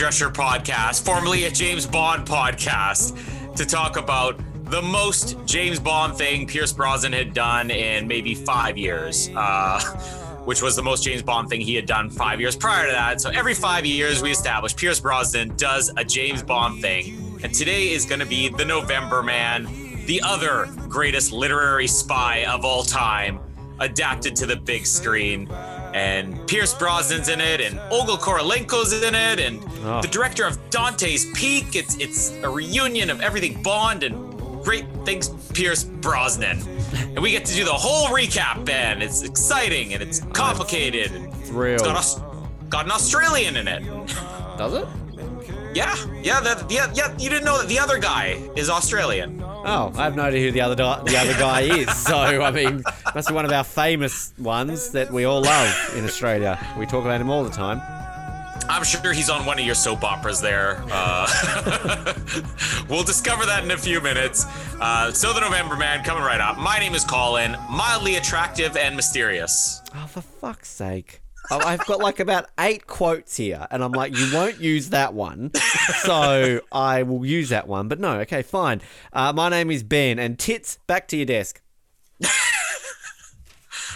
Drescher podcast, formerly a James Bond podcast, to talk about the most James Bond thing Pierce Brosnan had done in maybe five years, uh, which was the most James Bond thing he had done five years prior to that. So every five years, we establish Pierce Brosnan does a James Bond thing. And today is going to be The November Man, the other greatest literary spy of all time adapted to the big screen. And Pierce Brosnan's in it, and Olga Kurylenko's in it, and Oh. the director of Dante's Peak. It's it's a reunion of everything Bond and great things Pierce Brosnan. And we get to do the whole recap, Ben. It's exciting and it's complicated. and It's Thrilled. got, Aus- got an Australian in it. Does it? Yeah, yeah, that, yeah, yeah. You didn't know that the other guy is Australian. Oh, I have no idea who the other the other guy is. So I mean, must be one of our famous ones that we all love in Australia. We talk about him all the time. I'm sure he's on one of your soap operas there. Uh, we'll discover that in a few minutes. Uh, so, the November Man coming right up. My name is Colin, mildly attractive and mysterious. Oh, for fuck's sake! I've got like about eight quotes here, and I'm like, you won't use that one, so I will use that one. But no, okay, fine. Uh, my name is Ben, and tits back to your desk.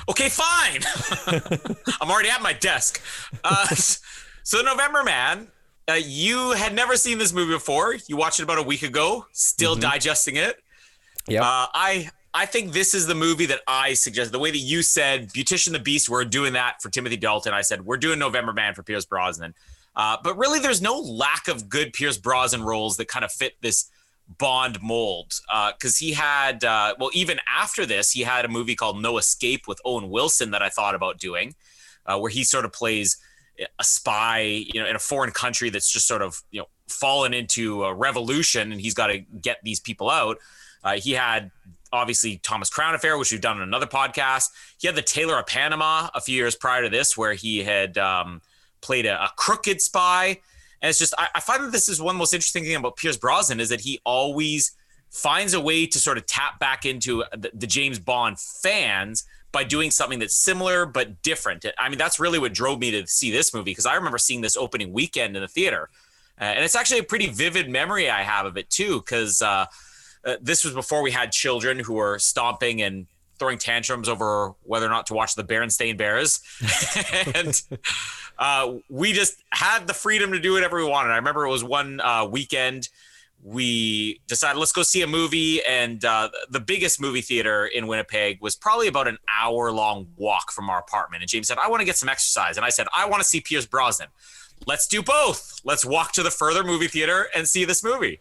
Okay, fine. I'm already at my desk. Uh, so, November Man, uh, you had never seen this movie before. You watched it about a week ago, still digesting it. Yeah. Uh, I I think this is the movie that I suggest. The way that you said Beautician the Beast, we're doing that for Timothy Dalton. I said we're doing November Man for Pierce Brosnan. Uh, but really, there's no lack of good Pierce Brosnan roles that kind of fit this Bond mold. Because he had, uh, well, even after this, he had a movie called No Escape with Owen Wilson that I thought about doing, uh, where he sort of plays a spy, you know, in a foreign country that's just sort of, you know, fallen into a revolution, and he's got to get these people out. Uh, he had obviously Thomas Crown Affair, which we've done on another podcast. He had the Tailor of Panama a few years prior to this, where he had um, played a, a crooked spy. And it's just, I, I find that this is one of the most interesting thing about Pierce Brosnan is that he always finds a way to sort of tap back into the, the James Bond fans by doing something that's similar but different. I mean, that's really what drove me to see this movie because I remember seeing this opening weekend in the theater. Uh, and it's actually a pretty vivid memory I have of it too, because uh, uh, this was before we had children who were stomping and throwing tantrums over whether or not to watch the Berenstain Bears. and uh, we just had the freedom to do whatever we wanted. I remember it was one uh, weekend. We decided let's go see a movie. And uh, the biggest movie theater in winnipeg was probably about an hour long walk from our apartment. And james said i want to get some exercise. And i said i want to see pierce brosnan. Let's do both. Let's walk to the further movie theater and see this movie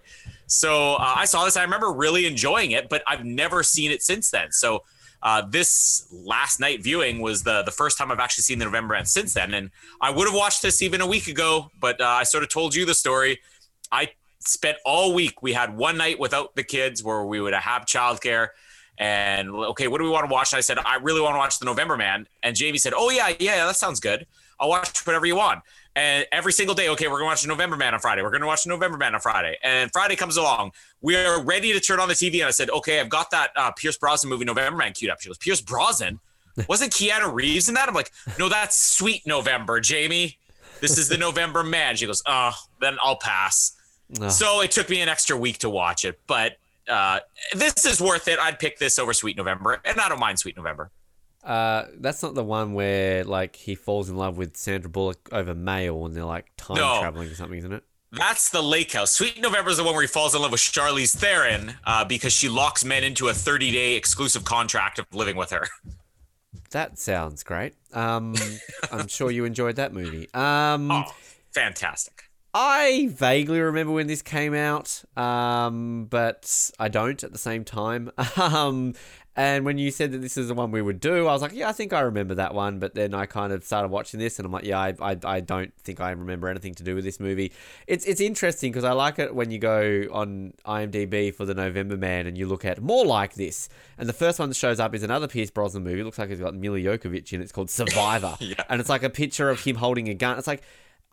so uh, i saw this i remember really enjoying it but i've never seen it since then so uh, this last night viewing was the the first time I've actually seen the November Man since then, and I would have watched this even a week ago, but uh, I sort of told you the story. I spent all week. We had one night without the kids where we would have childcare. And okay, what do we want to watch? And I said, I really want to watch The November Man. And Jamie said, Oh, yeah, yeah, that sounds good. I'll watch whatever you want. And every single day, okay, we're going to watch The November Man on Friday. We're going to watch The November Man on Friday. And Friday comes along. We are ready to turn on the TV. And I said, Okay, I've got that uh, Pierce Brosnan movie, November Man, queued up. She goes, Pierce Brosnan? Wasn't Keanu Reeves in that? I'm like, No, that's Sweet November, Jamie. This is The November Man. She goes, Oh, then I'll pass. So it took me an extra week to watch it, but uh, this is worth it. I'd pick this over Sweet November, and I don't mind Sweet November. Uh, that's not the one where like he falls in love with Sandra Bullock over mail and they're like time No. traveling or something, isn't it? That's the Lake House. Sweet November is the one where he falls in love with Charlize Theron uh, because she locks men into a 30 day exclusive contract of living with her. that sounds great. Um, I'm sure you enjoyed that movie. Um, Oh, fantastic. I vaguely remember when this came out, um, but I don't at the same time. Um, and when you said that this is the one we would do, I was like, yeah, I think I remember that one. But then I kind of started watching this, and I'm like, yeah, I, I, I don't think I remember anything to do with this movie. It's it's interesting because I like it when you go on IMDb for the November Man and you look at more like this, and the first one that shows up is another Pierce Brosnan movie. It looks like it's got Milla Jovovich in. it. It's called Survivor, Yeah. and it's like a picture of him holding a gun. It's like.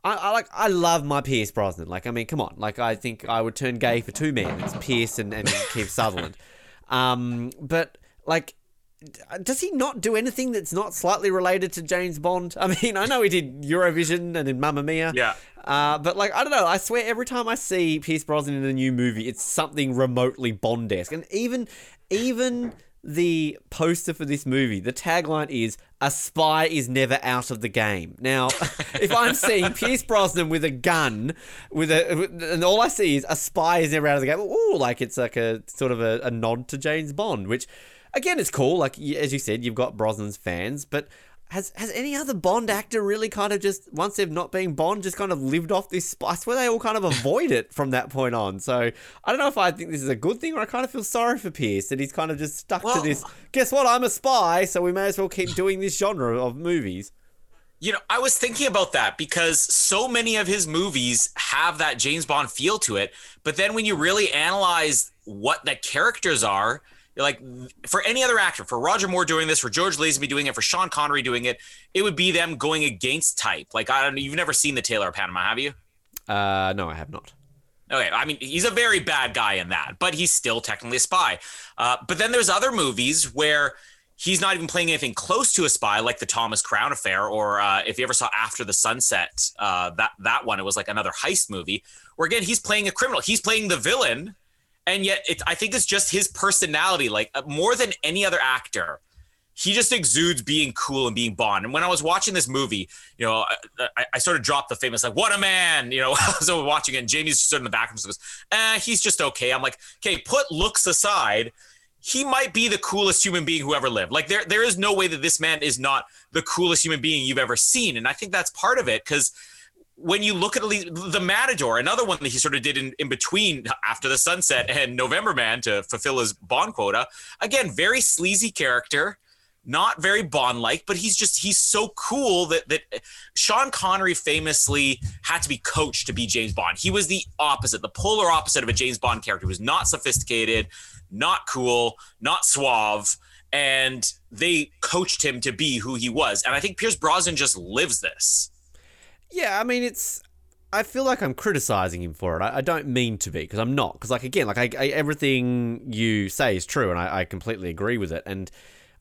I, I like I love my Pierce Brosnan. Like I mean, come on. Like I think I would turn gay for two men. It's Pierce and, and Kiefer Sutherland. Um, but like, does he not do anything that's not slightly related to James Bond? I mean, I know he did Eurovision and then Mamma Mia. Yeah. Uh, but like, I don't know. I swear, every time I see Pierce Brosnan in a new movie, it's something remotely Bond-esque. And even, even the poster for this movie, the tagline is "A spy is never out of the game." Now, if I'm seeing Pierce Brosnan with a gun, with a, and all I see is "A spy is never out of the game," ooh, like it's like a sort of a, a nod to James Bond, which, again, it's cool. Like as you said, you've got Brosnan's fans, but has has any other Bond actor really kind of just once they've not been Bond, just kind of lived off this? sp- where they all kind of avoid it from that point on. So I don't know if I think this is a good thing or I kind of feel sorry for Pierce that he's kind of just stuck to this. Guess what? I'm a spy, so we may as well keep doing this genre of movies. You know, I was thinking about that because so many of his movies have that James Bond feel to it. But then when you really analyze what the characters are, you're like, for any other actor, for Roger Moore doing this, for George Lazenby doing it, for Sean Connery doing it, it would be them going against type. Like, I don't you've never seen the Tailor of Panama, have you? Uh, no, I have not. Okay, I mean, he's a very bad guy in that, but he's still technically a spy. Uh, but then there's other movies where he's not even playing anything close to a spy, like the Thomas Crown Affair, or uh, if you ever saw After the Sunset, uh, that that one, it was like another heist movie, where again he's playing a criminal, he's playing the villain, and yet I think it's just his personality, like uh, more than any other actor he just exudes being cool and being Bond. And when I was watching this movie, you know, I, I, I sort of dropped the famous like, "What a man!" You know, I was watching it, and Jamie's stood in the back and goes, "Eh, he's just okay." I'm like, "Okay, put looks aside." He might be the coolest human being who ever lived. Like there, there is no way that this man is not the coolest human being you've ever seen, and I think that's part of it because when you look at the Matador, another one that he sort of did in, in between After the Sunset and November Man to fulfill his Bond quota. Again, very sleazy character, not very Bond like, but he's just he's so cool that that Sean Connery famously had to be coached to be James Bond. He was the opposite, the polar opposite of a James Bond character. He was not sophisticated, not cool, not suave. And they coached him to be who he was. And I think Pierce Brosnan just lives this. Yeah, I mean, it's. I feel like I'm criticizing him for it. I, I don't mean to be because I'm not. Because like again, like I, I, everything you say is true, and I, I completely agree with it. And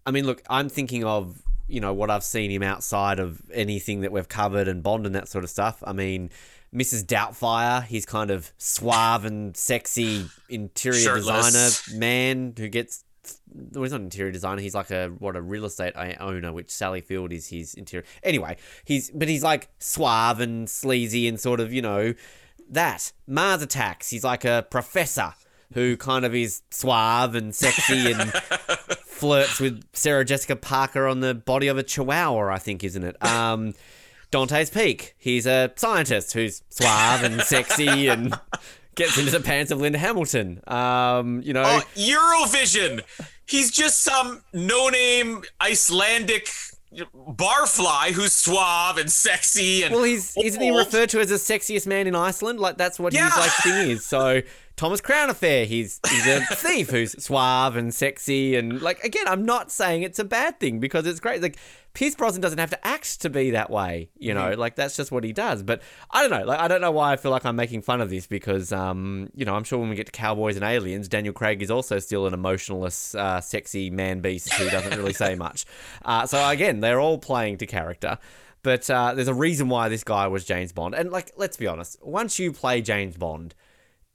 I mean, look, I'm thinking of you know what I've seen him outside of anything that we've covered and Bond and that sort of stuff. I mean, Mrs. Doubtfire, he's kind of suave and sexy interior Shirtless. designer man who gets. Well, he's not an interior designer. He's like a what a real estate owner, which Sally Field is his interior. Anyway, he's but he's like suave and sleazy and sort of you know that Mars Attacks. He's like a professor who kind of is suave and sexy and flirts with Sarah Jessica Parker on the body of a chihuahua, I think, isn't it? Um, Dante's Peak. He's a scientist who's suave and sexy and gets into the pants of Linda Hamilton. Um, you know, Oh, Eurovision. He's just some no-name Icelandic barfly who's suave and sexy and well, he's isn't he referred to as the sexiest man in Iceland? Like that's what Yeah. his like thing is. So Thomas Crown Affair, he's he's a thief who's suave and sexy and like again, I'm not saying it's a bad thing because it's great. Like Pierce Brosnan doesn't have to act to be that way, you know. Like that's just what he does. But I don't know. Like I don't know why I feel like I'm making fun of this because um, you know, I'm sure when we get to Cowboys and Aliens, Daniel Craig is also still an emotionless, uh, sexy man beast who doesn't really say much. Uh, so again, they're all playing to character. But uh, there's a reason why this guy was James Bond. And like, let's be honest, once you play James Bond,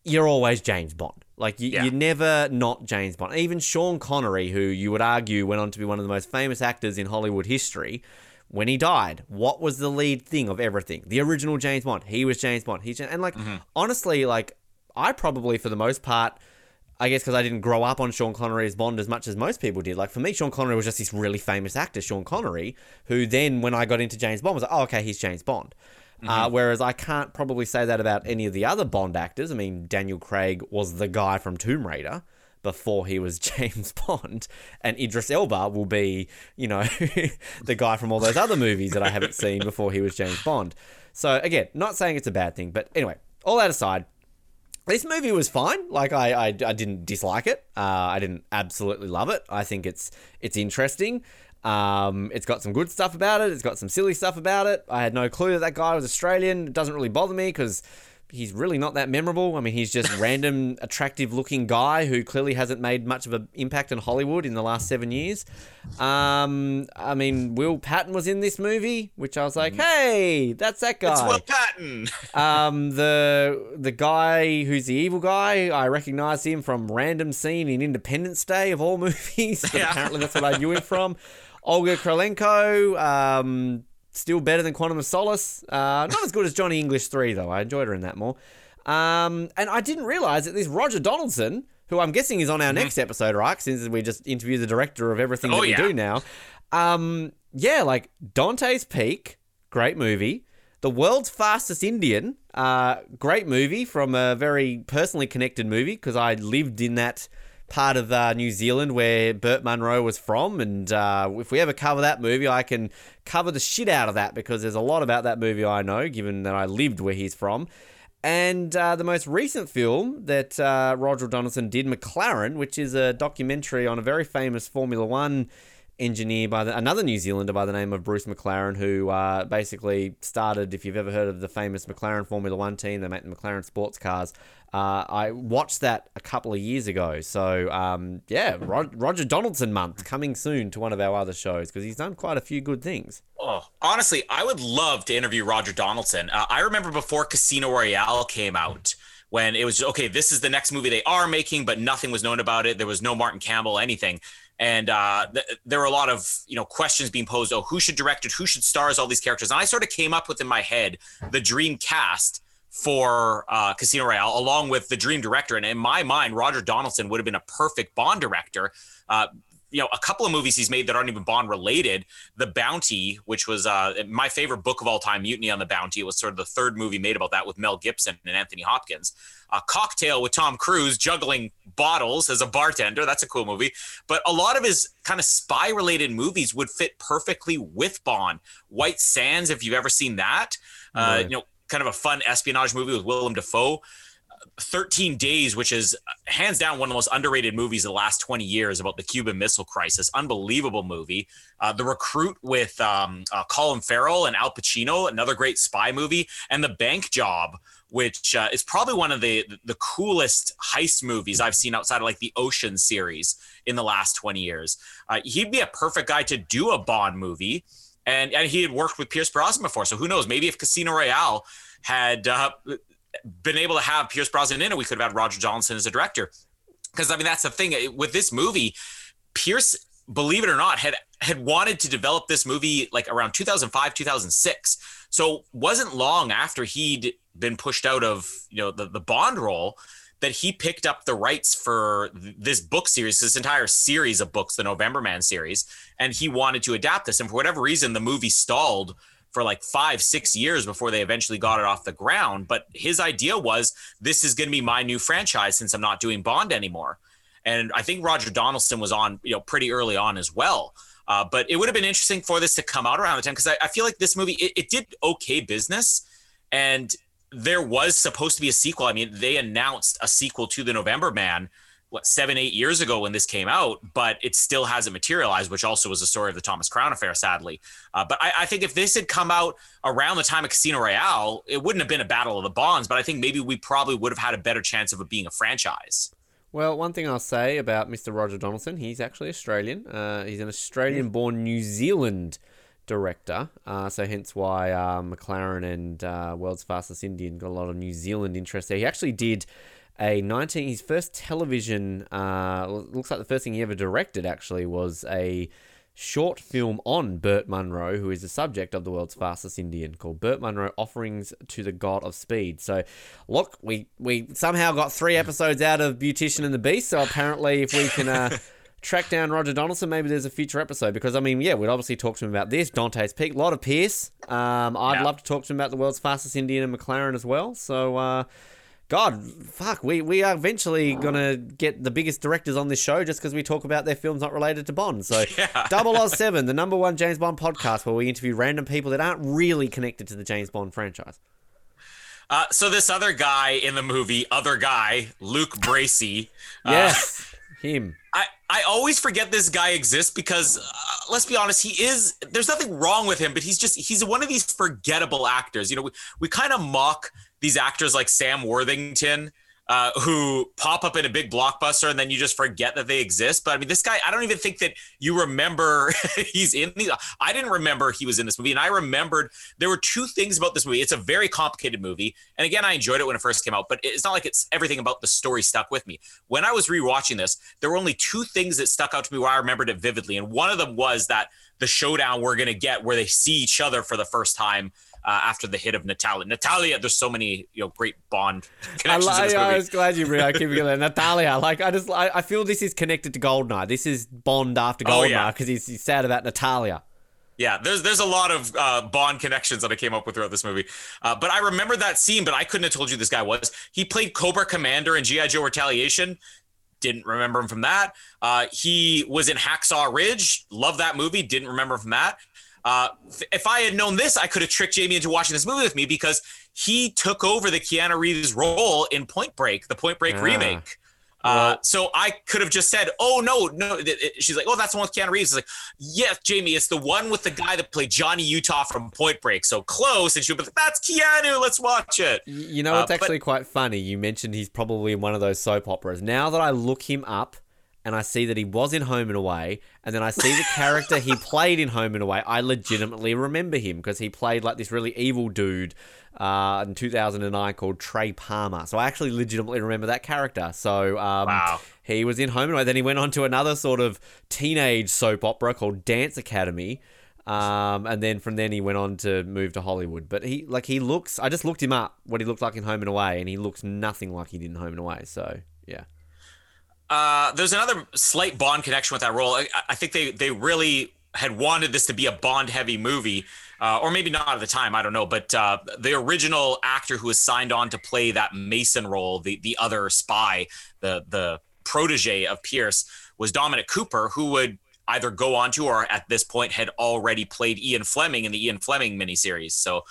you're always James Bond. Like you, Yeah. you're never not James Bond. Even Sean Connery, who you would argue went on to be one of the most famous actors in Hollywood history, when he died, what was the lead thing of everything? The original James Bond. He was James Bond. He's and like mm-hmm. honestly, like I probably for the most part I guess because I didn't grow up on Sean Connery as Bond as much as most people did. Like for me, Sean Connery was just this really famous actor, Sean Connery, who then, when I got into James Bond, was like, oh, okay, he's James Bond. Uh, whereas I can't probably say that about any of the other Bond actors. I mean, Daniel Craig was the guy from Tomb Raider before he was James Bond, and Idris Elba will be, you know, the guy from all those other movies that I haven't seen before he was James Bond. So again, not saying it's a bad thing, but anyway, all that aside, this movie was fine. Like I, I, I didn't dislike it. Uh, I didn't absolutely love it. I think it's it's interesting. Um, it's got some good stuff about it. It's got some silly stuff about it. I had no clue that that guy was Australian. It doesn't really bother me because he's really not that memorable. I mean, he's just random, attractive looking guy who clearly hasn't made much of an impact in Hollywood in the last seven years. Um, I mean, Will Patton was in this movie, which I was like, hey, that's that guy. It's Will Patton. Um, the the guy who's the evil guy, I recognise him from random scene in Independence Day of all movies. Yeah. apparently that's what I knew him from. Olga Kurylenko, um, still better than Quantum of Solace. Uh, not as good as Johnny English three though. I enjoyed her in that more. Um, and I didn't realise that this Roger Donaldson, who I'm guessing is on our next episode, right? Since we just interviewed the director of everything. Oh, that we yeah. do now. Um, yeah, like Dante's Peak, great movie. The World's Fastest Indian, uh, great movie from a very personally connected movie because I lived in that part of uh, New Zealand where Burt Munro was from. And uh, if we ever cover that movie, I can cover the shit out of that because there's a lot about that movie I know, given that I lived where he's from. And uh, the most recent film that uh, Roger Donaldson did, McLaren, which is a documentary on a very famous Formula One engineer by the, another New Zealander by the name of Bruce McLaren, who uh, basically started, if you've ever heard of the famous McLaren Formula One team, they make the McLaren sports cars. Uh, I watched that a couple of years ago. So, um, yeah, Roger Donaldson month coming soon to one of our other shows because he's done quite a few good things. Oh, honestly, I would love to interview Roger Donaldson. Uh, I remember before Casino Royale came out, when it was okay, this is the next movie they are making, but nothing was known about it. There was no Martin Campbell, anything, and uh, th- there were a lot of you know questions being posed. Oh, who should direct it? Who should star as all these characters? And I sort of came up with in my head the dream cast for uh, Casino Royale, along with the dream director. And in my mind, Roger Donaldson would have been a perfect Bond director. Uh, you know, a couple of movies he's made that aren't even Bond related. The Bounty, which was uh, my favorite book of all time, Mutiny on the Bounty. It was sort of the third movie made about that with Mel Gibson and Anthony Hopkins. Uh, Cocktail with Tom Cruise juggling bottles as a bartender. That's a cool movie. But a lot of his kind of spy related movies would fit perfectly with Bond. White Sands, if you've ever seen that, uh, No. you know, kind of a fun espionage movie with Willem Dafoe. 13 Days, which is hands down one of the most underrated movies of the last 20 years about the Cuban Missile Crisis. Unbelievable movie. Uh, the Recruit with um, uh, Colin Farrell and Al Pacino, another great spy movie. And The Bank Job, which uh, is probably one of the the coolest heist movies I've seen outside of like the Ocean series in the last 20 years. Uh, he'd be a perfect guy to do a Bond movie. And, and he had worked with Pierce Brosnan before. So who knows? Maybe if Casino Royale had uh, been able to have Pierce Brosnan in it, we could have had Roger Johnson as a director. Because I mean, that's the thing with this movie. Pierce, believe it or not, had had wanted to develop this movie like around 2005, 2006. So wasn't long after he'd been pushed out of you know the, the Bond role that he picked up the rights for this book series, this entire series of books, the November Man series, and he wanted to adapt this. And for whatever reason, the movie stalled for like five, six years before they eventually got it off the ground. But his idea was this is going to be my new franchise since I'm not doing Bond anymore. And I think Roger Donaldson was on, you know, pretty early on as well. Uh, but it would have been interesting for this to come out around the time because I, I feel like this movie it, it did okay business, and there was supposed to be a sequel. I mean, they announced a sequel to the November Man what seven, eight years ago when this came out, but it still hasn't materialized, which also was the story of the Thomas Crown affair, sadly. Uh, but I, I think if this had come out around the time of Casino Royale, it wouldn't have been a battle of the bonds, but I think maybe we probably would have had a better chance of it being a franchise. Well, one thing I'll say about Mr. Roger Donaldson, he's actually Australian. Uh, he's an Australian born New Zealand director. Uh, so, hence why uh, McLaren and uh, World's Fastest Indian got a lot of New Zealand interest there. He actually did a 19, his first television, uh, looks like the first thing he ever directed actually was a short film on Burt Munro, who is the subject of the world's fastest Indian, called Burt Munro Offerings to the God of Speed. So, look, we we somehow got three episodes out of Beautician and the Beast. So apparently, if we can. Uh, Track down Roger Donaldson. Maybe there's a future episode because I mean, yeah, we'd obviously talk to him about this Dante's Peak. A lot of Pierce. Um, I'd Yeah. love to talk to him about the world's fastest Indian and McLaren as well. So, uh, God, fuck, we, we are eventually gonna get the biggest directors on this show just because we talk about their films not related to Bond. So, Double Oz Seven, the number one James Bond podcast, where we interview random people that aren't really connected to the James Bond franchise. Uh, so this other guy in the movie, other guy, Luke Bracey. uh, Yes, him. I, always forget this guy exists because uh, let's be honest, he is there's nothing wrong with him, but he's just he's one of these forgettable actors. You know, we, we kind of mock these actors like Sam Worthington. Uh, who pop up in a big blockbuster and then you just forget that they exist. But I mean, this guy, I don't even think that you remember he's in these. I didn't remember he was in this movie. And I remembered there were two things about this movie. It's a very complicated movie. And again, I enjoyed it when it first came out, but it's not like it's everything about the story stuck with me. When I was rewatching this, there were only two things that stuck out to me where I remembered it vividly. And one of them was that the showdown we're going to get where they see each other for the first time. Uh, after the hit of Natalia, Natalia, there's so many you know great Bond I, connections in li- I was glad you really keep it Natalia. Like I just, I, I feel this is connected to Goldeneye. This is Bond after Oh, Goldeneye yeah. because he's, he's sad about Natalia. Yeah, there's there's a lot of uh, Bond connections that I came up with throughout this movie. Uh, but I remember that scene, but I couldn't have told you this guy was. He played Cobra Commander in G.I. Joe Retaliation. Didn't remember him from that. Uh, he was in Hacksaw Ridge. Love that movie. Didn't remember from that. Uh, if I had known this, I could have tricked Jamie into watching this movie with me because he took over the Keanu Reeves role in Point Break, the Point Break Ah. remake. Uh, so I could have just said, "Oh no, no." She's like, "Oh, that's the one with Keanu Reeves." It's like, "Yes, Jamie, it's the one with the guy that played Johnny Utah from Point Break." So close, and she'll be like, "That's Keanu. Let's watch it." You know, Uh, it's but- actually quite funny. You mentioned he's probably in one of those soap operas. Now that I look him up and I see that he was in Home and Away, and then I see the character he played in Home and Away, I legitimately remember him because he played like this really evil dude uh, in 2009 called Trey Palmer. So I actually legitimately remember that character. So um, Wow. he was in Home and Away. Then he went on to another sort of teenage soap opera called Dance Academy. Um, and then from then he went on to move to Hollywood. But he like he looks. I just looked him up what he looked like in Home and Away, and he looks nothing like he did in Home and Away. So yeah, Uh, there's another slight Bond connection with that role. I, I think they they really had wanted this to be a Bond heavy movie, uh, or maybe not at the time. I don't know. But uh, the original actor who was signed on to play that Mason role, the the other spy, the the protege of Pierce, was Dominic Cooper, who would either go on to or at this point had already played Ian Fleming in the Ian Fleming miniseries. So.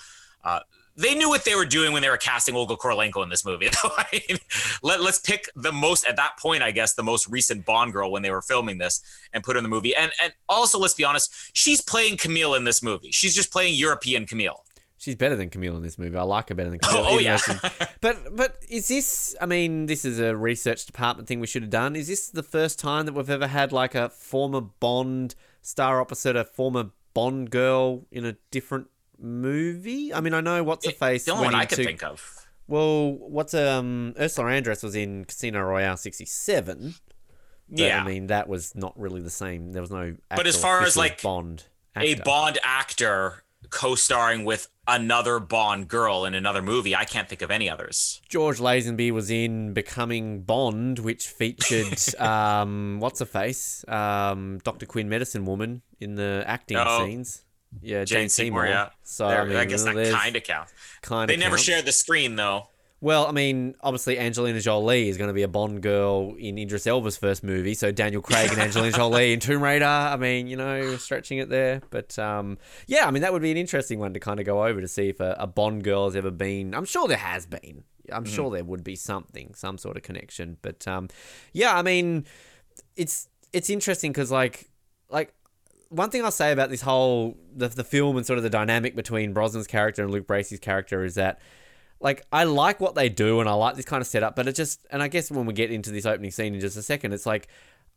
They knew what they were doing when they were casting Olga Kurylenko in this movie. I mean, let, let's pick the most at that point, I guess, the most recent Bond girl when they were filming this and put her in the movie. And and also, let's be honest, she's playing Camille in this movie. She's just playing European Camille. she's better than Camille in this movie. I like her better than oh, Camille. Oh, even yeah. but but is this? I mean, this is a research department thing we should have done. Is this the first time that we've ever had like a former Bond star opposite a former Bond girl in a different movie? I mean, I know what's a face. The only one I could into- think of. Well, what's um Ursula Andress was in Casino Royale '67. Yeah. I mean that was not really the same. There was no. But as far as, like, Bond, A. Bond actor co-starring with another Bond girl in another movie. I can't think of any others. George Lazenby was in Becoming Bond, which featured um what's her face, um Doctor Quinn, Medicine Woman in the acting Oh. scenes. Yeah, Jane, Jane, Seymour, yeah. So There- I mean, I guess that kind of counts. kind They never counts. shared the screen though. Well, I mean, obviously Angelina Jolie is going to be a Bond girl in Idris Elba's first movie, so Daniel Craig and Angelina Jolie in Tomb Raider. I mean, you know, stretching it there, but um, yeah, I mean that would be an interesting one to kind of go over to see if a, a Bond girl has ever been. I'm sure there has been. I'm sure there would be something, some sort of connection, but um, yeah, I mean, it's it's interesting because like like one thing I'll say about this whole the, the film and sort of the dynamic between Brosnan's character and Luke Bracey's character is that like I like what they do and I like this kind of setup, but it just and I guess when we get into this opening scene in just a second, it's like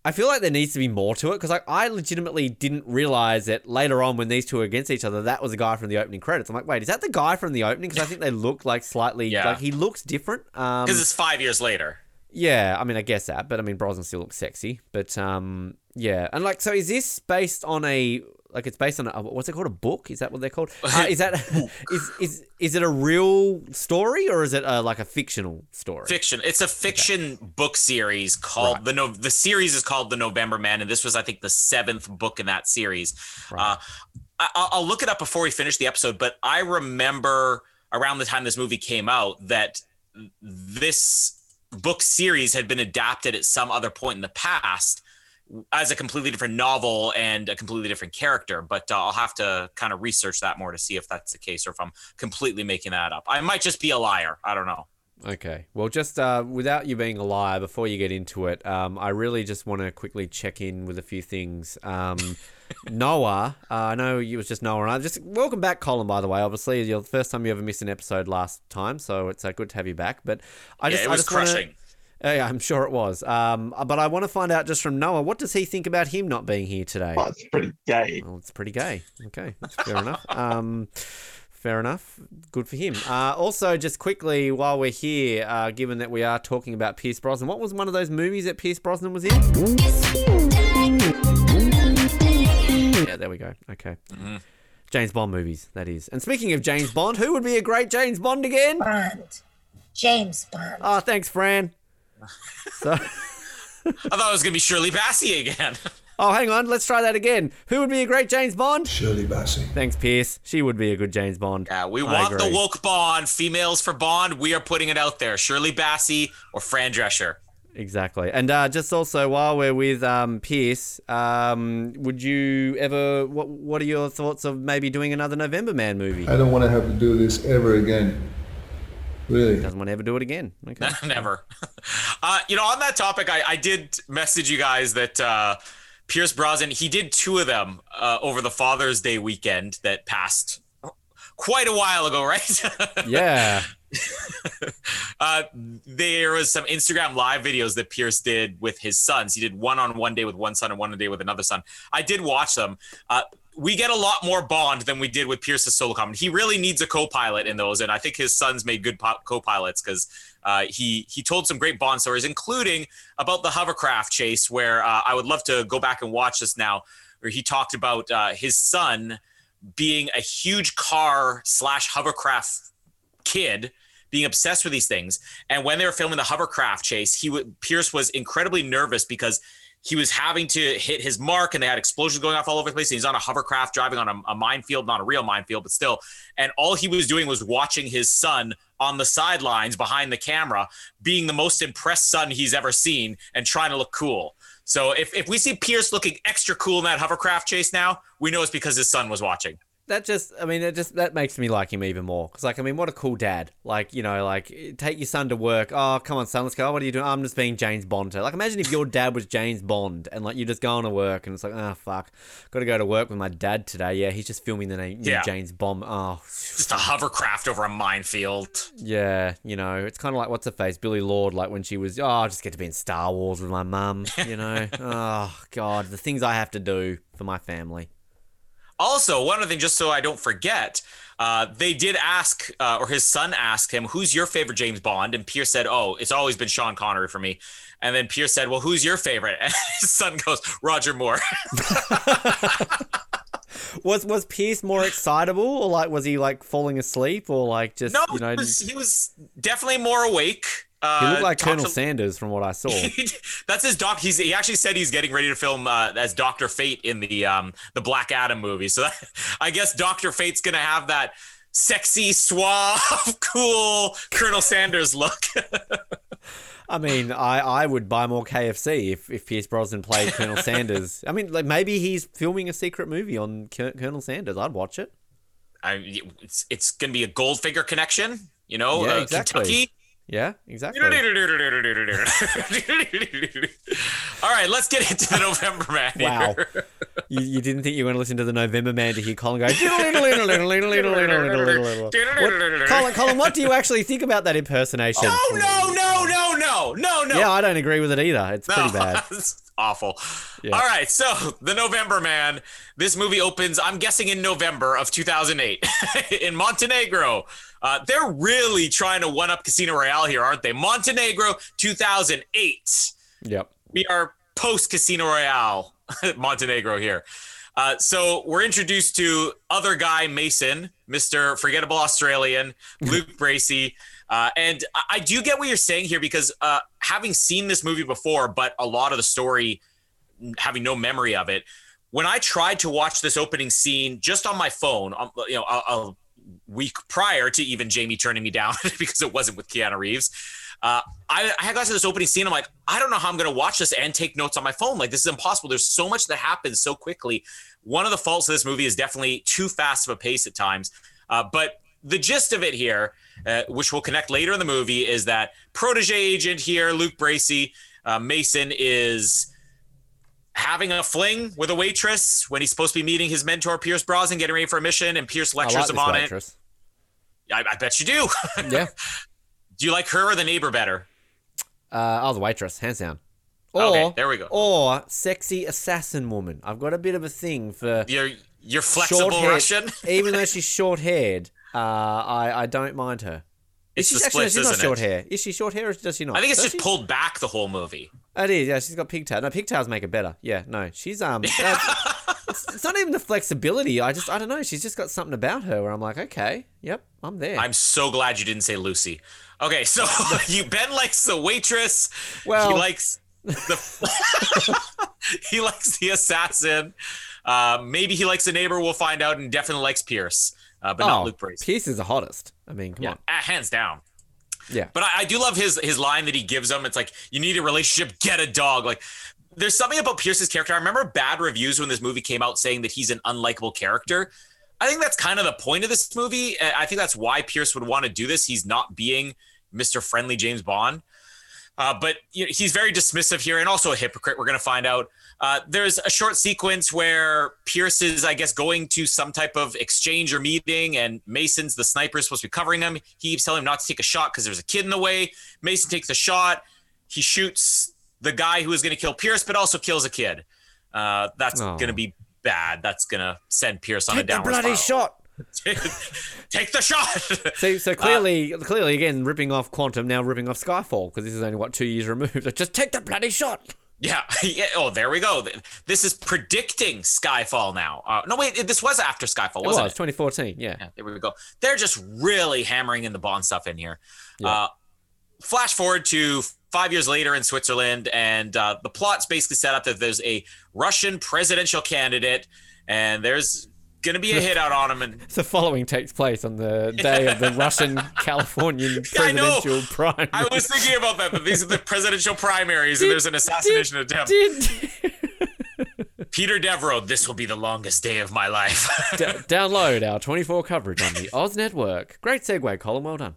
I feel like there needs to be more to it because like I legitimately didn't realize that later on when these two are against each other, that was the guy from the opening credits. I'm like, wait, is that the guy from the opening? Because I think they look like slightly Yeah. like he looks different. Um, Because it's five years later. Yeah, I mean, I guess that, but I mean, Brosnan still looks sexy. But um, yeah, and like, so is this based on a like it's based on a, what's it called a book? Is that what they're called? Uh, is that is is is it a real story or is it a, like a fictional story? Fiction. It's a fiction book series called Right. the no. The series is called The November Man, and this was, I think, the seventh book in that series. Right. Uh, I, I'll look it up before we finish the episode, but I remember around the time this movie came out that this book series had been adapted at some other point in the past as a completely different novel and a completely different character. But uh, I'll have to kind of research that more to see if that's the case or if I'm completely making that up. I might just be a liar. I don't know. Okay. Well, just uh, without you being a liar, before you get into it, um, I really just want to quickly check in with a few things. Um, Noah, uh, I know it was just Noah and I. Just welcome back, Colin. By the way, obviously, you're the first time you ever missed an episode last time, so it's uh, good to have you back. But I just, yeah, it I was just wanna- crushing. Uh, yeah, I'm sure it was. Um, but I want to find out just from Noah, what does he think about him not being here today? Well, it's pretty gay. Well, it's pretty gay. Okay, that's fair enough. Fair enough. Good for him. Uh, also, just quickly, while we're here, uh, given that we are talking about Pierce Brosnan, what was one of those movies that Pierce Brosnan was in? Yeah, there we go. Okay. James Bond movies, that is. And speaking of James Bond, who would be a great James Bond again? Bond. James Bond. Oh, thanks, Fran. So, I thought it was gonna be Shirley Bassey again. oh, hang on, let's try that again. Who would be a great James Bond? Shirley Bassey. Thanks, Pierce. She would be a good James Bond. yeah, we I want the agree. woke Bond, females for Bond. We are putting it out there. Shirley Bassey or Fran Drescher. Exactly. And uh, just also while we're with um, Pierce, um, would you ever? What What are your thoughts of maybe doing another November Man movie? I don't want to have to do this ever again. Really. Doesn't want to ever do it again. Okay. Never. Uh, you know, on that topic, I, I did message you guys that uh, Pierce Brosnan, he did two of them uh, over the Father's Day weekend that passed quite a while ago, right? yeah. uh, there was some Instagram live videos that Pierce did with his sons. He did one on one day with one son and one day with another son. I did watch them. Uh, we get a lot more Bond than we did with Pierce's solo comedy. He really needs a co-pilot in those, and I think his sons made good po- co-pilots because uh, he he told some great Bond stories, including about the hovercraft chase. Where uh, I would love to go back and watch this now, where he talked about uh, his son being a huge car slash hovercraft kid being obsessed with these things and when they were filming the hovercraft chase he would pierce was incredibly nervous because he was having to hit his mark and they had explosions going off all over the place. And he's on a hovercraft driving on a, a minefield not a real minefield but still. And all he was doing was watching his son on the sidelines behind the camera being the most impressed son he's ever seen and trying to look cool. So if, if we see pierce looking extra cool in that hovercraft chase now we know it's because his son was watching That just, I mean, it just that makes me like him even more. Because, like, I mean, what a cool dad. Like, you know, like take your son to work. Oh, come on, son, let's go. Oh, what are you doing? I'm just being James Bond. today." Like, imagine if your dad was James Bond and like you're just going to work and it's like, oh fuck, got to go to work with my dad today. Yeah, he's just filming the new Yeah. James Bond. Oh, just a hovercraft over a minefield Yeah, you know, it's kind of like what's her face, Billie Lourd, like when she was, oh, I just get to be in Star Wars with my mum, you know. oh God, the things I have to do for my family. Also, one other thing, just so I don't forget, uh, they did ask, uh, or his son asked him, "Who's your favorite James Bond?" And Pierce said, "Oh, it's always been Sean Connery for me." And then Pierce said, "Well, who's your favorite?" And his son goes, "Roger Moore." Was was Pierce more excitable, or like was he like falling asleep, or like just no, you know? he, was, he was definitely more awake. Uh, he looked like Colonel a- Sanders from what I saw. That's his doc. He's he actually said he's getting ready to film uh, as Doctor Fate in the um the Black Adam movie. So that, I guess Doctor Fate's gonna have that sexy, suave, cool Colonel Sanders look. I mean, I, I would buy more KFC if, if Pierce Brosnan played Colonel Sanders. I mean, like maybe he's filming a secret movie on Col- Colonel Sanders. I'd watch it. I, it's it's gonna be a Goldfinger connection, you know, Yeah, uh, exactly. Kentucky. Yeah, exactly. All right, let's get into the November man. Wow. here. You, you didn't think you were going to listen to the November Man to hear Colin go. What, Colin, Colin, what do you actually think about that impersonation? Oh no, no, no, no! no, no, no. Yeah, I don't agree with it either. It's pretty bad. awful. Yeah. All right, so the November Man. This movie opens, I'm guessing, in November of 2008 in Montenegro. Uh, they're really trying to one up Casino Royale here, aren't they? Montenegro 2008. Yep. We are post Casino Royale, Montenegro here. Uh, so we're introduced to other guy Mason, Mr. Forgettable Australian, Luke Bracey. Uh, and I- I do get what you're saying here because uh, having seen this movie before, but a lot of the story having no memory of it, when I tried to watch this opening scene just on my phone, um, you know, a, a week prior to even Jamie turning me down because it wasn't with Keanu Reeves, uh, I, I got to this opening scene. I'm like, I don't know how I'm going to watch this and take notes on my phone. Like, this is impossible. There's so much that happens so quickly. One of the faults of this movie is definitely too fast of a pace at times. Uh, but the gist of it here, uh, which will connect later in the movie, is that protege agent here, Luke Bracey, uh, Mason, is having a fling with a waitress when he's supposed to be meeting his mentor, Pierce Brosnan, getting ready for a mission, and Pierce lectures him on waitress. it. I, I bet you do. Yeah. do you like her or the neighbor better? Uh, oh, the waitress, hands down. Or, Okay, there we go. Or sexy assassin woman. I've got a bit of a thing for You're you're flexible. Russian. even though she's short haired, uh, I I don't mind her. It's Is the she actually splits, she's not short it? hair? Is she short hair or does she not? I think it's Does just she? pulled back the whole movie. It is. Yeah, she's got pigtails. No, pigtails make it better. Yeah, no, she's um. it's, it's not even the flexibility. I just I don't know. She's just got something about her where I'm like, okay, yep, I'm there. I'm so glad you didn't say Lucy. Okay, so you Ben likes the waitress. Well- he likes the he likes the assassin. Uh, maybe he likes the neighbor. We'll find out, and definitely likes Pierce, uh, but not Luke. Oh, Pierce is the hottest. I mean, come Yeah, on. ah, hands down. Yeah. But I, I do love his his line that he gives him. It's like you need a relationship, get a dog. Like there's something about Pierce's character. I remember bad reviews when this movie came out saying that he's an unlikable character. I think that's kind of the point of this movie. I think that's why Pierce would want to do this. He's not being Mr. Friendly James Bond. Uh, but you know, he's very dismissive here and also a hypocrite. We're going to find out. Uh, there's a short sequence where Pierce is, I guess, going to some type of exchange or meeting, and Mason's the sniper is supposed to be covering him. He keeps telling him not to take a shot because there's a kid in the way. Mason takes a shot. He shoots the guy who is going to kill Pierce, but also kills a kid. Uh, that's Oh. going to be bad. That's going to send Pierce on a Take the downward bloody spiral. shot. Take the shot. So, so clearly, clearly, again, ripping off Quantum, now ripping off Skyfall because this is only what two years removed. Just take the bloody shot. Yeah, yeah. Oh, there we go. This is predicting Skyfall now. Uh, no, wait, this was after Skyfall, wasn't was it? 2014. Yeah. Yeah, there we go. They're just really hammering in the Bond stuff in here. Yeah. Uh, flash forward to five years later in Switzerland, and uh, the plot's basically set up that there's a Russian presidential candidate, and there's going to be a hit out on him. And The following takes place on the day of the Russian Californian presidential primary. I was thinking about that. but these are the presidential primaries, and there's an assassination attempt. Peter Devereaux, this will be the longest day of my life. D- download our 24 coverage on the Oz Network. Great segue, Colin. Well done.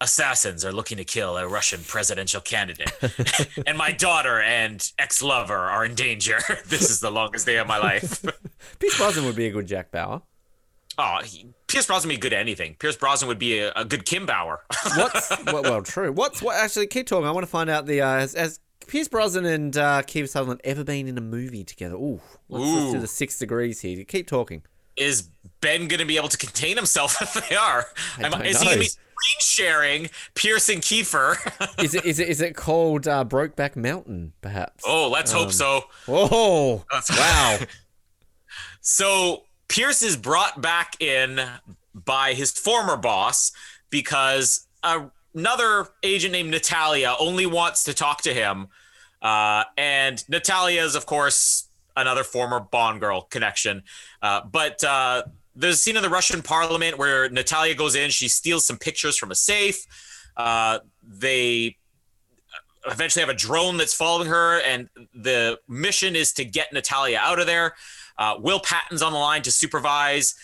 Assassins are looking to kill a Russian presidential candidate, and my daughter and ex lover are in danger. this is the longest day of my life. Pierce Brosnan would be a good Jack Bauer. Oh, he, Pierce Brosnan would be good at anything. Pierce Brosnan would be a, a good Kim Bauer. What's well, well, true. What's what? Actually, keep talking. I want to find out the uh, has, has Pierce Brosnan and uh, Kiefer Sutherland ever been in a movie together? Ooh, let's, let's do the six degrees here. Keep talking. is Ben going to be able to contain himself if they are? I don't is he going know. to be screen sharing Pierce and Kiefer? Is it is it is it called uh, Brokeback Mountain? Perhaps. oh, let's hope so. Oh, Wow. So Pierce is brought back in by his former boss because another agent named Natalia only wants to talk to him. Uh, and Natalia is, of course, another former Bond girl connection. Uh, but uh, there's a scene in the Russian parliament where Natalia goes in, she steals some pictures from a safe. Uh, they eventually have a drone that's following her, and the mission is to get Natalia out of there. Uh, Will Patton's on the line to supervise.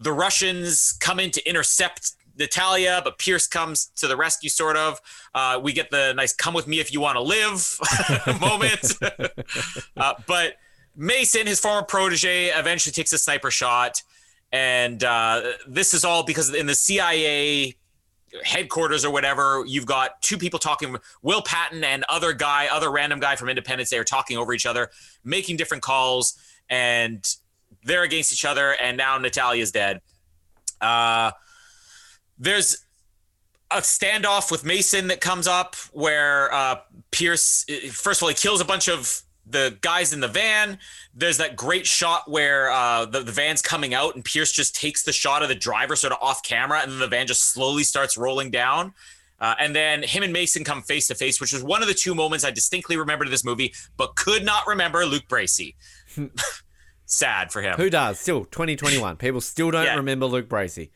The Russians come in to intercept Natalia, but Pierce comes to the rescue, sort of. Uh, we get the nice "come with me if you want to live" moment. uh, but Mason, his former protege, eventually takes a sniper shot, and uh, this is all because in the CIA headquarters or whatever. You've got two people talking. Will Patton and other guy, other random guy from Independence they are talking over each other, making different calls, and they're against each other. And now Natalia's dead. Uh, there's a standoff with Mason that comes up where uh, Pierce, first of all, he kills a bunch of the guys in the van. There's that great shot where uh, the, the van's coming out and Pierce just takes the shot of the driver sort of off camera and then the van just slowly starts rolling down. Uh, and then him and Mason come face to face, which was one of the two moments I distinctly remember to this movie, but could not remember Luke Bracey. Sad for him. Who does? Still, 2021. People still don't Yeah. remember Luke Bracey.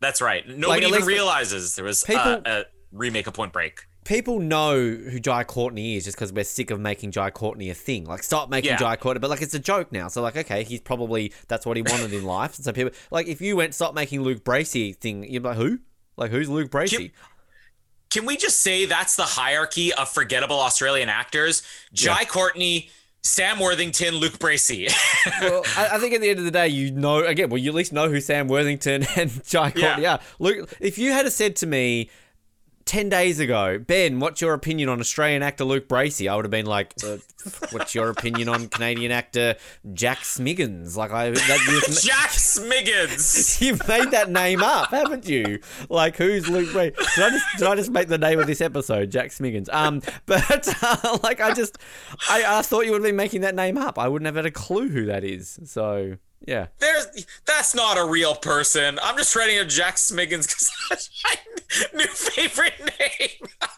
That's right. Nobody at even realizes there was People- uh, a remake of Point Break. People know who Jai Courtney is just because we're sick of making Jai Courtney a thing. Like, stop making Yeah. Jai Courtney, but like it's a joke now. So like, okay, he's probably that's what he wanted in life. So people like if you went stop making Luke Bracey thing, you'd be like, who? Like who's Luke Bracey? Can we just say that's the hierarchy of forgettable Australian actors? Jai Courtney, Sam Worthington, Luke Bracey. well, I, I think at the end of the day, you know again. Well, you at least know who Sam Worthington and Jai Yeah. Courtney are. Luke, if you had said to me. 10 days ago, Ben, what's your opinion on Australian actor Luke Bracey? I would have been like, uh, what's your opinion on Canadian actor Jack Smiggins? Like, I, that, you, Jack Smiggins. You've made that name up, haven't you? Like, who's Luke Bracey? Did I just did I just make the name of this episode, Jack Smiggins? Um, but uh, like, I just I, I thought you would have been making that name up. I wouldn't have had a clue who that is. So yeah, There's that's not a real person. I'm just writing a Jack Smiggins because my new favorite name.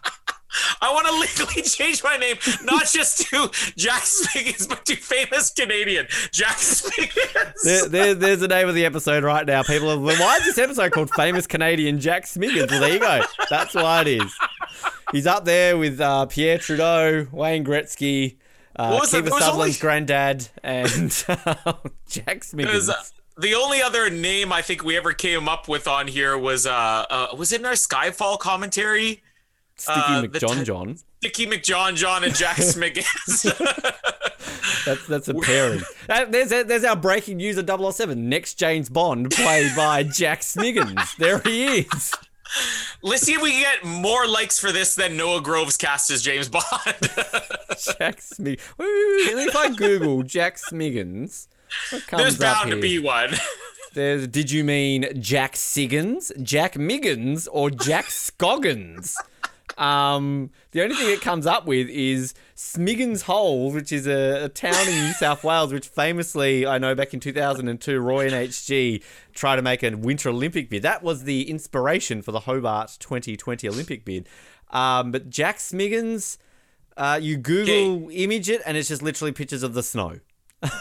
I want to legally change my name, not just to Jack Smiggins, but to famous Canadian Jack Smiggins. there, there, there's the name of the episode right now. People are why is this episode called Famous Canadian Jack Smiggins? Well, there you go. That's why it is. He's up there with uh, Pierre Trudeau, Wayne Gretzky. Uh, What was it? Kiefer There was only- granddad and uh, Jack uh, the only other name I think we ever came up with on here was uh, uh was it in our Skyfall commentary? Sticky uh, McJohn t- John. Dickie McJohn John and Jack Smiggins. That's that's a pairing. Uh, there's there's our breaking news at 007. Next James Bond, played by Jack Smiggins. There he is. Let's see if we can get more likes for this than Noah Groves cast as James Bond. Jack Smiggins. If I Google Jack Smiggins, There's bound to be one. There's, did you mean Jack Siggins, Jack Miggins, or Jack Scoggins? Um, the only thing it comes up with is Smiggins Hole, which is a, a town in New South Wales, which famously, I know back in 2002, Roy and HG tried to make a Winter Olympic bid. That was the inspiration for the Hobart 2020 Olympic bid. Um, but Jack Smiggins, uh, you Google image it, and it's just literally pictures of the snow.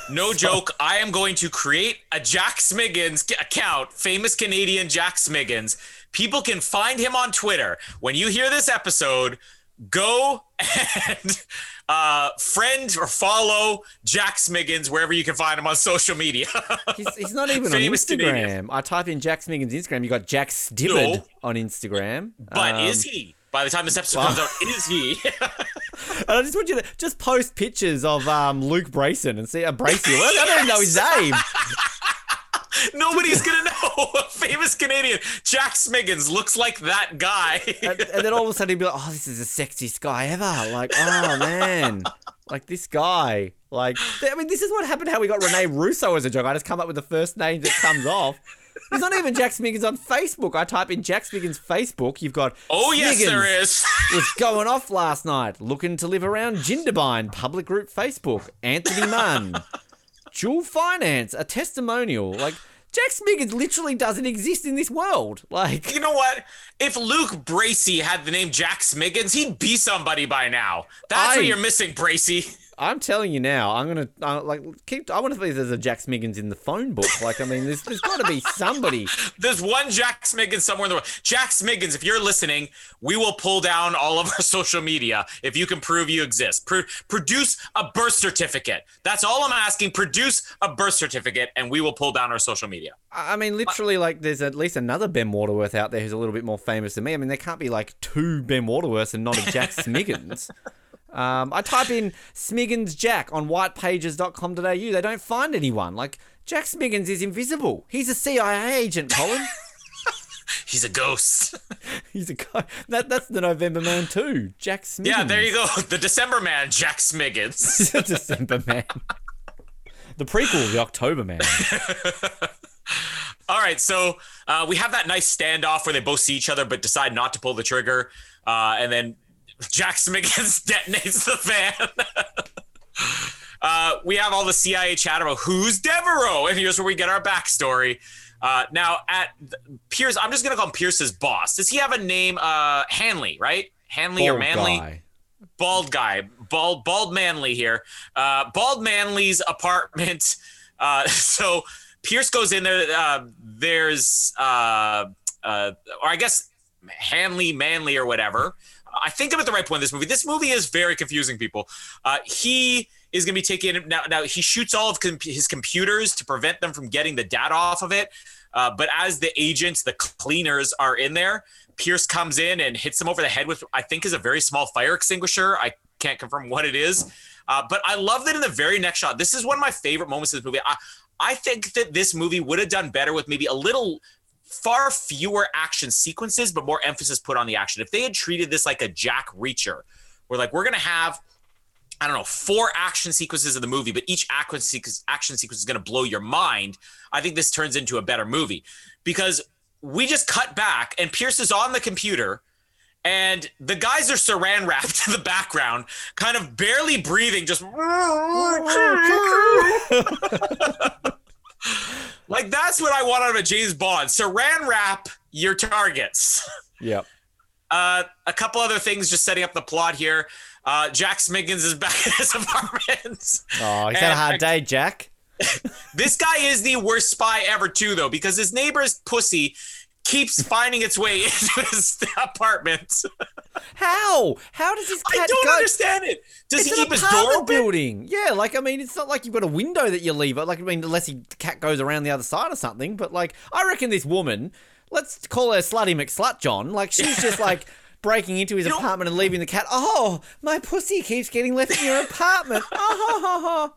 No joke. I am going to create a Jack Smiggins account, famous Canadian Jack Smiggins. People can find him on Twitter. When you hear this episode, go and uh, friend or follow Jack Smiggins wherever you can find him on social media. He's, he's not even on Instagram. Canadian. I type in Jack Smiggins Instagram. You got Jack Stibbard No. on Instagram. but Um, is he? By the time this episode comes out, is he? And I just want you to just post pictures of um, Luke Brayson and see a uh, Bracey. I don't even know his name. Nobody's gonna know. A famous Canadian Jack Smiggins looks like that guy. And, and then all of a sudden he'd be like, "Oh, this is the sexiest guy ever!" Like, oh man, like this guy. Like, I mean, this is what happened. How we got Rene Russo as a joke. I just come up with the first name that comes off. There's not even Jack Smiggins on Facebook. I type in Jack Smiggins Facebook. You've got oh yes, Smiggins. there is. was going off last night, looking to live around Jindabyne, public group Facebook, Anthony Munn, Dual Finance, a testimonial. Like, Jack Smiggins literally doesn't exist in this world. Like, You know what? If Luke Bracey had the name Jack Smiggins, he'd be somebody by now. That's I- what you're missing, Bracey. I'm telling you now, I'm gonna uh, like keep. I want to believe there's a Jack Smiggins in the phone book. Like, I mean, there's there's got to be somebody. There's one Jack Smiggins somewhere in the world. Jack Smiggins, if you're listening, we will pull down all of our social media if you can prove you exist. Pro- produce a birth certificate. That's all I'm asking. Produce a birth certificate, and we will pull down our social media. I mean, literally, like, there's at least another Ben Waterworth out there who's a little bit more famous than me. I mean, there can't be like two Ben Waterworths and not a Jack Smiggins. Um, I type in Smiggins Jack on whitepages.com.au. They don't find anyone. Like, Jack Smiggins is invisible. He's a CIA agent, Colin. He's a ghost. He's a guy. That that's the November Man too. Jack Smiggins. yeah, there you go. The December man, Jack Smiggins. go. December Man. The prequel, the October Man. All right, so uh, we have that nice standoff where they both see each other but decide not to pull the trigger, uh, and then Jack Smiggins detonates the fan. uh, we have all the CIA chat about who's Devereaux, and here's where we get our backstory. Uh, now, at Pierce, I'm just gonna call him Pierce's boss. Does he have a name? Uh, Hanley, right? Hanley or Manley? guy. bald guy, bald bald Manley here. Uh, bald Manley's apartment. Uh, so Pierce goes in there. Uh, there's, uh, uh, or I guess Hanley, Manley, or whatever. I think I'm at the right point in this movie. This movie is very confusing, people. Uh, he is going to be taking now. Now he shoots all of his computers to prevent them from getting the data off of it. Uh, but as the agents, the cleaners are in there, Pierce comes in and hits him over the head with I think is a very small fire extinguisher. I can't confirm what it is, uh, but I love that in the very next shot. This is one of my favorite moments of this movie. I, I think that this movie would have done better with maybe a little far fewer action sequences, but more emphasis put on the action. If they had treated this like a Jack Reacher, where like we're gonna have I don't know, four action sequences in the movie, but each action sequence, action sequence is going to blow your mind. I think this turns into a better movie because we just cut back and Pierce is on the computer and the guys are saran wrapped in the background, kind of barely breathing, just like that's what I want out of a James Bond. Saran wrap your targets. Yep. Uh, a couple other things just setting up the plot here. Uh, Jack Smiggins is back in his apartment. Oh, he's had a hard day, Jack. This guy is the worst spy ever, too, though, because his neighbor's pussy keeps finding its way into his apartment. How? How does this I don't go? understand it. Does it's he keep his door open? building. Yeah, like I mean, it's not like you've got a window that you leave. Like I mean, unless the cat goes around the other side or something. But like, I reckon this woman, let's call her Slutty McSlut John. Like she's just like breaking into his You know- apartment and leaving the cat. Oh, my pussy keeps getting left in your apartment. Oh.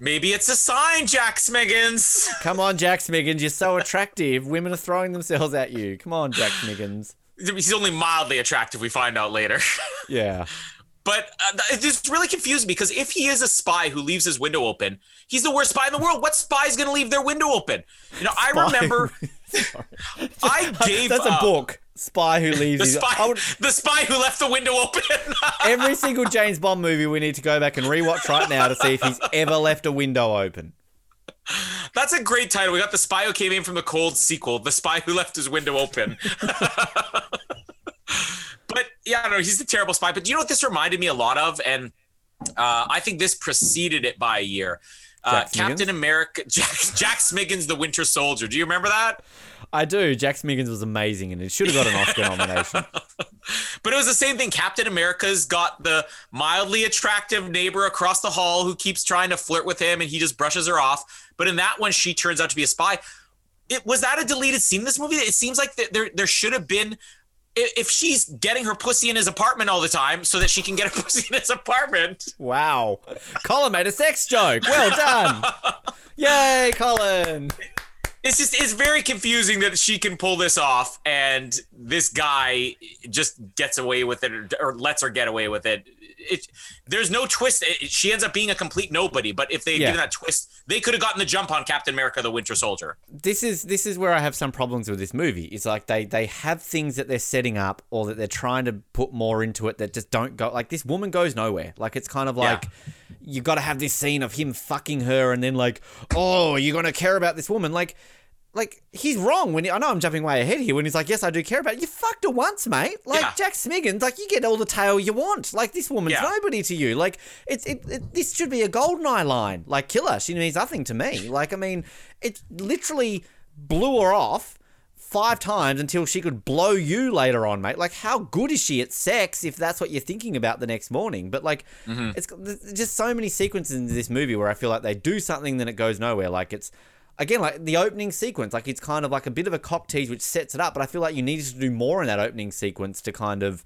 Maybe it's a sign, Jack Smiggins. Come on, Jack Smiggins, you're so attractive. Women are throwing themselves at you. Come on, Jack Smiggins. He's only mildly attractive, we find out later. Yeah. But uh, it's just really confusing because if he is a spy who leaves his window open, he's the worst spy in the world. What spy is going to leave their window open? You know, I remember I gave That's a book. Spy who leaves The his. spy, would- the spy who left the window open. Every single James Bond movie we need to go back and rewatch right now to see if he's ever left a window open. That's a great title. We got the spy who came in from the cold sequel, the spy who left his window open. but yeah, I don't know. He's a terrible spy. But do you know what this reminded me a lot of? And uh, I think this preceded it by a year. Uh, Captain America, Jack, Jack Smiggins, the Winter Soldier. Do you remember that? I do. Jack Smiggins was amazing and it should have got an Oscar nomination. But it was the same thing. Captain America's got the mildly attractive neighbor across the hall who keeps trying to flirt with him and he just brushes her off. But in that one, she turns out to be a spy. It was that a deleted scene in this movie? It seems like there there should have been if she's getting her pussy in his apartment all the time so that she can get her pussy in his apartment. Wow. Colin made a sex joke. Well done. Yay, Colin. It's just it's very confusing that she can pull this off and this guy just gets away with it or, or lets her get away with it. It there's no twist. It- she ends up being a complete nobody. But if they Yeah. given that twist, they could have gotten the jump on Captain America: The Winter Soldier. This is this is where I have some problems with this movie. It's like they they have things that they're setting up or that they're trying to put more into it that just don't go like this woman goes nowhere. Like it's kind of Yeah. like you got to have this scene of him fucking her and then like, "Oh, you're going to care about this woman." Like like he's wrong when he, I know I'm jumping way ahead here when he's like, "Yes, I do care about you." You fucked her once, mate. Like Yeah. Jack Smiggins, like you get all the tail you want. Like this woman's Yeah. nobody to you. Like it's it, it this should be a golden eye line. Like kill her. She means nothing to me. Like I mean, it literally blew her off five times until she could blow you later on, mate. Like how good is she at sex if that's what you're thinking about the next morning? But like mm-hmm. it's got- there's just so many sequences in this movie where I feel like they do something then it goes nowhere. Like it's again like the opening sequence like it's kind of like a bit of a cock tease which sets it up but i feel like you needed to do more in that opening sequence to kind of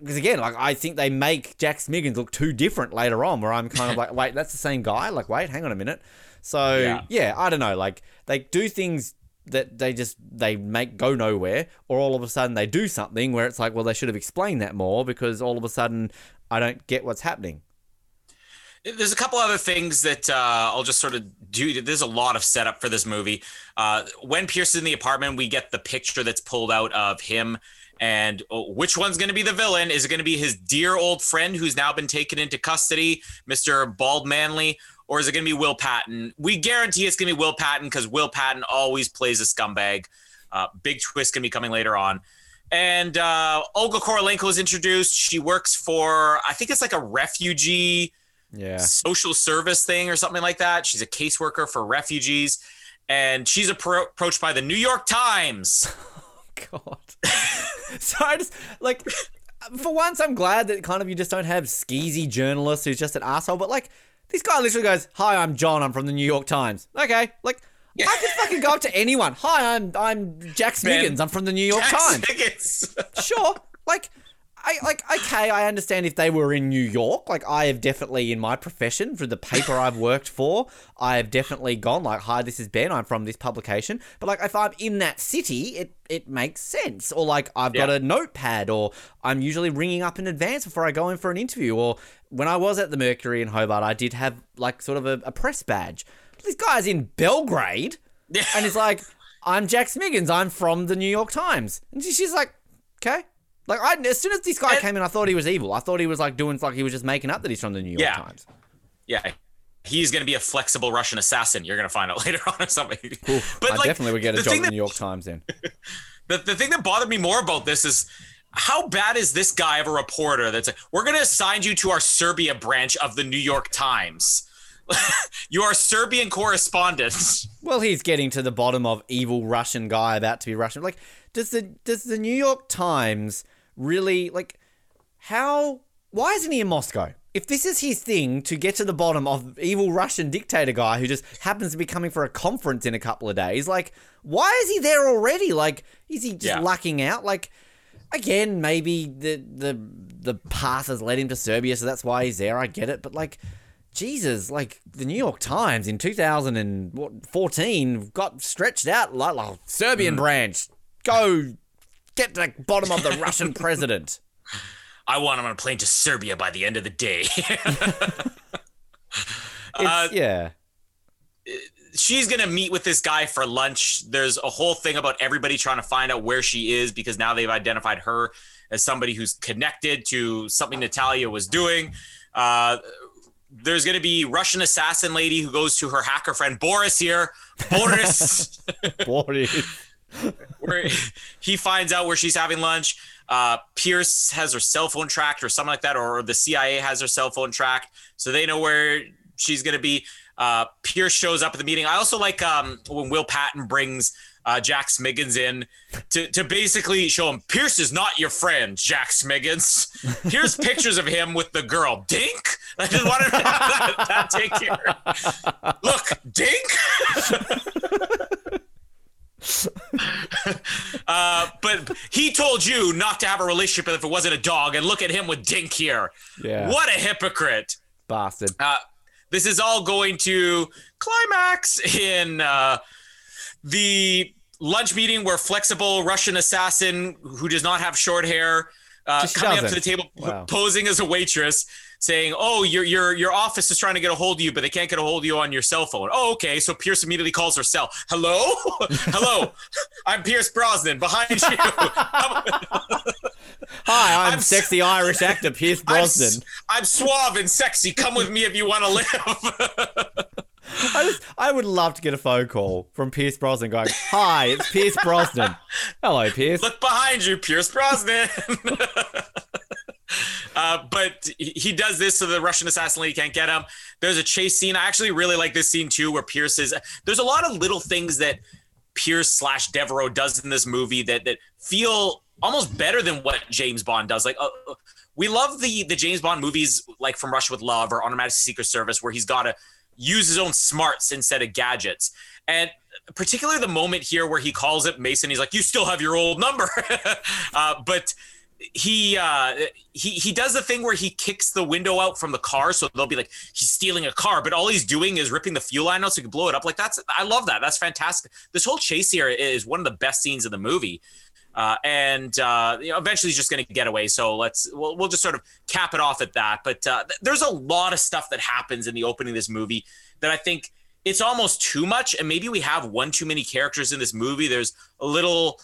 because again like i think they make jack smiggins look too different later on where i'm kind of like wait that's the same guy like wait hang on a minute so Yeah. yeah, i don't know like they do things that they just they make go nowhere, or all of a sudden they do something where it's like, well, they should have explained that more because all of a sudden I don't get what's happening. There's a couple other things that uh, I'll just sort of do. There's a lot of setup for this movie. Uh, when Pierce is in the apartment, we get the picture that's pulled out of him. And oh, which one's going to be the villain? Is it going to be his dear old friend who's now been taken into custody, Mr. Bald Manley? Or is it going to be Will Patton? We guarantee it's going to be Will Patton because Will Patton always plays a scumbag. Uh, big twist going to be coming later on. And uh, Olga Kurylenko is introduced. She works for, I think it's like a refugee Yeah. social service thing or something like that. She's a caseworker for refugees, and she's appro- approached by the New York Times. God. so I just like for once I'm glad that kind of you just don't have skeezy journalists who's just an asshole, but like this guy literally goes, Hi, I'm John, I'm from the New York Times. Okay. Like I could fucking go up to anyone. Hi, I'm I'm Jack. Smiggins, I'm from the New York Times. Times. Sure. Like I like okay, I understand if they were in New York. Like I have definitely in my profession for the paper I've worked for, I have definitely gone like, "Hi, this is Ben. I'm from this publication." But like if I'm in that city, it it makes sense. Or like I've got a notepad or I'm usually ringing up in advance before I go in for an interview or when I was at the Mercury in Hobart, I did have like sort of a, a press badge. But this guy's in Belgrade and he's like, "I'm Jack Smiggins. I'm from the New York Times." And she's like, "Okay." Like, I, as soon as this guy And- came in, I thought he was evil. I thought he was like doing like he was just making up that he's from the New York Yeah. Times. yeah. He's going to be a flexible Russian assassin. You're going to find out later on or something. but I like, definitely would get a job in the New York Times then. The, the thing that bothered me more about this is how bad is this guy of a reporter that's like, we're going to assign you to our Serbia branch of the New York Times. you are Serbian correspondent. Well, he's getting to the bottom of evil Russian guy about to be Russian. Like, does the does the New York Times really like how? Why isn't he in Moscow? If this is his thing to get to the bottom of evil Russian dictator guy who just happens to be coming for a conference in a couple of days, like, why is he there already? Like, is he just Yeah. lucking out? Like, again, maybe the the the path has led him to Serbia, so that's why he's there. I get it, but like. Jesus, like the New York Times in 2014 got stretched out like, like Serbian mm. branch. Go get to the bottom of the Russian president. I want him on a plane to Serbia by the end of the day. It's, yeah. she's gonna meet with this guy for lunch. There's a whole thing about everybody trying to find out where she is because now they've identified her as somebody who's connected to something Natalia was doing. Uh, there's gonna be Russian assassin lady who goes to her hacker friend Boris here. Boris, Boris. Where he finds out where she's having lunch. Uh, Pierce has her cell phone tracked or something like that, or the CIA has her cell phone tracked, so they know where she's gonna be. Uh, Pierce shows up at the meeting. I also like um, when Will Patton brings uh, Jack Smiggins in to, to basically show him Pierce is not your friend, Jack Smiggins. Here's pictures of him with the girl. Dink. I just wanted to have that, that take here. Look, Dink. uh, but he told you not to have a relationship if it wasn't a dog, and look at him with Dink here. Yeah. What a hypocrite. Bastard. Uh, this is all going to climax in uh, the lunch meeting where flexible Russian assassin who does not have short hair uh, coming up to the table Wow. posing as a waitress saying oh your your your office is trying to get a hold of you but they can't get a hold of you on your cell phone oh okay so pierce immediately calls her cell hello hello i'm pierce brosnan behind you Hi, I'm, I'm s- sexy Irish actor Pierce I'm, Brosnan. I'm suave and sexy come with me if you want to live I, just, I would love to get a phone call from Pierce Brosnan going, Hi, it's Pierce Brosnan. Hello, Pierce. Look behind you, Pierce Brosnan. uh, but he does this so the Russian assassin lady can't get him. There's a chase scene. I actually really like this scene too, where Pierce is. There's a lot of little things that Pierce slash Devereaux does in this movie that that feel almost better than what James Bond does. Like. Uh, we love the the James Bond movies like From Russia with Love or Automatic Secret Service where he's got to use his own smarts instead of gadgets. And particularly the moment here where he calls up Mason, he's like, "You still have your old number," uh, but he uh he he does the thing where he kicks the window out from the car so they'll be like he's stealing a car but all he's doing is ripping the fuel line out so he can blow it up like that's i love that that's fantastic this whole chase here is one of the best scenes of the movie uh, and uh, you know, eventually he's just going to get away. So let's we'll, we'll just sort of cap it off at that. But uh, th- there's a lot of stuff that happens in the opening of this movie that I think it's almost too much, and maybe we have one too many characters in this movie. There's a little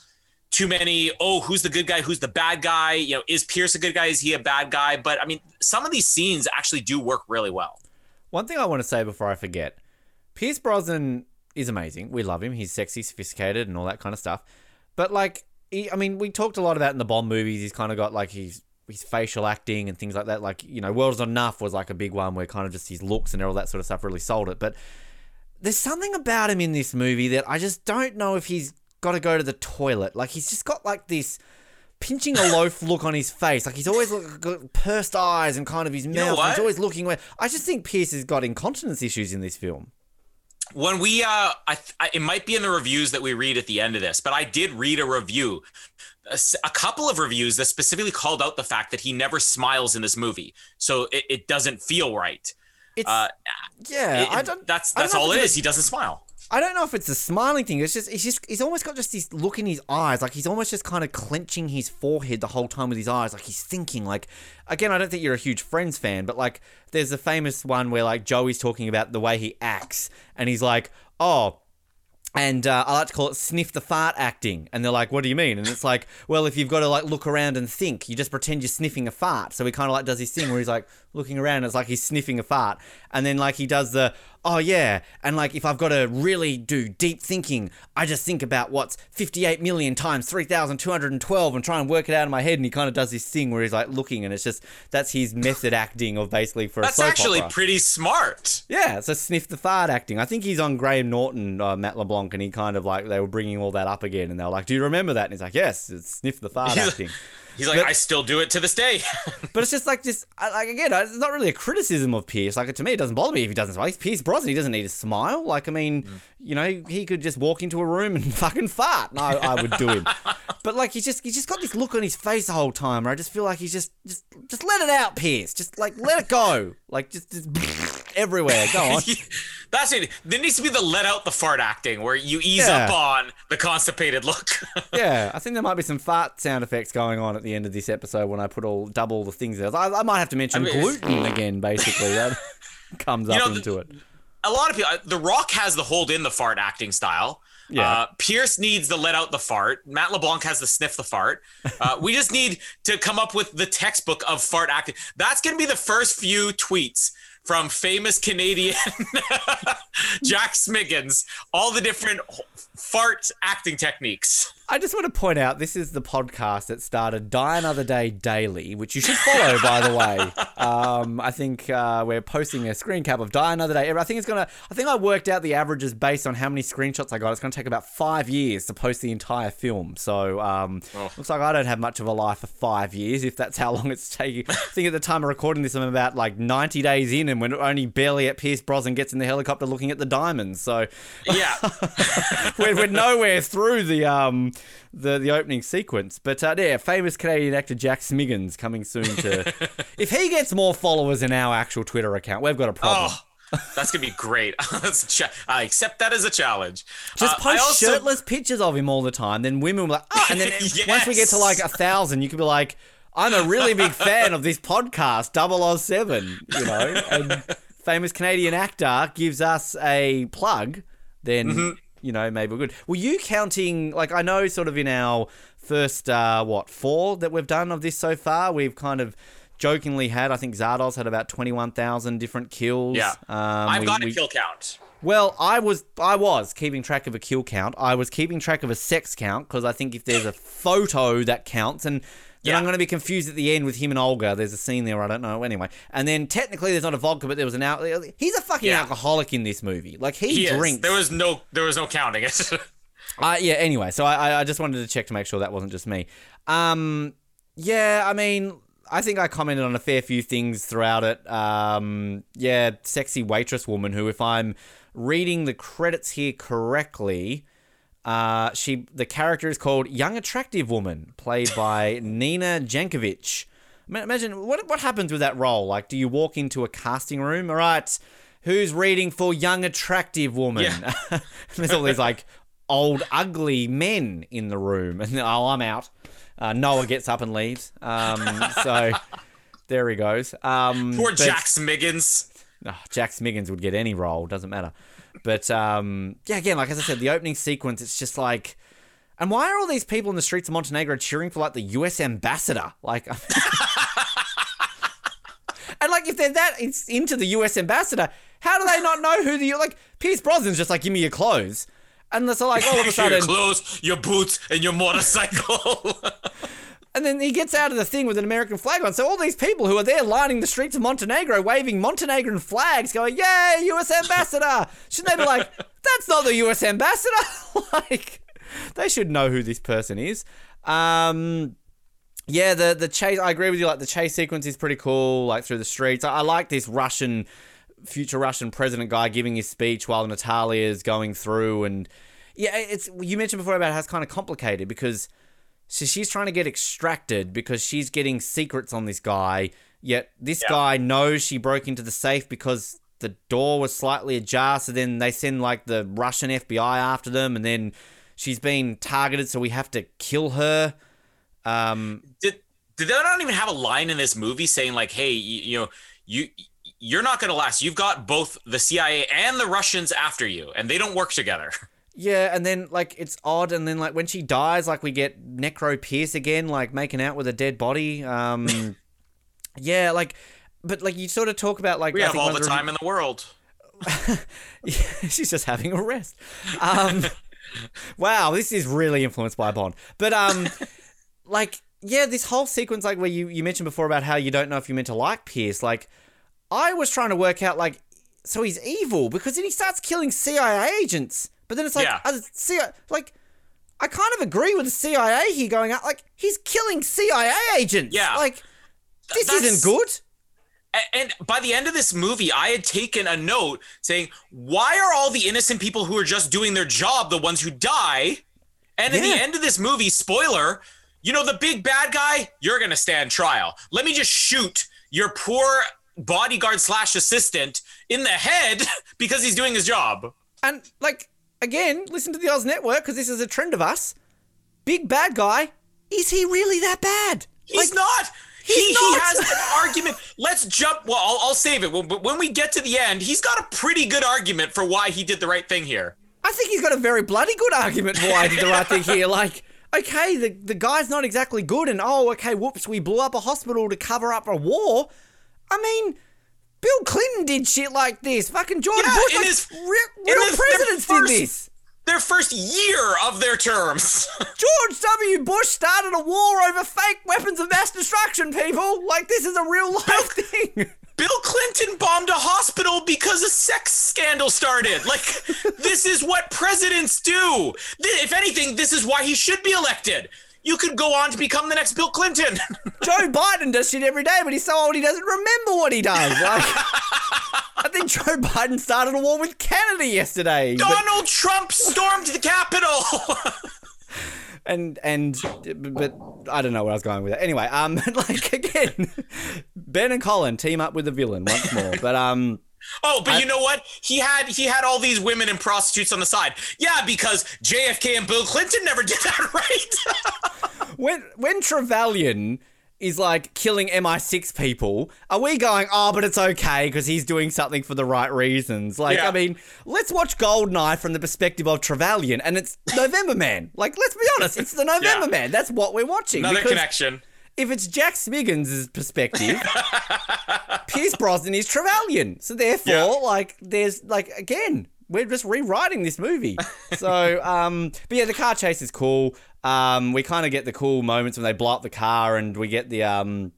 too many oh who's the good guy who's the bad guy you know is pierce a good guy is he a bad guy but i mean some of these scenes actually do work really well One thing I want to say before I forget Pierce Brosnan is amazing. We love him. He's sexy, sophisticated, and all that kind of stuff. But, like, he, I mean, we talked a lot about in the Bond movies. He's kind of got, like, his, his facial acting and things like that. Like, you know, World's Enough was, like, a big one where kind of just his looks and all that sort of stuff really sold it. But there's something about him in this movie that I just don't know if he's got to go to the toilet. Like, he's just got, like, this pinching a loaf look on his face. Like he's always look, got pursed eyes and kind of his know mouth. what? He's always looking away. I just think Pierce has got incontinence issues in this film. when we uh I, I it might be in the reviews that we read at the end of this but i did read a review a, s- a couple of reviews that specifically called out the fact that he never smiles in this movie so it, it doesn't feel right It's uh yeah. it- I don't. that's I don't that's all it's he doesn't smile I don't know if it's a smiling thing. It's just, it's just, he's almost got just this look in his eyes, like he's almost just kind of clenching his forehead the whole time with his eyes, like he's thinking. Like, again, I don't think you're a huge Friends fan, but like, there's a famous one where like Joey's talking about the way he acts, and he's like, "Oh, and uh, I like to call it sniff the fart acting. And they're like, what do you mean? And it's like, well, if you've got to like look around and think, you just pretend you're sniffing a fart. So he kind of like does this thing where he's like looking around. It's like he's sniffing a fart. And then like he does the, oh yeah. And like if I've got to really do deep thinking, I just think about what's 58 million times 3,212 and try and work it out in my head. And he kind of does this thing where he's like looking and it's just, that's his method acting of basically for a that's actually opera. pretty smart Yeah, so sniff the fart acting. I think he's on Graham Norton, uh, Matt LeBlanc, and he kind of like they were bringing all that up again, and they were like, "Do you remember that?" And he's like, "Yes, it's sniff the fart acting." He's like But- i still do it to this day But it's just like just I- like again, it's not really a criticism of Pierce. Like to me, it doesn't bother me if he doesn't smile. He's Pierce Brosnan. He doesn't need to smile. Like I mean, mm. you know, he could just walk into a room and fucking fart. And I, I would do him. but like he's just he's just got this look on his face the whole time. Where I just feel like he's just just just let it out, Pierce. Just like let it go. Like just just everywhere. Go on. That's it there needs to be the let out the fart acting where you ease Yeah. up on the constipated look yeah, I think there might be some fart sound effects going on at the end of this episode when I put all double the things there. I, I might have to mention I mean, gluten again. Basically, that comes up know, the- into it. a lot of people the rock has the hold in the fart acting style Yeah. uh, pierce needs the let out the fart matt leblanc has the sniff the fart uh, we just need to come up with the textbook of fart acting that's going to be the first few tweets from famous canadian jack smiggins all the different fart acting techniques I just want to point out this is the podcast that started Die Another Day Daily, which you should follow, by the way. Um, I think uh, we're posting a screen cap of Die Another Day. I think it's gonna. I think I worked out the averages based on how many screenshots I got. It's gonna take about five years to post the entire film. So um, looks like I don't have much of a life for five years, if that's how long it's taking. I think at the time of recording this, I'm about like 90 days in, and we're only barely at Pierce Brosnan gets in the helicopter looking at the diamonds. So yeah we're, we're nowhere through the um the the opening sequence. But uh, yeah, famous Canadian actor Jack Smiggins coming soon to. if he gets more followers in our actual Twitter account, we've got a problem. oh that's going to be great that's a cha- i accept that as a challenge Just Uh, post also- shirtless pictures of him all the time. Then women will be like, oh, and then once we get to like a thousand, you could be like, I'm a really big fan of this podcast, 007, you know, and famous Canadian actor gives us a plug, then, Mm-hmm. You know, maybe we're good. Were you counting, like, I know sort of in our first, uh, what, four that we've done of this so far, we've kind of jokingly had, I think Zardoz had about 21,000 different kills. yeah Um, i've we- got a we- kill count well, I was I was keeping track of a kill count. I was keeping track of a sex count because I think if there's a photo that counts, and then Yeah. I'm going to be confused at the end with him and Olga. There's a scene there I don't know. Anyway, and then technically there's not a vodka, but there was an out. He's a fucking Yeah. alcoholic in this movie. Like he, he is. drinks. there was no there was no counting it Uh, yeah. Anyway, so I, I- I just wanted to check to make sure that wasn't just me. Um, yeah. I mean, I think I commented on a fair few things throughout it. Um, yeah, sexy waitress woman who, if I'm reading the credits here correctly, Uh, she the character is called Young Attractive Woman, played by Nina Jankovic. Imagine what what happens with that role. Like, do you walk into a casting room? All right, who's reading for Young Attractive Woman? There's all these like old ugly men in the room, and oh, I'm out. Uh, Noah gets up and leaves. Um, so there he goes. Um, Poor but- Jack Smiggins. Oh, Jack Smiggins would get any role, doesn't matter. But um, yeah, again, like as I said, the opening sequence, it's just like, and why are all these people in the streets of Montenegro cheering for like the U.S. ambassador? Like, and like if they're that it's into the U.S. ambassador, how do they not know who the like Pierce Brosnan's just like, give me your clothes, and so like all of a sudden your clothes, your boots, and your motorcycle. And then he gets out of the thing with an American flag on. So all these people who are there lining the streets of Montenegro, waving Montenegrin flags, going, "Yay, U.S. ambassador!" Shouldn't they be like, "That's not the U.S. ambassador"? like, they should know who this person is. Um, yeah, the the chase. I agree with you. Like the chase sequence is pretty cool. Like through the streets. I, I like this Russian, future Russian president guy giving his speech while Natalia is going through. And yeah, it's you mentioned before about how it's kind of complicated because. So she's trying to get extracted because she's getting secrets on this guy. Yet this Yeah. guy knows she broke into the safe because the door was slightly ajar. So then they send like the Russian FBI after them, and then she's been targeted. So we have to kill her. Um, did did they not even have a line in this movie saying like, "Hey, you, you know, you you're not going to last. You've got both the CIA and the Russians after you, and they don't work together." yeah, and then like it's odd, and then like when she dies, like we get Necro Pierce again, like making out with a dead body. Um, yeah, like, but like you sort of talk about like We I have think all the time in the world. she's just having a rest. Um, wow, this is really influenced by Bond. But um, like, yeah, this whole sequence, like where you you mentioned before about how you don't know if you're meant to like Pierce. Like, I was trying to work out like, so he's evil because then he starts killing CIA agents. But then it's like, Yeah. uh, CIA, like. I kind of agree with the CIA here going out. Like, he's killing CIA agents. Yeah. Like, this That's- isn't good. And by the end of this movie, I had taken a note saying, "Why are all the innocent people who are just doing their job the ones who die?" And at Yeah. the end of this movie, spoiler, you know the big bad guy, you're gonna stand trial. Let me just shoot your poor bodyguard slash assistant in the head because he's doing his job. And like again, listen to the Oz Network because this is a trend of us. Big bad guy, is he really that bad? He's Like, not. he's he, not. he has an argument. Let's jump. Well, I'll, I'll save it. When, but when we get to the end, he's got a pretty good argument for why he did the right thing here. I think he's got a very bloody good argument for why he did the right thing here. Like, okay, the the guy's not exactly good, and oh, okay, whoops, we blew up a hospital to cover up a war. I mean. Bill Clinton did shit like this. Fucking George Yeah, Bush, like, his- re- real their presidents first- did this. Their first year of their terms. George W. Bush started a war over fake weapons of mass destruction, people. Like, this is a real life thing. Bill Clinton bombed a hospital because a sex scandal started. Like, this is what presidents do. If anything, this is why he should be elected. You could go on to become the next Bill Clinton. Joe Biden does shit every day, but he's so old he doesn't remember what he does. Like, I think Joe Biden started a war with Canada yesterday. but- Donald Trump stormed the Capitol. and and but I don't know where I was going with it. Anyway, um, like again, Ben and Colin team up with the villain once more. But um, oh, but you know what? He had he had all these women and prostitutes on the side. Yeah, because JFK and Bill Clinton never did that right. when when Trevelyan is like killing MI6 people, are we going, oh, but it's okay because he's doing something for the right reasons? Like, Yeah. I mean, let's watch Goldeneye from the perspective of Trevelyan, and it's November Man. Like, let's be honest, it's the November Yeah. Man. That's what we're watching. Another because connection. If it's Jack Smiggins' perspective, Pierce Brosnan is Trevelyan. So therefore, Yeah. like, there's like again, we're just rewriting this movie. So, um, but yeah, the car chase is cool. Um, we kind of get the cool moments when they blow up the car, and we get the um.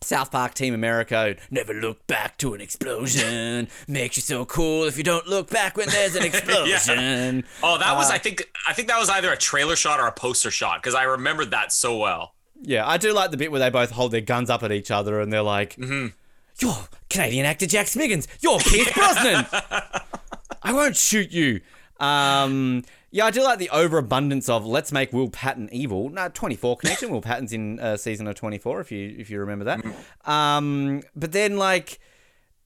South Park Team America, never look back to an explosion. Makes you so cool if you don't look back when there's an explosion. Oh, that was Uh, I think I think that was either a trailer shot or a poster shot because I remembered that so well. Yeah, I do like the bit where they both hold their guns up at each other and they're like, You're Canadian actor Jack Smiggins. You're Pierce Brosnan. I won't shoot you. Um, Yeah, I do like the overabundance of let's make Will Patton evil. No, 24 connection. Will Patton's in uh, season of 24, if you if you remember that. Um, but then like,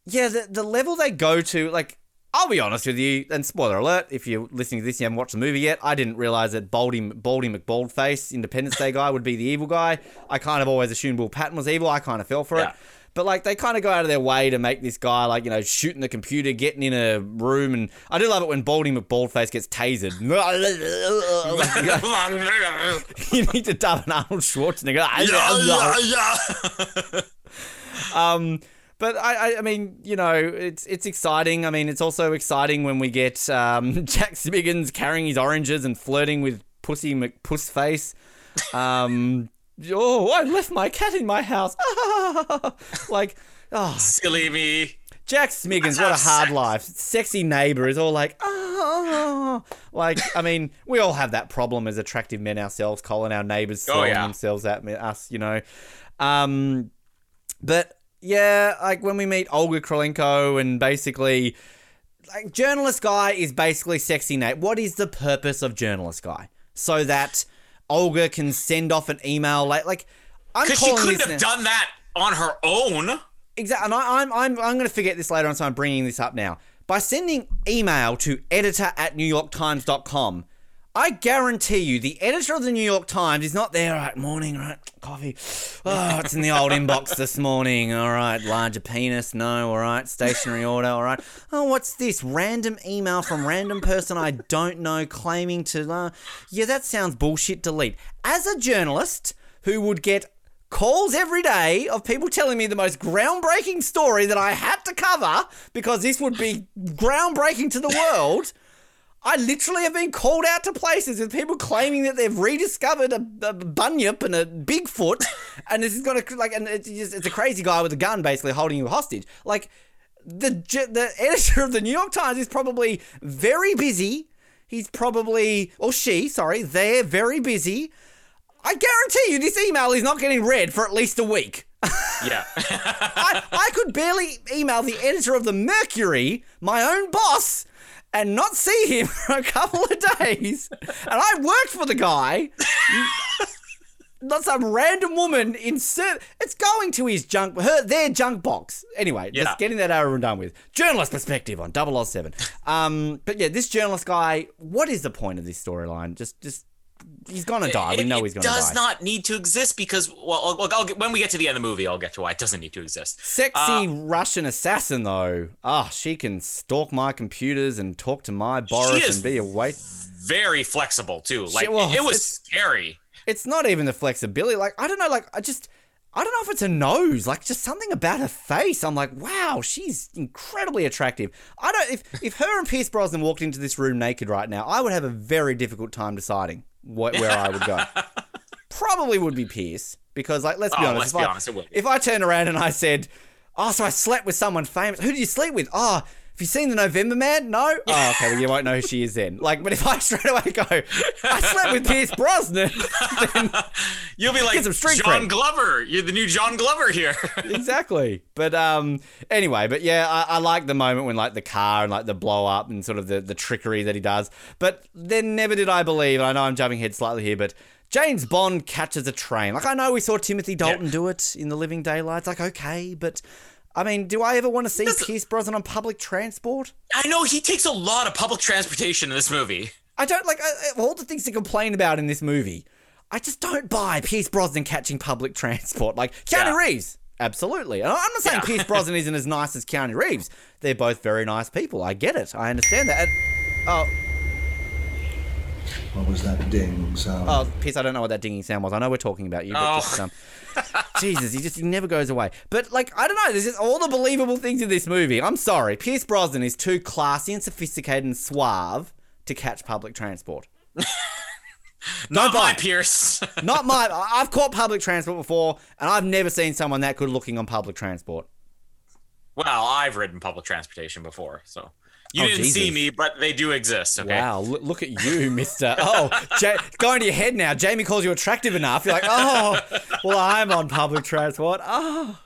yeah, the the level they go to, like, I'll be honest with you, and spoiler alert, if you're listening to this and you haven't watched the movie yet, I didn't realize that Baldy Baldy McBaldface, Independence Day guy, would be the evil guy. I kind of always assumed Will Patton was evil. I kind of fell for Yeah. it. But like they kind of go out of their way to make this guy like you know shooting the computer, getting in a room, and I do love it when Baldy McBaldface gets tasered. you need to dub an Arnold Schwarzenegger. Um, but I, I, I mean, you know, it's it's exciting. I mean, it's also exciting when we get um, Jack Smiggins carrying his oranges and flirting with Pussy McPussface. Um, oh, I left my cat in my house. like, oh, Silly me. Jack Smiggins, what a hard life. Sexy neighbor is all like, oh, like, I mean, we all have that problem as attractive men ourselves, calling our neighbors, Oh, throwing yeah. themselves at me, us, you know. Um, but yeah, like when we meet Olga Kurylenko and basically, like, journalist guy is basically sexy Nate. What is the purpose of journalist guy? So that Olga can send off an email, like, like, I'm Because she couldn't have now- done that on her own. Exactly, and I, I'm I'm I'm going to forget this later on, so I'm bringing this up now. By sending email to editor at newyorktimes.com, I guarantee you the editor of the New York Times is not there. Right, morning, right, coffee. Oh, it's in the old inbox this morning. All right, larger penis, no. All right, stationary order. All right. Oh, what's this? Random email from random person I don't know claiming to. Uh, yeah, that sounds bullshit. Delete. As a journalist who would get calls every day of people telling me the most groundbreaking story that I had to cover because this would be groundbreaking to the world. I literally have been called out to places with people claiming that they've rediscovered a, a bunyip and a Bigfoot, and this is gonna like, and it's, just, it's a crazy guy with a gun basically holding you hostage. Like the the editor of the New York Times is probably very busy. He's probably or she, sorry, they're very busy. I guarantee you this email is not getting read for at least a week. Yeah. I, I could barely email the editor of the Mercury, my own boss, and not see him for a couple of days. And I worked for the guy. Not some random woman insert. It's going to his junk, her their junk box. Anyway, Yeah. just getting that over and done with. Journalist perspective on 007. Um, but yeah, this journalist guy. What is the point of this storyline? Just, just he's gonna die. We know he's gonna die. It does not need to exist because well, I'll, I'll- get, when we get to the end of the movie, I'll get to why it doesn't need to exist. Sexy Uh, Russian assassin, though. Ah, she can stalk my computers and talk to my Boris is and be a wait. Very flexible too. Like well, it was it's- scary. It's not even the flexibility. Like I don't know. Like I just. I don't know if it's a nose, like just something about her face. I'm like, wow, she's incredibly attractive. I don't if if her and Pierce Brosnan walked into this room naked right now, I would have a very difficult time deciding what where I would go. Probably would be Pierce because, like, let's be Oh, honest. let's if be I, honest, it would be. If I turned around and I said, "Oh, so I slept with someone famous," who did you sleep with? Oh. Have you seen the November Man? No. Oh, okay. Well, you won't know who she is then. Like, but if I straight away go, I slept with Pierce Brosnan, then You'll be like some John cred. Glover. You're the new John Glover here. exactly. But um, anyway, but yeah, I, I like the moment when like the car and like the blow up and sort of the, the trickery that he does. But then never did I believe. And I know I'm jumping ahead slightly here, but James Bond catches a train. Like I know we saw Timothy Dalton do it in The Living Daylights. Like okay, but I mean, do I ever want to see Pierce Brosnan on public transport? I know he takes a lot of public transportation in this movie. I don't like uh, all the things to complain about in this movie. I just don't buy Pierce Brosnan catching public transport. Like Keanu Yeah. Reeves, absolutely. And I'm not saying Yeah. Pierce Brosnan isn't as nice as Keanu Reeves. They're both very nice people. I get it. I understand that. And, oh, What was that ding sound? oh, Pierce, I don't know what that dinging sound was. I know we're talking about you, but Oh. just um, Jesus, he just he never goes away. But like, I don't know. There's just all the believable things in this movie. I'm sorry, Pierce Brosnan is too classy and sophisticated and suave to catch public transport. Not buy my. Pierce. Not my. I've caught public transport before, and I've never seen someone that good looking on public transport. well, I've ridden public transportation before, so you Oh, didn't see me, but they do exist. Okay. Wow, look, look at you, Mister. Oh, ja- going to your head now. Jamie calls you attractive enough. You're like, oh, well, I'm on public transport. Oh,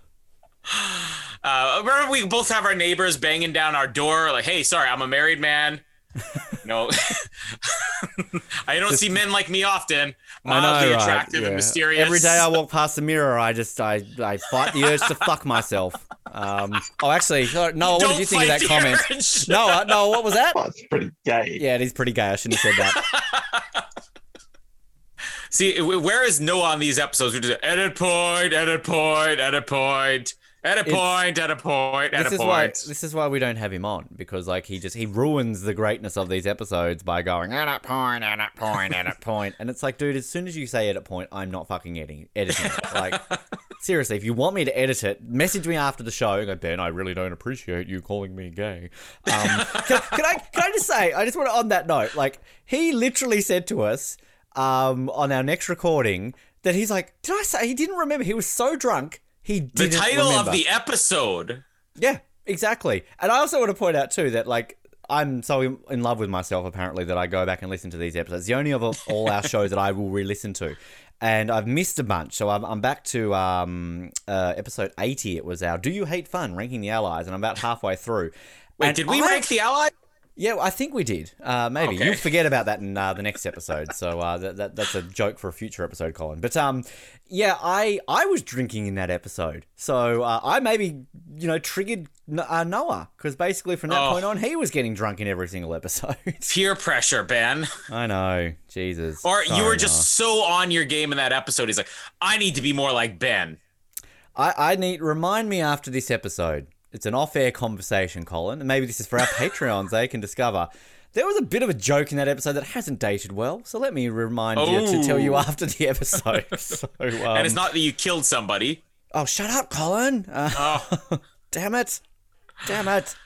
Uh, remember, we both have our neighbors banging down our door, like, "Hey, sorry, I'm a married man. No, I don't see men like me often. Mildly know, right? attractive Yeah. and mysterious. Every day I walk past the mirror, I just I, I fight the urge to fuck myself. Um, oh, actually, no, Noah, what Don't did you think of that comment? urge. Noah, Noah, what was that? Oh, it's pretty gay. Yeah, it is pretty gay. I shouldn't have said that. See, where is Noah on these episodes? We just edit point, edit point, edit point, edit a point, edit point, this edit is why point. this is why we don't have him on because like he just he ruins the greatness of these episodes by going at a point, at a point, at edit point, and it's like, dude, as soon as you say edit point, I'm not fucking editing editing it. Like, seriously, if you want me to edit it, message me after the show. and Go, Ben, I really don't appreciate you calling me gay. Um, can, can I can I just say, I just want to on that note, like he literally said to us um, on our next recording that he's like, did I say he didn't remember? He was so drunk. He The title remember. of the episode. Yeah, exactly. And I also want to point out too that like I'm so in, love with myself apparently that I go back and listen to these episodes. The only of all our shows that I will re-listen to, and I've missed a bunch. So I'm, I'm back to um, uh, episode 80. It was our "Do You Hate Fun?" ranking the Allies, and I'm about halfway through. Wait, And did we I- rank the ally? Yeah, I think we did. Uh, maybe Okay. you'll forget about that in uh, the next episode. So uh, that, that that's a joke for a future episode, Colin. But um, yeah, I I was drinking in that episode, so uh, I maybe you know triggered uh, Noah because basically from that Oh. point on he was getting drunk in every single episode. Peer pressure, Ben. I know, Jesus. Or you were just so on your game in that episode. He's like, I need to be more like Ben. I I need remind me after this episode. It's an off-air conversation, Colin, and maybe this is for our Patreons. They can discover. There was a bit of a joke in that episode that hasn't dated well, so let me remind you to tell you Oh. after the episode. So, um, and it's not that you killed somebody. Oh, shut up, Colin! Uh, Oh. damn it! Damn it!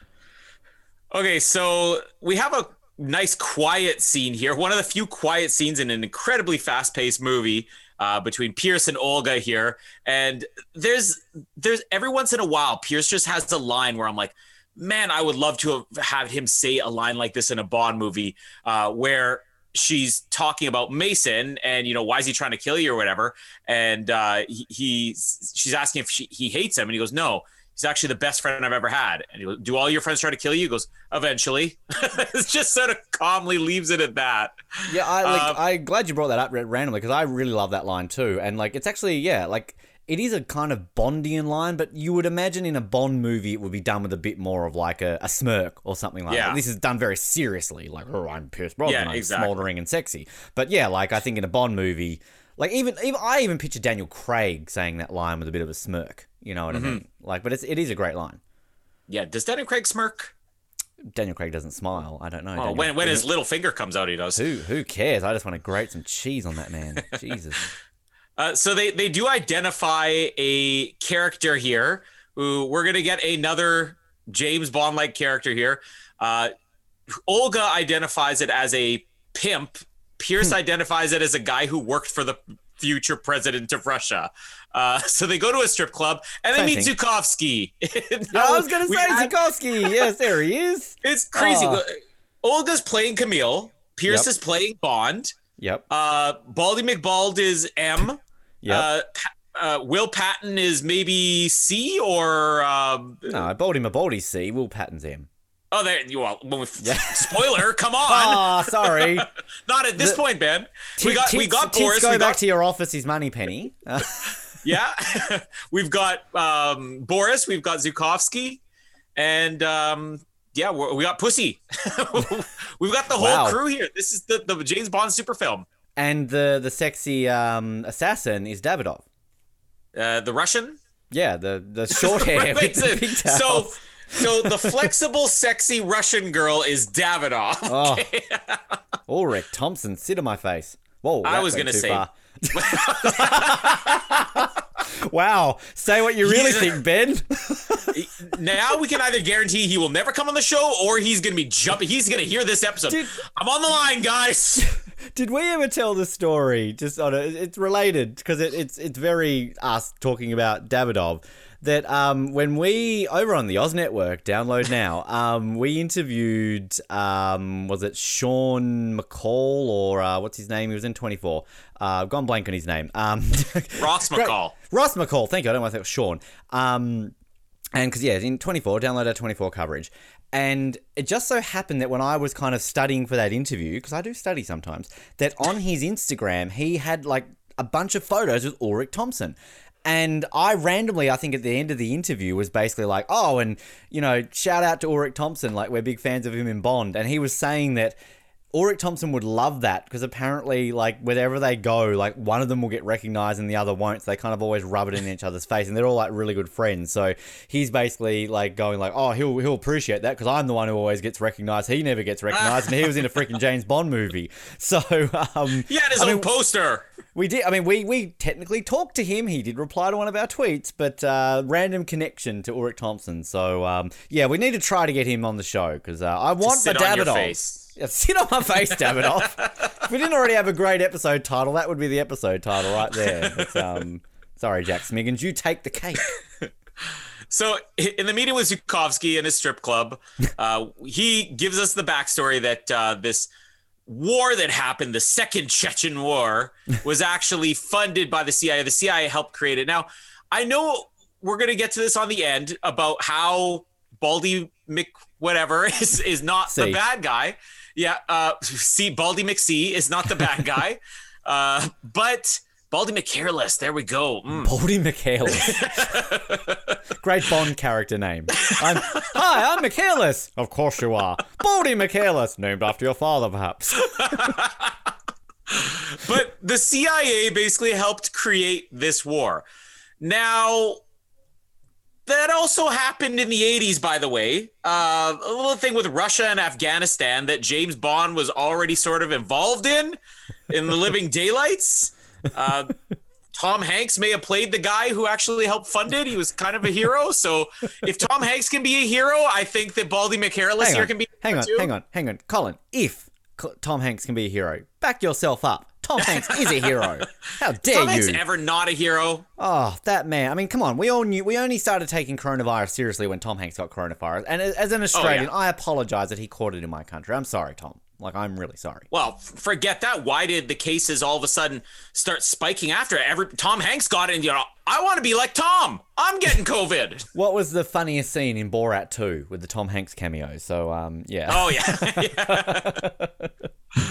Okay, so we have a nice quiet scene here. One of the few quiet scenes in an incredibly fast-paced movie uh, between Pierce and Olga here. And there's there's every once in a while, Pierce just has a line where I'm like, man, I would love to have had him say a line like this in a Bond movie, uh, where she's talking about Mason and you know why is he trying to kill you or whatever, and uh, he, he's she's asking if she, he hates him, and he goes, no. He's actually the best friend I've ever had. And he goes, Do all your friends try to kill you? He goes, Eventually. it's just sort of calmly leaves it at that. Yeah, I like. Um, I'm glad you brought that up randomly because I really love that line too. And like, it's actually yeah, like it is a kind of Bondian line, but you would imagine in a Bond movie it would be done with a bit more of like a, a smirk or something like Yeah. that. This is done very seriously, like oh, I'm Pierce Brosnan, Yeah, I'm exactly. smoldering and sexy. But yeah, like I think in a Bond movie, like even even I even picture Daniel Craig saying that line with a bit of a smirk. You know what Mm-hmm. I mean? Like, but it's it is a great line. Yeah. Does Daniel Craig smirk? Daniel Craig doesn't smile. I don't know. Oh, Daniel- when, when his little finger comes out, he does. who who cares? I just want to grate some cheese on that man. Jesus. Uh, so they, they do identify a character here who we're going to get another James Bond like character here. Uh, Olga identifies it as a pimp. Pierce Hmm. identifies it as a guy who worked for the future president of Russia. Uh, so they go to a strip club and they meet. Zukovsky. I was gonna say had- Zukovsky. Yes, there he is. It's crazy. Oh. Olga's playing Camille. Pierce Yep. is playing Bond. Yep. Uh, Baldy McBald is M. Yep. Uh, uh, Will Patton is maybe C or um, no, I Baldy Mabaldi C. Will Patton's M. oh, there you well, we, spoiler. Come on, Ah, sorry. not at this the- point, Ben. we got we got tits Boris. go We back to your office. His money penny. Yeah, we've got um, Boris. We've got Zukovsky, and um, yeah, we got Pussy. we've got the whole Wow. crew here. This is the, the James Bond super film. and the the sexy um, assassin is Davidov. Uh, the Russian. Yeah, the the short hair Wait, the so, so, so the flexible, sexy Russian girl is Davidoff. Oh. Ulrich Thomsen, sit on my face. Whoa, I was gonna say-. Wow, say what you really think, Ben. now we can either guarantee he will never come on the show, or he's gonna be jumping. He's gonna hear this episode. Dude. I'm on the line, guys. Did we ever tell the story? Just on a, it's related because it, it's it's very us talking about Davidov. That um, when we over on the Oz Network, download now. Um, we interviewed um, was it Sean McCall or uh, what's his name? He was in Twenty Four. Uh, gone blank on his name. Um, Ross McCall. Ross McCall. Thank you. I don't want to was Sean. Um, and because yeah, in 24, download our 24 coverage. And it just so happened that when I was kind of studying for that interview, because I do study sometimes, that on his Instagram he had like a bunch of photos with Ulrich Thomsen. And I randomly, I think at the end of the interview, was basically like, oh, and, you know, shout out to Ulrich Thomsen. Like, we're big fans of him in Bond. And he was saying that Ulrich Thomsen would love that because apparently, like, wherever they go, like, one of them will get recognized and the other won't. So they kind of always rub it in each other's face. And they're all, like, really good friends. So he's basically, like, going, like, oh, he'll, he'll appreciate that because I'm the one who always gets recognized. He never gets recognized. and he was in a freaking James Bond movie. So, um, He had his I own mean, poster. we did. I mean, we we technically talked to him. He did reply to one of our tweets, but uh, random connection to Ulrich Thomsen. So um, yeah, we need to try to get him on the show because uh, I want on Davidoff. Yeah, sit on my face, Davidoff. if we didn't already have a great episode title, that would be the episode title right there. Um, sorry, Jack Smiggins, you take the cake. So in the meeting with Zukovsky in his strip club, uh, he gives us the backstory that uh, this war that happened, the Second Chechen War, was actually funded by the CIA. The CIA helped create it. Now, I know we're going to get to this on the end about how Baldy Mc whatever is is not the bad guy. Yeah, uh, see, Baldy McC is not the bad guy, uh, but Baldy McCareless. There we go. Mm. Baldy Michaelis. Great Bond character name. I'm, Hi, I'm Michaelis. Of course you are. Baldy Michaelis, named after your father, perhaps. but the CIA basically helped create this war. Now, that also happened in the 80s, by the way. Uh, a little thing with Russia and Afghanistan that James Bond was already sort of involved in, in the Living Daylights. Uh, Tom Hanks may have played the guy who actually helped fund it. He was kind of a hero. So if Tom Hanks can be a hero, I think that Baldy Hang here on, can be. hang on, too. hang on, hang on. Colin, if Tom Hanks can be a hero, back yourself up. Tom Hanks is a hero. How dare you? Tom Hanks you? ever not a hero? Oh, that man. I mean, come on. We all knew. We only started taking coronavirus seriously when Tom Hanks got coronavirus. And as an oh, Australian, I apologize that he caught it in my country. I'm sorry, Tom. Like, I'm really sorry. Well, forget that. Why did the cases all of a sudden start spiking after it? every Tom Hanks got it? And you know, I want to be like Tom. I'm getting COVID. What was the funniest scene in Borat 2 with the Tom Hanks cameo? So, um, yeah. oh yeah. Yeah.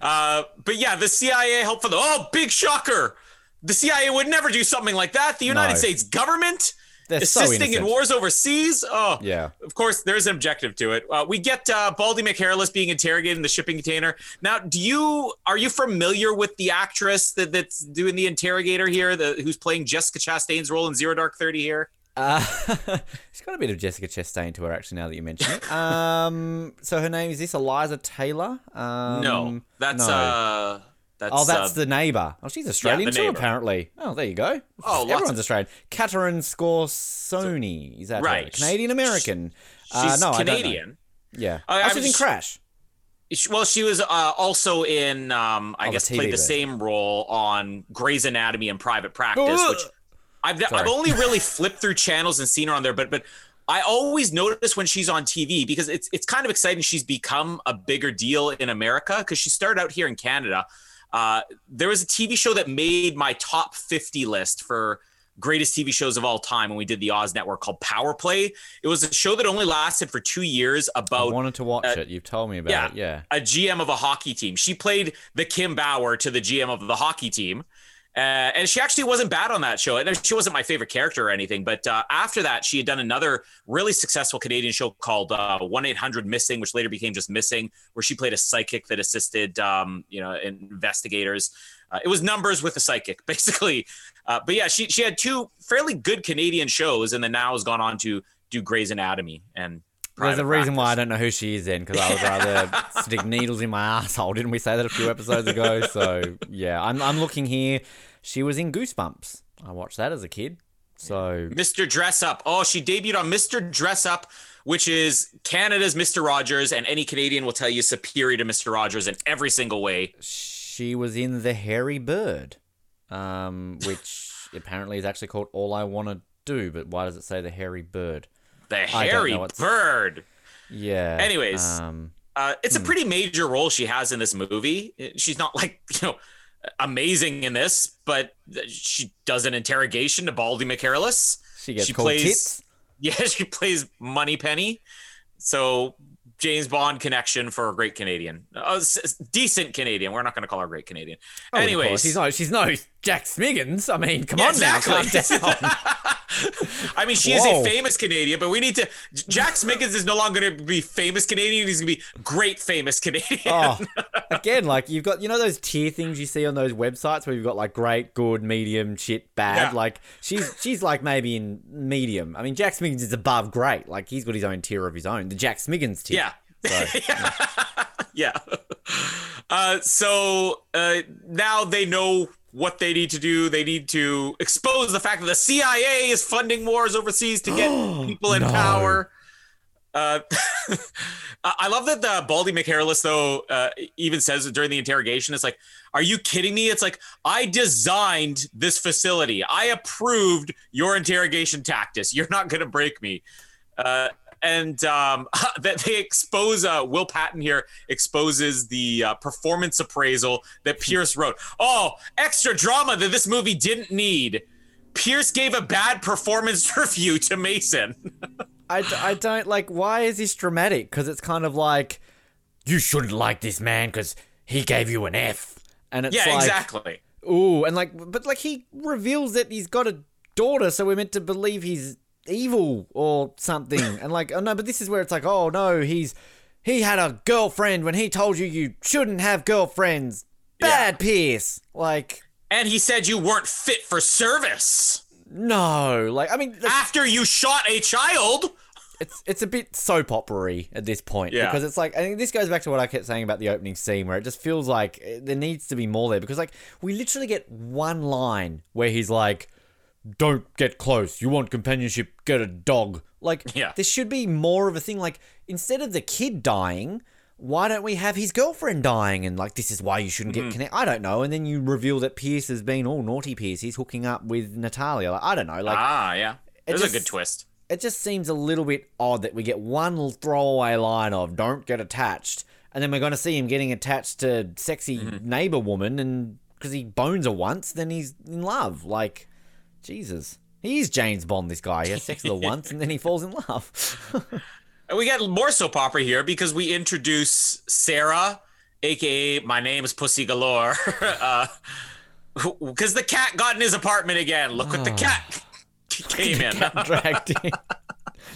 uh, but yeah, the CIA helped for the. Oh, big shocker! The CIA would never do something like that. The United No. States government They're so assisting in wars overseas. Oh, Yeah. Of course, there's an objective to it. Uh, we get uh, Baldy McHairless being interrogated in the shipping container. Now, do you are you familiar with the actress that, that's doing the interrogator here, the who's playing Jessica Chastain's role in Zero Dark Thirty here? Uh, she's got a bit of Jessica Chastain to her, actually, now that you mention it. Um, so her name is this Eliza Taylor? Um, no, that's no. uh, that's Oh, that's uh, the neighbor. Oh, she's Australian the too, neighbour. apparently. Oh, there you go. Oh, everyone's of- Australian. Caterina Scorsone. Is that Right. Canadian American. Uh, she's no, I don't know. Canadian. Yeah. I- oh, I she's in Crash. She- Well, she was uh, also in, um, I Oh, guess, TV played the bit. same role on Grey's Anatomy and Private Practice, which I've, Sorry. I've only really flipped through channels and seen her on there, but but I always notice when she's on TV because it's it's kind of exciting. She's become a bigger deal in America because she started out here in Canada. Uh, there was a TV show that made my top 50 list for greatest TV shows of all time when we did the Oz Network called Power Play. It was a show that only lasted for two years About I wanted to watch it. You've told me about yeah. it. Yeah. a GM of a hockey team. She played the Kim Bauer to the GM of the hockey team. Uh, and she actually wasn't bad on that show. And she wasn't my favorite character or anything. But uh, after that, she had done another really successful Canadian show called uh, 1 800 Missing, which later became just Missing, where she played a psychic that assisted, um, you know, investigators. Uh, it was numbers with a psychic, basically. Uh, but yeah, she, she had two fairly good Canadian shows and then now has gone on to do Grey's Anatomy. And There's a reason why I don't know who she is then, because I would rather stick needles in my asshole. Didn't we say that a few episodes ago? So yeah, I'm I'm looking here. She was in Goosebumps. I watched that as a kid. So Mr. Dress Up. Oh, she debuted on Mr. Dress Up, which is Canada's Mr. Rogers, and any Canadian will tell you superior to Mr. Rogers in every single way. she was in The Hairy Bird, um, which apparently is actually called All I Want to Do. But why does it say The Hairy Bird? The hairy bird. Yeah. Anyways. um, Uh, it's Hmm. a pretty major role she has in this movie. She's not like, you know, amazing in this, but she does an interrogation to Baldy McCareless. she gets she plays- tits. Yeah, she plays Money Penny. So James Bond connection for a great Canadian, s- decent Canadian. We're not going to call her a great Canadian. Oh. Anyways, she's no, she's no Jack Smiggins. I mean, come Yeah, on now, calm exactly. down. I mean, she is a famous Canadian, but we need to. Jack Smiggins is no longer going to be famous Canadian. He's going to be great famous Canadian. oh, again, like you've got, you know, those tier things you see on those websites where you've got like great, good, medium, shit, bad. Yeah. Like she's she's like maybe in medium. I mean, Jack Smiggins is above great. Like he's got his own tier of his own, the Jack Smiggins tier. Yeah. So, yeah. Uh, so uh, now they know what they need to do. They need to expose the fact that the CIA is funding wars overseas to get people in No. power. Uh, I I love that the Baldy McHairless though uh, even says during the interrogation, it's like, "Are you kidding me?" It's like I designed this facility. I approved your interrogation tactics. You're not going to break me. Uh, and um, that they expose uh, Will Patton here exposes the uh, performance appraisal that Pierce wrote. Oh, extra drama that this movie didn't need. Pierce gave a bad performance review to Mason. I, d- I don't like. Why is this dramatic? Because it's kind of like you shouldn't like this man because he gave you an F, and it's yeah, like, exactly. Ooh, and like, but like he reveals that he's got a daughter, so we're meant to believe he's evil or something. and like, oh no, but this is where it's like, oh no, he's he had a girlfriend when he told you you shouldn't have girlfriends. Bad Pierce. Like, And he said you weren't fit for service no, like I mean, after you shot a child. it's it's a bit soap opery at this point Yeah. because it's like I think this goes back to what I kept saying about the opening scene where it just feels like eh, there needs to be more there because like we literally get one line where he's like don't get close you want companionship get a dog like Yeah. this should be more of a thing like instead of the kid dying why don't we have his girlfriend dying and like this is why you shouldn't Mm-hmm. get connected? I don't know. And then you reveal that Pierce has been all naughty Pierce. He's hooking up with Natalia. Like, I don't know. Like ah, yeah. There's just- a good twist. it just seems a little bit odd that we get one throwaway line of "Don't get attached," and then we're going to see him getting attached to sexy Mm-hmm. neighbor woman, and because he bones her once, then he's in love. Like, Jesus, He's James Bond. This guy, he has sex with her once, and then he falls in love. And we get more soap opera here because we introduce Sarah, aka my name is Pussy Galore, because the cat got in his apartment again. Look what the cat came in. Dragged in.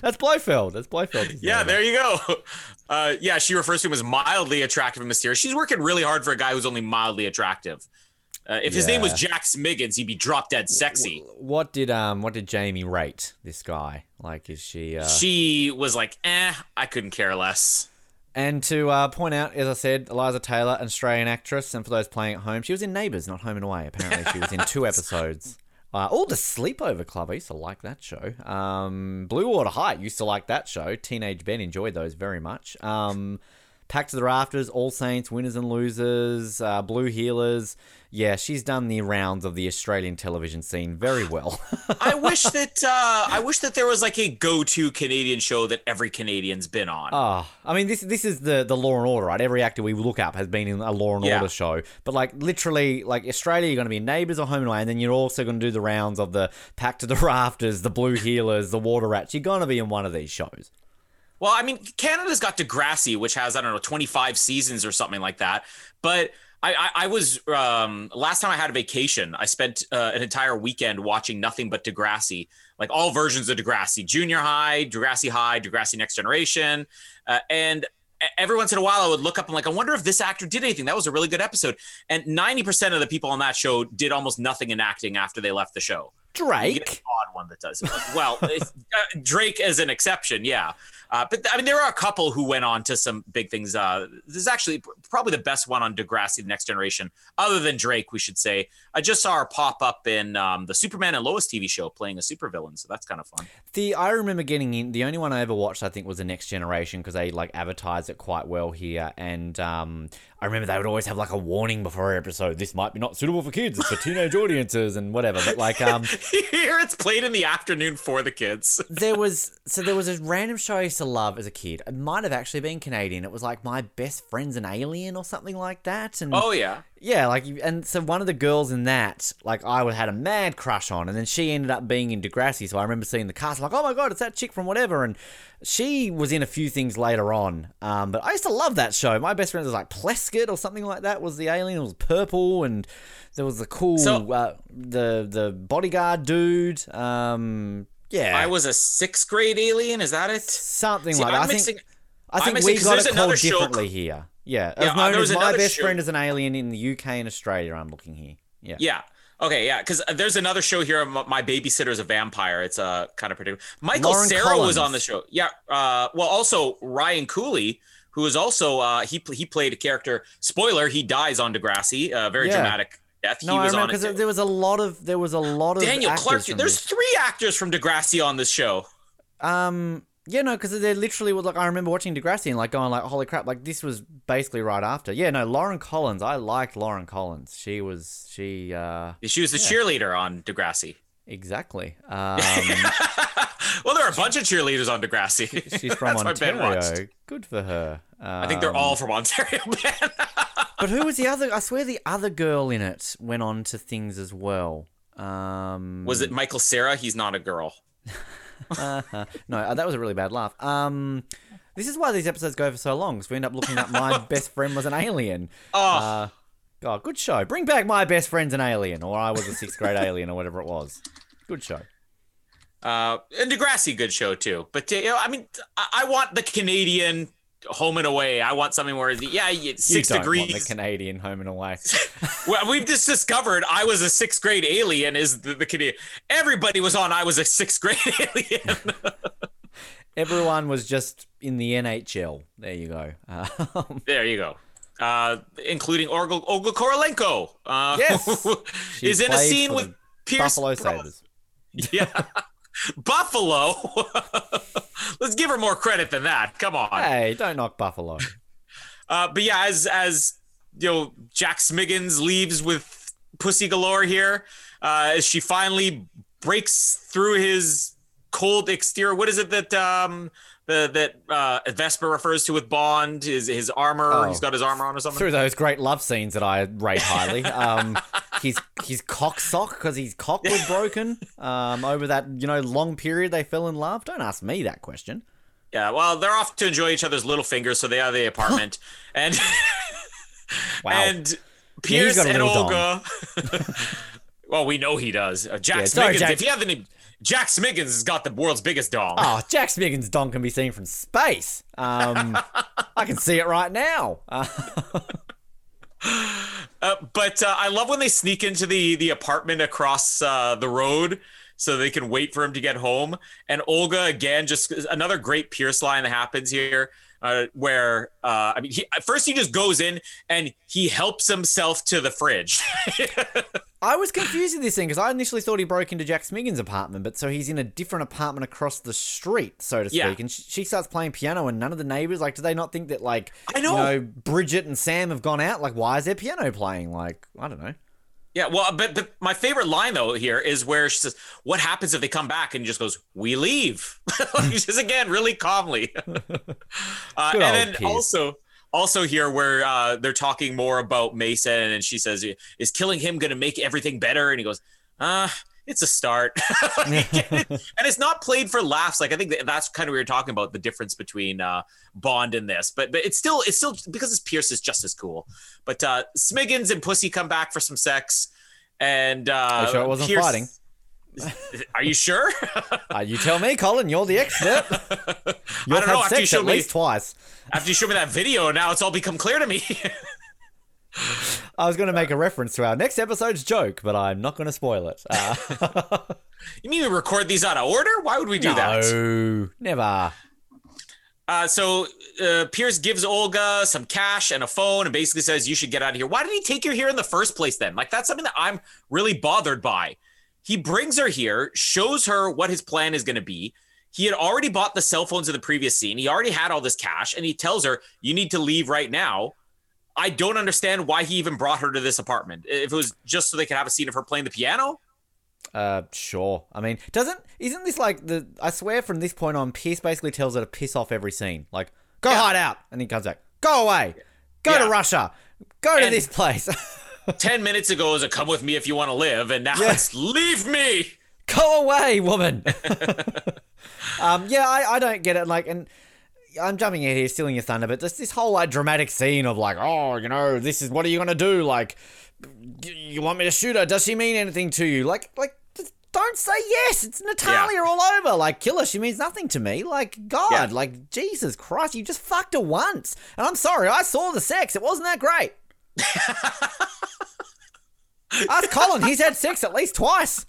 That's Blofeld. That's Blofeld. yeah, there you go. Uh, yeah, she refers to him as mildly attractive and mysterious. She's working really hard for a guy who's only mildly attractive. Uh, if his name was Yeah. Jack Smiggins, he'd be drop dead sexy. What did um What did Jamie rate this guy? Like, is she? Uh... She was like, eh, I couldn't care less. And to uh, point out, as I said, Eliza Taylor, an Australian actress, and for those playing at home, she was in Neighbours, not Home and Away. Apparently, she was in two episodes. Uh, oh, the Sleepover Club. I used to like that show. Um, Blue Water High. Used to like that show. Teenage Ben enjoyed those very much. Um, Packed to the Rafters, All Saints, Winners and Losers, uh, Blue Heelers. Yeah, she's done the rounds of the Australian television scene very well. I wish that uh, I wish that there was like a go-to Canadian show that every Canadian's been on. Oh, I mean, this this is the the Law and Order, right? Every actor we look up has been in a Law and Yeah. Order show. But like literally, like Australia, you're going to be in Neighbours or Home and Away, and then you're also going to do the rounds of the Packed to the Rafters, the Blue Heelers, the Water Rats. You're going to be in one of these shows. Well, I mean, Canada's got Degrassi, which has I don't know 25 seasons or something like that. But I, I, I was um, last time I had a vacation, I spent uh, an entire weekend watching nothing but Degrassi, like all versions of Degrassi, Junior High, Degrassi High, Degrassi Next Generation, uh, and every once in a while I would look up and like I wonder if this actor did anything. That was a really good episode. And 90% of the people on that show did almost nothing in acting after they left the show. You get an Drake. odd one that does. Well, uh, Drake as an exception, yeah. Uh, but I mean, there are a couple who went on to some big things. Uh, this is actually pr- probably the best one on Degrassi: The Next Generation, other than Drake, we should say. I just saw her pop up in um, the Superman and Lois TV show, playing a supervillain, so that's kind of fun. The I remember getting in. The only one I ever watched, I think, was the Next Generation because they like advertised it quite well here. And um, I remember they would always have like a warning before every episode. This might be not suitable for kids. It's for teenage audiences and whatever. But like, um, Here, it's played in the afternoon for the kids. there was so there was a random show I used to love as a kid. It might have actually been Canadian. It was like my best friend's an alien or something like that. And Oh yeah, Yeah, like, and so one of the girls in that, like, I would- had a mad crush on, and then she ended up being in Degrassi. So I remember seeing the cast, like, oh my god, it's that chick from whatever, and she was in a few things later on. Um, but I used to love that show. My best friend was like Pleskit or something like that. Was the alien? It was purple, and there was the cool, So- uh, the the bodyguard dude. Um, yeah, I was a sixth grade alien. Is that it? something See, like that. I'm I think mixing. I I'm think mixing- got it called differently here. Yeah, Yeah, uh, known as my best show- friend is an alien in the UK and Australia. I'm looking here. Yeah. Yeah. Okay, yeah, because there's another show here. My babysitter is a vampire. It's uh, kind of particular. Michael Lauren Sarah Collins. was on the show. Yeah. Uh, well, also Ryan Cooley, who is also uh, he he played a character. Spoiler: he dies on Degrassi. Uh, very Yeah. dramatic death. No, he I was remember on it. because there was a lot of there was a lot of Daniel Clark. There's this. three actors from Degrassi on this show. Um, yeah, no, because they literally was like I remember watching Degrassi and like going like, holy crap, like this was basically right after. Yeah, no, Lauren Collins. I liked Lauren Collins. She was she uh She was the cheerleader on Degrassi. exactly. Um, well, there are a bunch of cheerleaders on Degrassi. she's from That's why Ben watched. Ontario. Good for her. I think they're Um, all from Ontario. But who was the other? I swear the other girl in it went on to things as well. Um, was it Michael Sarah? He's not a girl. No, uh, that was a really bad laugh. Um, this is why these episodes go for so long, because we end up looking up my best friend was an alien. Oh, Uh, God, good show. Bring back my best friend's an alien, or I was a sixth grade alien, or whatever it was. Good show. Uh, and Degrassi, good show too. But you know, I mean, I, I want the Canadian home and away. I want something where, the, yeah, six you don't degrees. Want the Canadian home and away. well, we've just discovered I was a sixth grade alien. Is the, the Canadian? Everybody was on. I was a sixth grade alien. Everyone was just in the NHL. There you go. Um, there you go. Uh, including Olga, Olga Kurylenko. Uh, Yes. Is in a scene with Pierce Buffalo Sabres. Yeah. Buffalo. Let's give her more credit than that. Come on. Hey, don't knock Buffalo. Uh, but yeah, as as you know, Jack Smiggins leaves with pussy galore here. Uh, as she finally breaks through his cold exterior. What is it that um the that uh Vesper refers to with Bond? His his armor. Oh. He's got his armor on or something. Through those great love scenes that I rate highly. Um, his his cock sock because his cock was broken. Um, over that you know long period they fell in love. Don't ask me that question. Yeah. Well, they're off to enjoy each other's little fingers, so they are the apartment, and Wow. and Pierce a and Olga. well, we know he does. Uh, Jack Yeah, sorry, Smiggins. Jack- If you have any, Jack Smiggins has got the world's biggest dong. Oh, Jack Smiggins' dong can be seen from space. Um, I can see it right now. Uh, Uh, but uh, I love when they sneak into the the apartment across uh, the road so they can wait for him to get home. And Olga again, just another great Pierce line that happens here, uh, where uh, I mean, he, at first he just goes in and he helps himself to the fridge. I was confused with this thing because I initially thought he broke into Jack Smiggins' apartment, but so he's in a different apartment across the street, so to speak. Yeah. And sh- she starts playing piano, and none of the neighbors like, do they not think that like I know. you know Bridget and Sam have gone out? Like, why is there piano playing? Like, I don't know. Yeah, well, but, but my favorite line though here is where she says, "What happens if they come back?" And he just goes, "We leave." just again, really calmly. uh, and then also. Also here where uh, they're talking more about Mason and she says, "Is killing him going to make everything better?" And he goes, "Uh, it's a start." and it's not played for laughs. Like I think that's kind of what you're talking about the difference between uh, Bond and this, but but it's still it's still because it's Pierce is just as cool. But uh, Smiggins and Pussy come back for some sex, and uh, Are you sure it wasn't Pierce- fighting? Are you sure? Uh, you tell me, Colin. You're the expert. You've don't know, after you showed me- twice. After you showed me that video, now it's all become clear to me. I was going to make a reference to our next episode's joke, but I'm not going to spoil it. Uh, you mean we record these out of order? Why would we do that? no, never. Uh, so uh, Pierce gives Olga some cash and a phone and basically says, You should get out of here. Why did he take her here in the first place then? Like, that's something that I'm really bothered by. He brings her here, shows her what his plan is going to be. He had already bought the cell phones in the previous scene. He already had all this cash, and he tells her, You need to leave right now. I don't understand why he even brought her to this apartment. If it was just so they could have a scene of her playing the piano, Uh, sure. I mean, doesn't isn't this like the? I swear, from this point on, Pierce basically tells her to piss off every scene. Like, go hide out, and he comes back. Go away. Go Yeah. to Russia. Go to this place. Ten minutes ago was a come with me if you want to live, and now Yeah. it's leave me. Go away, woman. um, yeah, I, I don't get it. Like, and I'm jumping in here, stealing your thunder, but just this whole like dramatic scene of like, oh, you know, this is what are you gonna do? Like, you want me to shoot her? Does she mean anything to you? Like, like. Don't say yes. It's Natalia all over. Like, kill her. She means nothing to me. Like, God. Yeah. Like, Jesus Christ. You just fucked her once. And I'm sorry. I saw the sex. It wasn't that great. Ask Colin. He's had sex at least twice.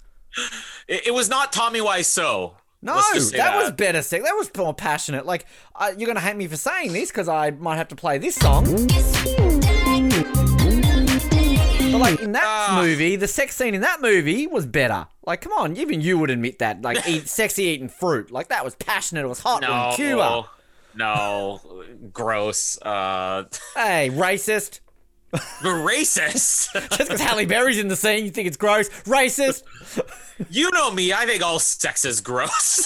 It, it was not Tommy Wiseau. No, Let's that, was better sick. That was more passionate. Like, uh, you're gonna hate me for saying this because I might have to play this song. But like in that Ah. movie, the sex scene in that movie was better. Like, come on, even you would admit that. Like, eat sexy eating fruit. Like that was passionate. It was hot. No, in Cuba. no, gross. Uh, Hey, racist. Racist. Just because Halle Berry's in the scene, you think it's gross. Racist. you know me. I think all sex is gross.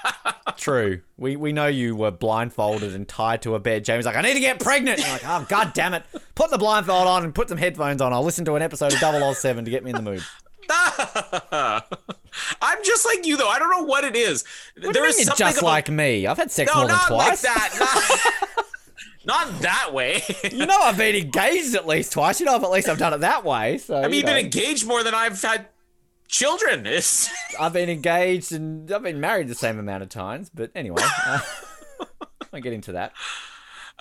True. We we know you were blindfolded and tied to a bed. James like, I need to get pregnant. And you're like, oh god damn it. Put the blindfold on and put some headphones on. I'll listen to an episode of Double O Seven to get me in the mood. I'm just like you, though. I don't know what it is. What do you mean you're something just about- like me? I've had sex no, more than not like twice. that. Not, not that way. You know I've been engaged at least twice. You know if at least I've done it that way. So I mean, you you've been engaged more than I've had children. It's I've been engaged and I've been married the same amount of times. But anyway, uh, I'll get into that.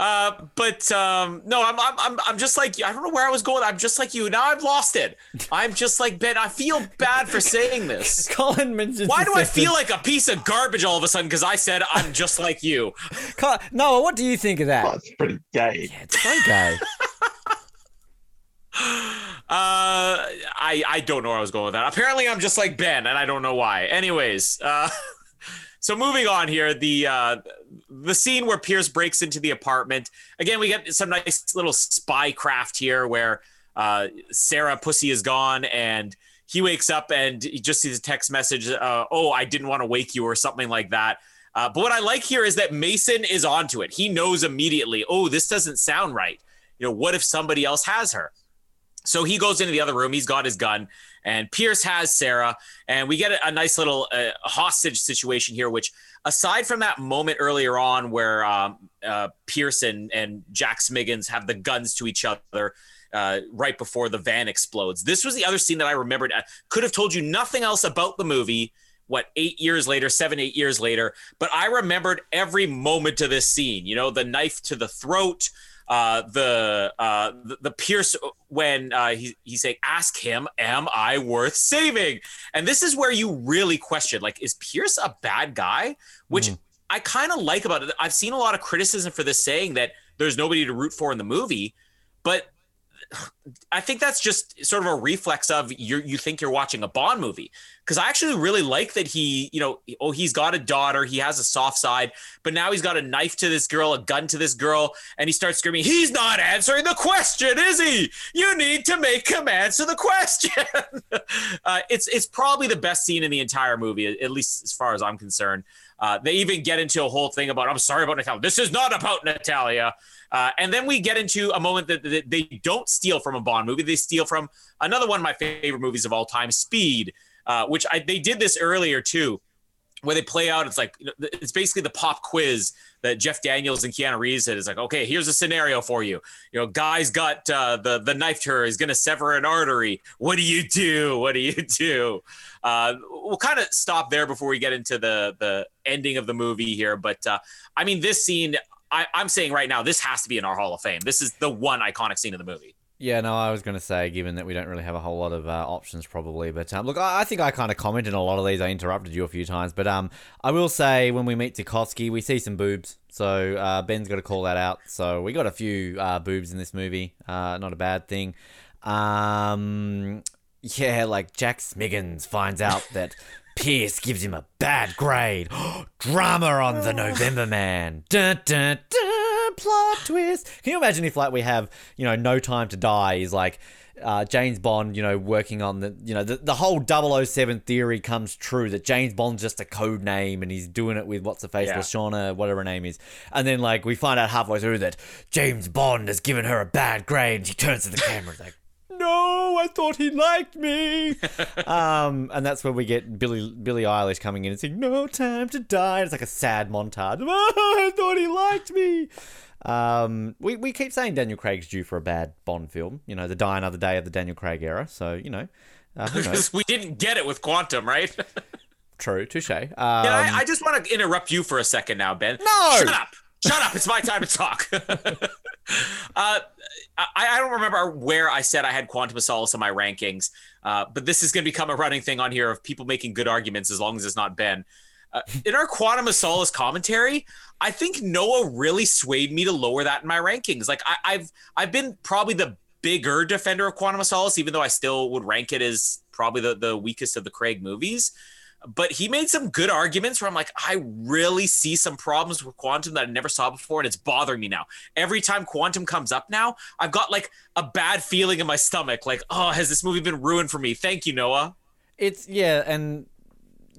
Uh, but um, no, I'm, I'm I'm I'm just like I don't know where I was going. I'm just like you. Now I've lost it. I'm just like Ben. I feel bad for saying this. Colin mentions. Why do I feel like a piece of garbage all of a sudden? Because I said I'm just like you. Col- Noah, what do you think of that? It's pretty gay. Yeah, it's so gay. Uh, I I don't know where I was going with that. Apparently, I'm just like Ben, and I don't know why. Anyways, uh, so moving on here, the uh, the scene where Pierce breaks into the apartment. Again, we get some nice little spy craft here, where uh, Sarah Pussy is gone, and he wakes up and he just sees a text message. Uh, oh, I didn't want to wake you, or something like that. Uh, but what I like here is that Mason is onto it. He knows immediately. Oh, this doesn't sound right. You know, what if somebody else has her? So he goes into the other room. He's got his gun, and Pierce has Sarah, and we get a, a nice little uh, hostage situation here. Which, aside from that moment earlier on where um, uh, Pierce and, and Jack Smiggins have the guns to each other uh, right before the van explodes, this was the other scene that I remembered. I could have told you nothing else about the movie. What eight years later, seven, eight years later, but I remembered every moment of this scene. You know, the knife to the throat, uh, the uh, the, the Pierce when uh, he, he's saying, "Ask him, am I worth saving?" And this is where you really question, like, is Pierce a bad guy? Which I kind of like about it. I've seen a lot of criticism for this, saying that there's nobody to root for in the movie, but I think that's just sort of a reflex of you you think you're watching a Bond movie. Because I actually really like that he you know oh he's got a daughter he has a soft side but now he's got a knife to this girl a gun to this girl and he starts screaming he's not answering the question is he? You need to make him answer the question. Uh, it's it's probably the best scene in the entire movie at least as far as I'm concerned uh, they even get into a whole thing about I'm sorry about Natalia. This is not about Natalia. Uh, and then we get into a moment that, that they don't steal from a Bond movie. They steal from another one of my favorite movies of all time, Speed, uh, which I, they did this earlier too, where they play out. It's like it's basically the pop quiz that Jeff Daniels and Keanu Reeves did. It's like, okay, here's a scenario for you. You know, guy's got uh, the the knife to her. He's gonna sever an artery. What do you do? What do you do? Uh, we'll kind of stop there before we get into the the ending of the movie here. But uh, I mean, this scene. I, I'm saying right now, this has to be in our Hall of Fame. This is the one iconic scene of the movie. Yeah, no, I was going to say, given that we don't really have a whole lot of uh, options, probably. But um, look, I, I think I kind of commented on a lot of these. I interrupted you a few times, but um, I will say when we meet Tchaikovsky, we see some boobs. So uh, Ben's got to call that out. So we got a few uh, boobs in this movie. Uh, not a bad thing. Um, yeah, like Jack Smiggins finds out that Pierce gives him a bad grade. Drama on the November Man. Dun, dun, dun, plot twist. Can you imagine if, like, we have, you know, No Time to Die is like uh, James Bond, you know, working on the, you know, the, the whole 007 theory comes true that James Bond's just a code name and he's doing it with what's the face, Yeah. Lashana, whatever her name is. And then, like, we find out halfway through that James Bond has given her a bad grade and she turns to the camera like, no, I thought he liked me. um, and that's where we get Billy Billie Eilish coming in and saying, "No time to die." It's like a sad montage. Oh, I thought he liked me. Um, we we keep saying Daniel Craig's due for a bad Bond film. You know, the Die Another Day of the Daniel Craig era. So you know, uh. Because we didn't get it with Quantum, right? True, touche. Um, Yeah, I, I just want to interrupt you for a second now, Ben. No! Shut up. Shut up. It's my time to talk. uh, I, I don't remember where I said I had Quantum of Solace in my rankings, uh, but this is going to become a running thing on here of people making good arguments as long as it's not Ben. Uh, in our Quantum of Solace commentary, I think Noah really swayed me to lower that in my rankings. Like I, I've I've been probably the bigger defender of Quantum of Solace, even though I still would rank it as probably the, the weakest of the Craig movies but he made some good arguments where I'm like, I really see some problems with Quantum that I never saw before, and it's bothering me now. Every time Quantum comes up now, I've got like a bad feeling in my stomach, like, oh, has this movie been ruined for me? Thank you, Noah. It's yeah, and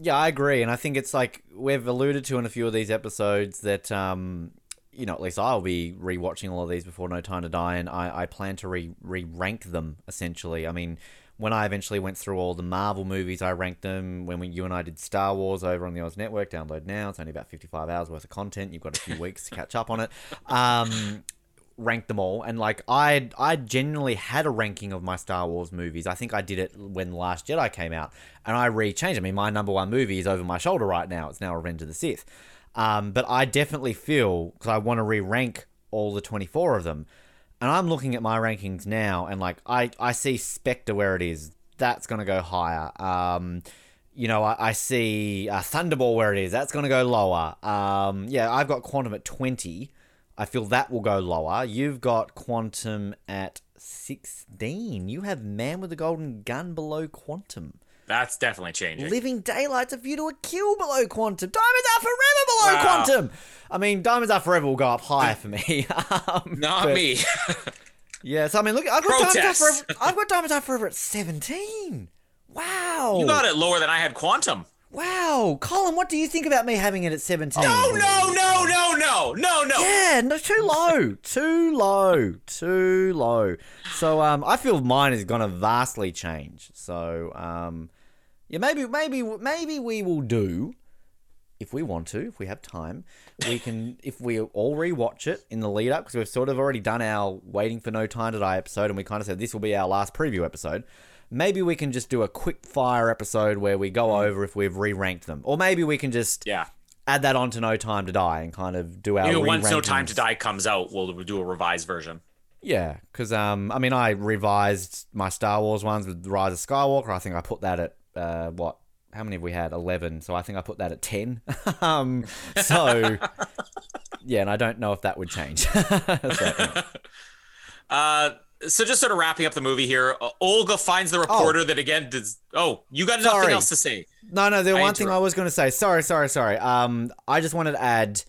yeah, I agree, and I think it's like we've alluded to in a few of these episodes that um, you know, at least I'll be rewatching all of these before No Time to Die, and I, I plan to re re rank them essentially. I mean, when I eventually went through all the Marvel movies, I ranked them. When we, you and I did Star Wars over on the Oz Network, download now. It's only about fifty five hours worth of content. You've got a few weeks to catch up on it. Um, ranked them all and like I I genuinely had a ranking of my Star Wars movies. I think I did it when Last Jedi came out and I rechanged. I mean, my number one movie is over my shoulder right now. It's now Revenge of the Sith. Um, but I definitely feel because I want to re-rank all the 24 of them. And I'm looking at my rankings now and like I I see Spectre where it is. That's to go higher. Um you know, I, I see uh, Thunderball where it is. That's to go lower. Um, yeah, I've got Quantum at 20. I feel that will go lower. You've got Quantum at 16. You have Man with the Golden Gun below Quantum. That's definitely changing. Living Daylight's a View to a Kill below Quantum. Diamonds Are Forever below Wow. Quantum. I mean, Diamonds Are Forever will go up higher for me. um, Not but- me. Yeah, so I mean, look, I've got Diamonds Are Forever. I've got Diamonds Are Forever at 17. Wow. you got it lower than I had Quantum. Wow, Colin, what do you think about me having it at 17? Oh no, no, no, no, no, no. Yeah, no, too low, too low, too low. So um, I feel mine is gonna vastly change. So um, yeah, maybe, maybe, maybe we will do if we want to, if we have time. We can, if we all rewatch it in the lead up, because we've sort of already done our waiting for no time to die episode, and we kind of said this will be our last preview episode. Maybe we can just do a quick fire episode where we go over if we've re ranked them, or maybe we can just Yeah. add that on to No Time to Die and kind of do our once No Time to Die comes out, we'll do a revised version. Yeah, because um, I mean, I revised my Star Wars ones with Rise of Skywalker. I think I put that at uh, what? How many have we had? Eleven. So I think I put that at ten. um, so yeah, and I don't know if that would change. So, anyway. Uh, so just sort of wrapping up the movie here. Uh, Olga finds the reporter that again does. Oh, you got nothing Sorry. else to say. No, no. The I one thing I was going to say. Sorry, sorry, sorry. Um, I just wanted to add.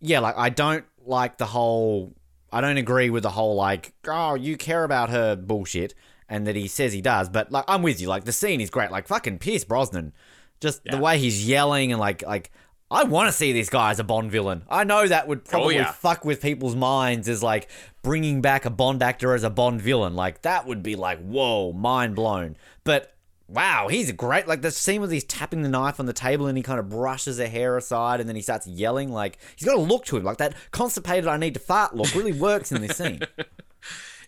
Yeah, like I don't like the whole. I don't agree with the whole like, oh, you care about her bullshit, and that he says he does. But like, I'm with you. Like the scene is great. Like fucking Pierce Brosnan, just the way he's yelling and like like. I want to see this guy as a Bond villain. I know that would oh, probably yeah. fuck with people's minds as like bringing back a Bond actor as a Bond villain. Like that would be like whoa, mind blown. But wow, he's great. Like the scene where he's tapping the knife on the table and he kind of brushes her hair aside and then he starts yelling. Like he's got a look to him. Like that constipated I need to fart look really works in this scene.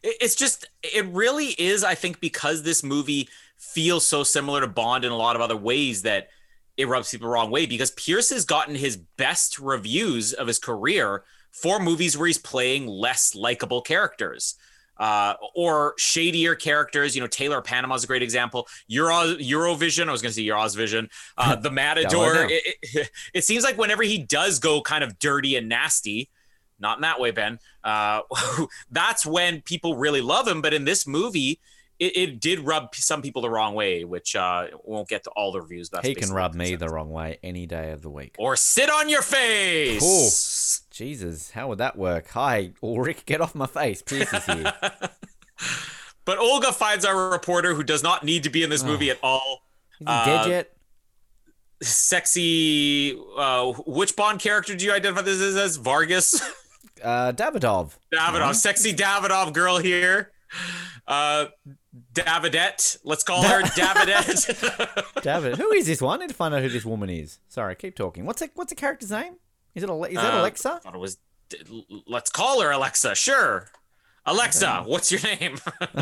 It- It's just, it really is, I think, because this movie feels so similar to Bond in a lot of other ways that it rubs people the wrong way because Pierce has gotten his best reviews of his career for movies where he's playing less likable characters. Uh, or shadier characters, you know, Tailor Panama is a great example. Euro, Eurovision, I was going to say Euro's Vision, uh, The Matador. It, it, it seems like whenever he does go kind of dirty and nasty, not in that way, Ben. Uh, that's when people really love him. But in this movie, it, it did rub some people the wrong way, which uh, won't get to all the reviews. That's he can rub me the wrong way any day of the week. Or sit on your face. Cool. Jesus, how would that work? Hi, Ulrich, get off my face. Pierce is here. But Olga finds our reporter who does not need to be in this movie at all. Is he dead Uh, yet? Sexy. Uh, which Bond character do you identify this as? Vargas? Uh, Davidov. Davidoff. Sexy Davidov girl here. Uh, Davidette. Let's call her Davidette. David, who is this one? I need to find out who this woman is. Sorry, keep talking. What's a, what's the character's name? Is it is that Uh, Alexa? thought it was. Let's call her Alexa. Sure. Alexa, what's your name?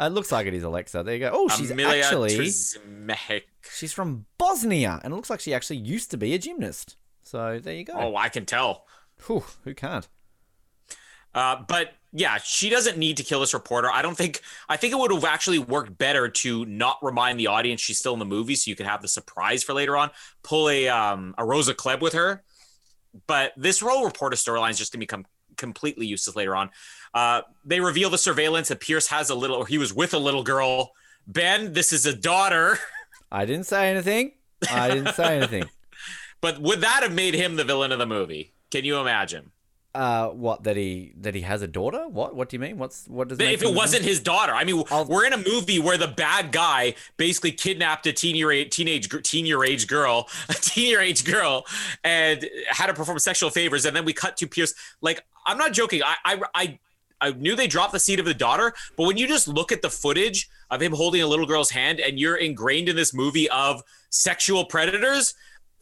It looks like it is Alexa. There you go. Oh, she's Amila actually she's from Bosnia, and it looks like she actually used to be a gymnast. So there you go. Oh, I can tell. Whew, who can't? Uh, but yeah, she doesn't need to kill this reporter. I don't think. I think it would have actually worked better to not remind the audience she's still in the movie, so you could have the surprise for later on. Pull a um, a Rosa Klebb with her. But this role reporter storyline is just going to become completely useless later on. Uh, they reveal the surveillance that Pierce has a little, or he was with a little girl. Ben, this is a daughter. I didn't say anything. I didn't say anything. But would that have made him the villain of the movie? Can you imagine? Uh, what that he that he has a daughter? What? What do you mean? What's what does? If it wasn't his daughter, I mean, I'll- we're in a movie where the bad guy basically kidnapped a teenage teen year age girl, a teen year age girl, and had her perform sexual favors, and then we cut to Pierce. Like, I'm not joking. I I I, I knew they dropped the seed of the daughter, but when you just look at the footage of him holding a little girl's hand, and you're ingrained in this movie of sexual predators.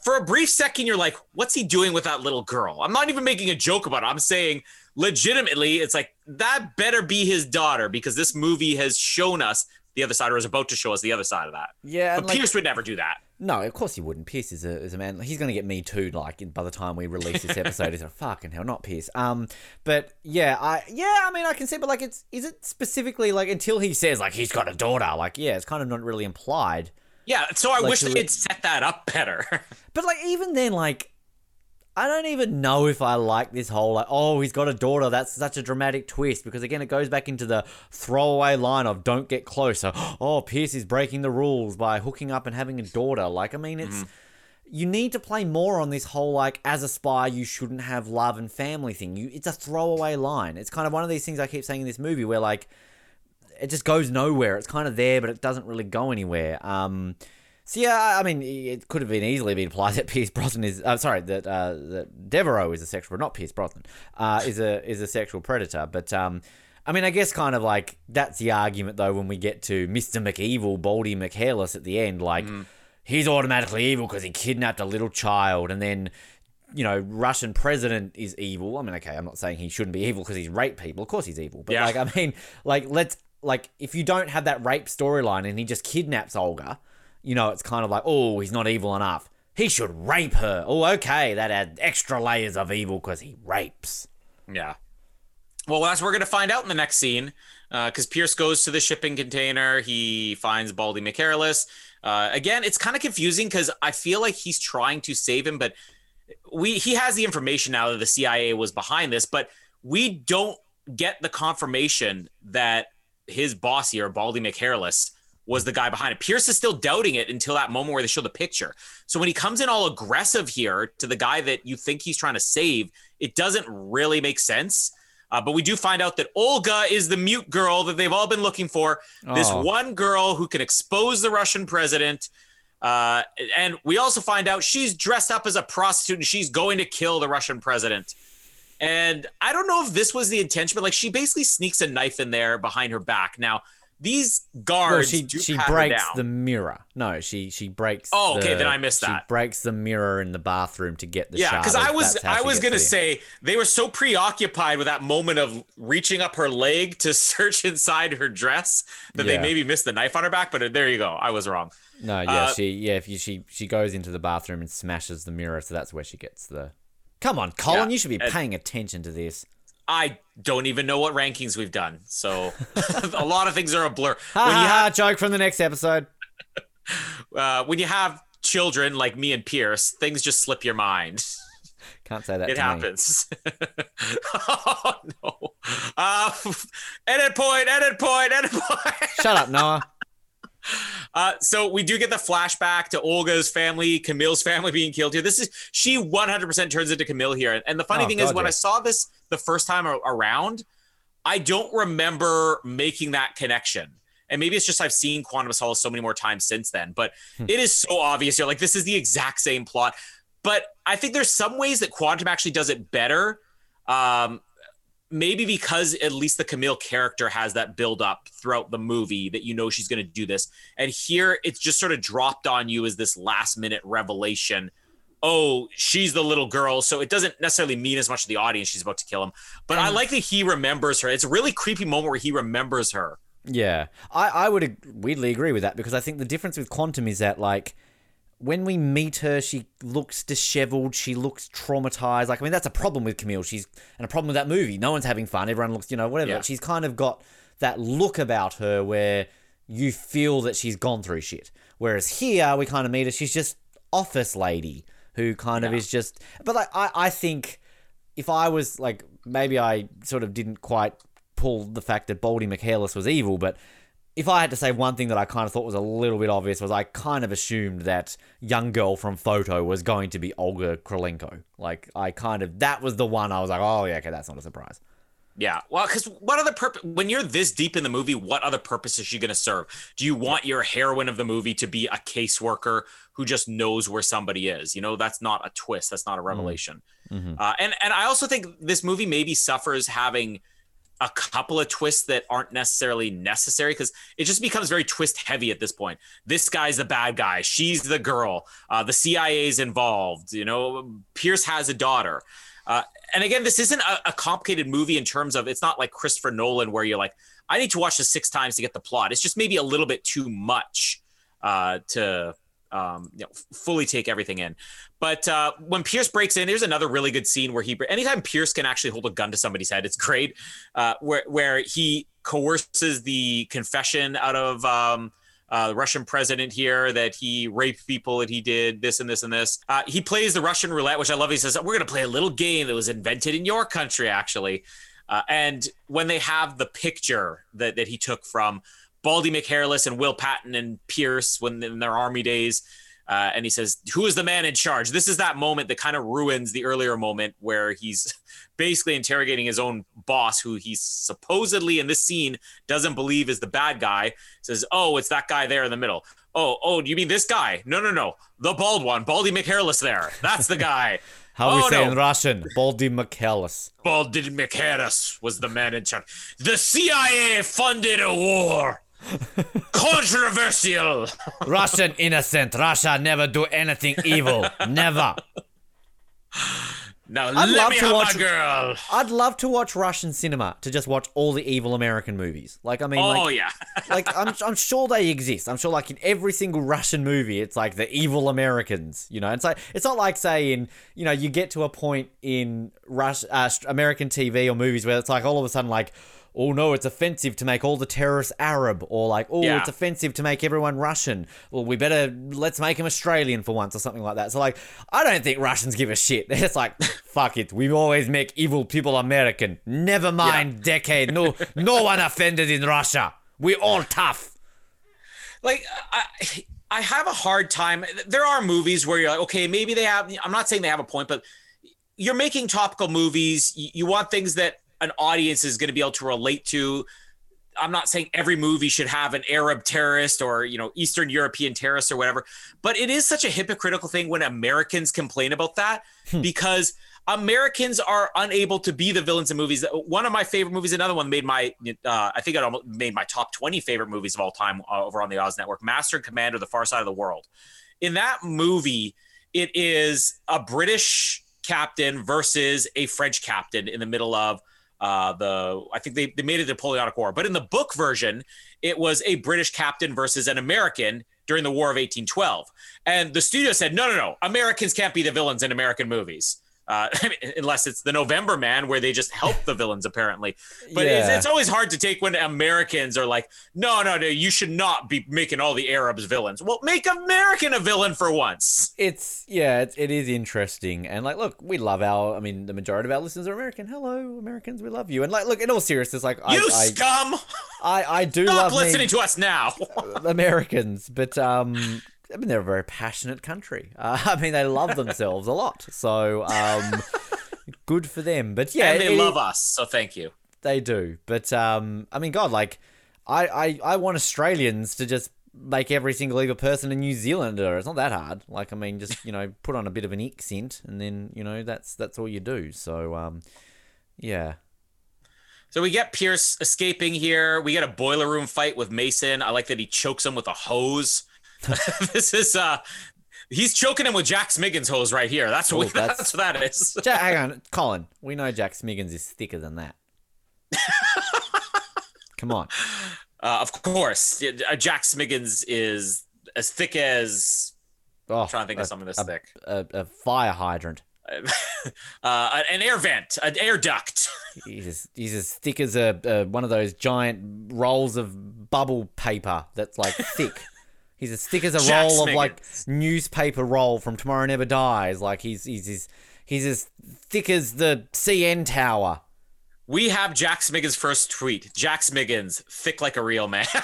For a brief second, you're like, what's he doing with that little girl? I'm not even making a joke about it. I'm saying legitimately, it's like that better be his daughter because this movie has shown us the other side or is about to show us the other side of that. Yeah, But like- Pierce would never do that. No, of course he wouldn't. Pierce is a, is a man. He's going to get me too. Like by the time we release this episode, he's like fucking hell, not Pierce. Um, but yeah, I yeah, I mean, I can see, but like, it's is it specifically like until he says like he's got a daughter, like yeah, it's kind of not really implied. Yeah, so I Like, wish they had set that up better. But like even then, like I don't even know if I like this whole like oh he's got a daughter. That's such a dramatic twist because again it goes back into the throwaway line of don't get closer oh Pierce is breaking the rules by hooking up and having a daughter. Like I mean it's. Mm-hmm. You need to play more on this whole like as a spy you shouldn't have love and family thing. You it's a throwaway line. It's kind of one of these things I keep saying in this movie where like it just goes nowhere. It's kind of there, but it doesn't really go anywhere. Um, so yeah, I mean, it could have been easily been implied that Pierce Brosnan is, uh, sorry, that uh, that Devereaux is a sexual, not Pierce Brosnan, uh, is a is a sexual predator. But um, I mean, I guess kind of like that's the argument though when we get to Mister McEvil, Baldy McHairless at the end, like he's automatically evil because he kidnapped a little child, and then you know, Russian president is evil. I mean, okay, I'm not saying he shouldn't be evil because he's raped people. Of course he's evil. But Yeah. like, I mean, like, let's like if you don't have that rape storyline and he just kidnaps Olga, you know, it's kind of like, oh, he's not evil enough. He should rape her. Oh, okay, that adds extra layers of evil because he rapes. Yeah. Well, that's what we're gonna find out in the next scene, because Pierce goes to the shipping container. He finds Baldy McCareless. Uh, again, it's kind of confusing because I feel like he's trying to save him, but we he has the information now that the CIA was behind this, but we don't get the confirmation that his boss here, Baldy McHairless, was the guy behind it. Pierce is still doubting it until that moment where they show the picture. So when he comes in all aggressive here to the guy that you think he's trying to save, it doesn't really make sense. Uh, but we do find out that Olga is the mute girl that they've all been looking for. This Oh. one girl who can expose the Russian president. Uh, and we also find out she's dressed up as a prostitute and she's going to kill the Russian president. And I don't know if this was the intention, but like she basically sneaks a knife in there behind her back. Now, these Well, guards she do she breaks the mirror. No, she she breaks. Oh, okay, the- then I missed that She breaks the mirror in the bathroom to get the yeah, because I was I was gonna there. say they were so preoccupied with that moment of reaching up her leg to search inside her dress that they maybe missed the knife on her back. But there you go, I was wrong. No, yeah, Uh, she yeah, if you, she she goes into the bathroom and smashes the mirror, so that's where she gets the. Come on, Colin, Yeah, you should be paying attention to this. I don't even know what rankings we've done, so a lot of things are a blur. Ha When you ha ha! have Joke from the next episode. uh, when you have children like me and Pierce, things just slip your mind. Can't say that. It happens. oh no! Uh, edit point. Edit point. Edit point. Shut up, Noah. Uh, so we do get the flashback to Olga's family, Camille's family being killed here. This is she 100% turns into Camille here. And the funny Oh, thing is, when. I saw this the first time around, I don't remember making that connection. And maybe it's just I've seen Quantum of Solace so many more times since then, but Hmm. it is so obvious here. Like this is the exact same plot. But I think there's some ways that Quantum actually does it better. Um, maybe because at least the Camille character has that build up throughout the movie that you know she's going to do this. And here it's just sort of dropped on you as this last minute revelation. Oh, she's the little girl. So it doesn't necessarily mean as much to the audience she's about to kill him. But I mm. like that he remembers her. It's a really creepy moment where he remembers her. Yeah, I, I would weirdly agree with that because I think the difference with Quantum is that like when we meet her, she looks disheveled. She looks traumatized. Like I mean, that's a problem with Camille. She's and a problem with that movie. No one's having fun. Everyone looks, you know, whatever. Yeah. She's kind of got that look about her where you feel that she's gone through shit. Whereas here, we kind of meet her. She's just office lady who kind of is just. But like I, I think if I was like maybe I sort of didn't quite pull the fact that Baldy McHairless was evil, but if I had to say one thing that I kind of thought was a little bit obvious was I kind of assumed that young girl from Photo was going to be Olga Kurylenko. Like I kind of that was the one I was like, oh yeah, okay, that's not a surprise. Yeah. Well, because what other purpose, when you're this deep in the movie, what other purpose is she going to serve? Do you want your heroine of the movie to be a caseworker who just knows where somebody is? You know, that's not a twist. That's not a revelation. Uh, and, and I also think this movie maybe suffers having a couple of twists that aren't necessarily necessary because it just becomes very twist heavy at this point. This guy's the bad guy. She's the girl. Uh, the CIA's involved. You know, Pierce has a daughter. Uh, and again, this isn't a, a complicated movie in terms of it's not like Christopher Nolan where you're like, I need to watch this six times to get the plot. It's just maybe a little bit too much uh, to um, you know, fully take everything in. But uh, when Pierce breaks in, there's another really good scene where he, anytime Pierce can actually hold a gun to somebody's head, it's great. Uh, where where he coerces the confession out of um, uh, the Russian president here that he raped people and he did this and this and this. Uh, he plays the Russian roulette, which I love. He says, "We're going to play a little game that was invented in your country, actually." Uh, and when they have the picture that, that he took from Baldy McHairless and Will Patton and Pierce when in their army days, uh, and he says, "Who is the man in charge?" This is that moment that kind of ruins the earlier moment where he's basically interrogating his own boss, who he supposedly in this scene doesn't believe is the bad guy. Says, "Oh, it's that guy there in the middle." Oh, oh, you mean this guy? No, no, no, the bald one, Baldy McHairless. There, that's the guy. How oh, we say no. in Russian? Baldy McHairless. Baldy McHarris was the man in charge. The CIA funded a war. Controversial. Russian innocent. Russia never do anything evil. Never. Now I'd let love me to watch- my girl. I'd love to watch Russian cinema to just watch all the evil American movies. Like I mean, Oh like, yeah. like I'm, I'm sure they exist. I'm sure like in every single Russian movie, it's like the evil Americans, you know. It's like it's not like saying you know you get to a point in Rush uh, American TV or movies where it's like all of a sudden like. Oh no, it's offensive to make all the terrorists Arab, or like, oh, Yeah. it's offensive to make everyone Russian. Well, we better let's make them Australian for once, or something like that. So, like, I don't think Russians give a shit. It's like, fuck it, we always make evil people American. Never mind, decade. No, no one offended in Russia. We all tough. like I, I have a hard time. There are movies where you're like, okay, maybe they have. I'm not saying they have a point, but you're making topical movies. You want things that an audience is going to be able to relate to. I'm not saying every movie should have an Arab terrorist or you know Eastern European terrorist or whatever, but it is such a hypocritical thing when Americans complain about that because Americans are unable to be the villains in movies. One of my favorite movies, another one made my, uh, I think it almost made my top 20 favorite movies of all time uh, over on the Oz Network. Master and Commander: The Far Side of the World. In that movie, it is a British captain versus a French captain in the middle of uh, the I think they, they made it the Napoleonic War. But in the book version, it was a British captain versus an American during the War of 1812. And the studio said, no, no, no, Americans can't be the villains in American movies. Uh, I mean, unless it's the November Man, where they just help the villains, apparently. But it's, Yeah. it's always hard to take when Americans are like, no, no, no, you should not be making all the Arabs villains. Well, make American a villain for once. It's yeah, it, it is interesting, and like, look, we love our. I mean, the majority of our listeners are American. Hello, Americans, we love you. And like, look, in all seriousness, like, I, You I, scum! I, I do Stop love me- listening to us now. Americans, but um, I mean they're a very passionate country. Uh, I mean they love themselves a lot, so um, good for them. But yeah, and they it- love us, so thank you. They do, but um, I mean, God, like I, I, I want Australians to just make every single evil person a New Zealander. It's not that hard. Like, I mean, just you know, put on a bit of an accent, and then you know that's that's all you do. So um, yeah. So we get Pierce escaping here. We get a boiler room fight with Mason. I like that he chokes him with a hose. this is uh he's choking him with Jack Smiggins hose right here. That's what Oh, we, that's- that's... what that is. Ja- hang on, Colin. We know Jack Smiggins is thicker than that. Come on. Uh, of course, uh, Jack Smiggins is as thick as Oh, I'm trying to think a, of something this a, thick. A, a fire hydrant. uh, an air vent, an air duct. He's as, he's as thick as a, a one of those giant rolls of bubble paper that's like thick. He's as thick as a Jack roll of like newspaper roll from Tomorrow Never Dies. Like he's he's he's, he's as thick as the CN tower. We have Jack Smiggins' first tweet. Jack Smiggins, thick like a real man.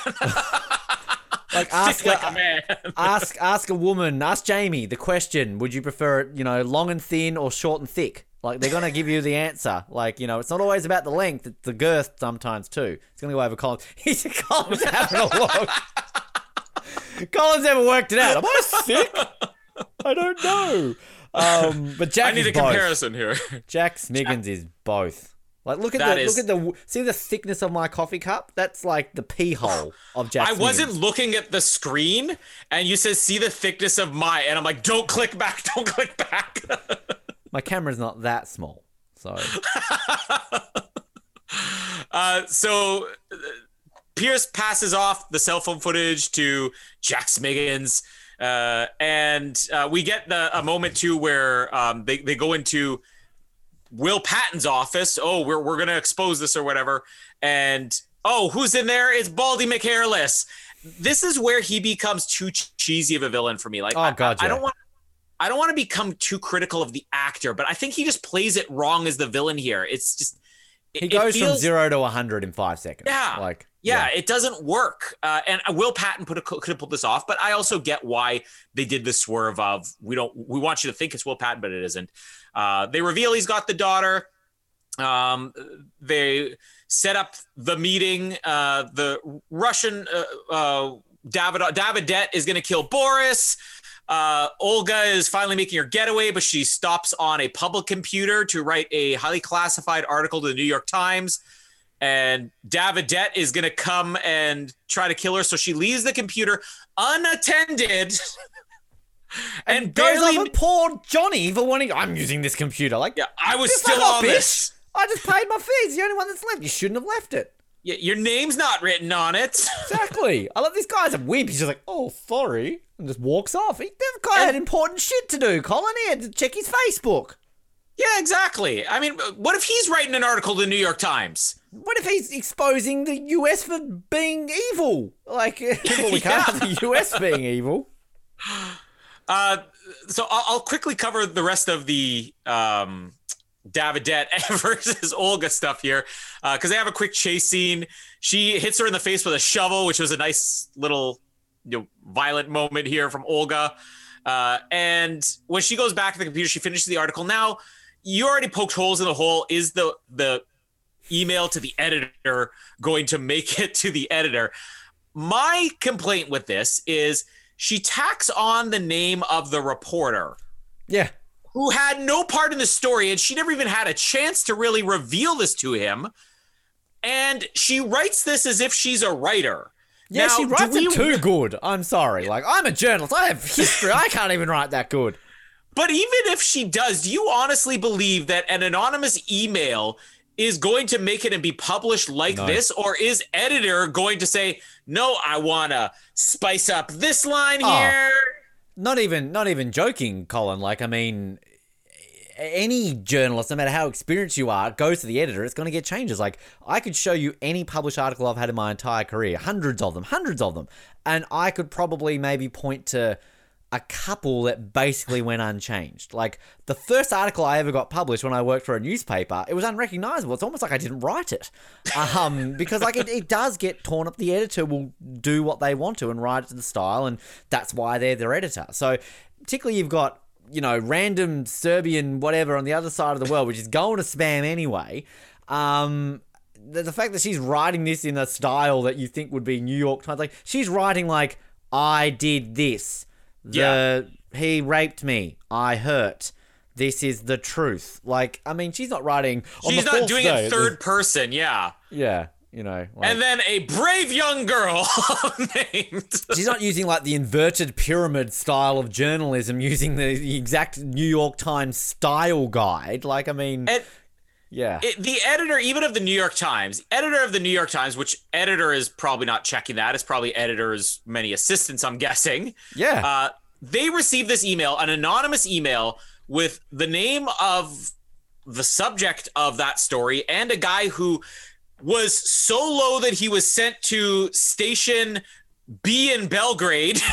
Like ask thick like a, a man. ask ask a woman, ask Jamie the question: Would you prefer it, you know, long and thin or short and thick? Like they're gonna give you the answer. Like you know, it's not always about the length; it's the girth sometimes too. It's gonna go over Colin. He's Colin's having a look. Colin's never worked it out. Am I sick? I don't know. Um, but Jack I need is a both. comparison here. Jack Smiggins is both. Like look at That the is- look at the see the thickness of my coffee cup. That's like the pee hole of Jack. I wasn't looking at the screen, and you said, "See the thickness of my," and I'm like, "Don't click back! Don't click back!" My camera's not that small, so uh, so uh, Pierce passes off the cell phone footage to Jack Smiggins, uh, and uh, we get the, a moment too where um, they they go into Will Patton's office. Oh, we're we're gonna expose this or whatever, and oh, who's in there? It's Baldy McHairless. This is where he becomes too cheesy of a villain for me. Like, Oh, God, I, I don't want. I don't want to become too critical of the actor, but I think he just plays it wrong as the villain here. It's just it- he goes from zero to hundred in five seconds. Yeah. like yeah, it doesn't work. Uh, and Will Patton put a, could have pulled this off, but I also get why they did the swerve of we don't we want you to think it's Will Patton, but it isn't. Uh, they reveal he's got the daughter. Um, they set up the meeting. Uh, the Russian uh, uh, David Davidette is going to kill Boris. Uh, Olga is finally making her getaway, but she stops on a public computer to write a highly classified article to the New York Times and Davidette is gonna come and try to kill her. So she leaves the computer unattended and, Goes barely. over poor Johnny for wanting. I'm using this computer. Like, yeah, I was still on bitch. this. I just paid my fees. The only one that's left. You shouldn't have left it. Yeah, your name's not written on it. Exactly. I love this guy's a wimp. He's just like, oh, sorry, and just walks off. He, this guy had important shit to do. Colin, he had to check his Facebook. yeah, exactly. I mean, what if he's writing an article to the New York Times? What if he's exposing the US for being evil? Like, well, we can't have the US being evil. Uh, so I'll, I'll quickly cover the rest of the um, Davidette versus Olga stuff here because they have a quick chase scene. She hits her in the face with a shovel, which was a nice little you know, violent moment here from Olga. Uh, and when she goes back to the computer, she finishes the article. Now, you already poked holes in the hole. Is the the email to the editor going to make it to the editor? My complaint with this is she tacks on the name of the reporter Yeah. Who had no part in the story and she never even had a chance to really reveal this to him. And she writes this as if she's a writer. Yeah, Now, she writes we- it too good. I'm sorry. Like, I'm a journalist. I have history. I can't even write that good. But even if she does, do you honestly believe that an anonymous email is going to make it and be published like No. this? Or is editor going to say, no, I want to spice up this line Oh. here? Not even, not even joking, Colin. Like, I mean, any journalist, no matter how experienced you are, goes to the editor, it's going to get changes. Like, I could show you any published article I've had in my entire career, hundreds of them, hundreds of them, and I could probably maybe point to a couple that basically went unchanged. Like the first article I ever got published when I worked for a newspaper, it was unrecognizable. It's almost like I didn't write it, um, because like it, it does get torn up. The editor will do what they want to and write it to the style, and that's why they're their editor. So particularly you've got you know random Serbian whatever on the other side of the world, which is going to spam anyway. Um, the, the fact that she's writing this in a style that you think would be New York Times, like she's writing like I did this. The Yeah. he raped me. I hurt. This is the truth. Like, I mean, she's not writing. On She's not doing day, it third person, yeah. Yeah, you know. Like, And then a brave young girl named. She's not using like the inverted pyramid style of journalism, using the, the exact New York Times style guide. Like, I mean, And yeah, it, the editor, even of the New York Times, editor of the New York Times, which editor is probably not checking that. It's probably editor's many assistants, I'm guessing. yeah, Uh, they received this email, an anonymous email with the name of the subject of that story and a guy who was so low that he was sent to station B in Belgrade.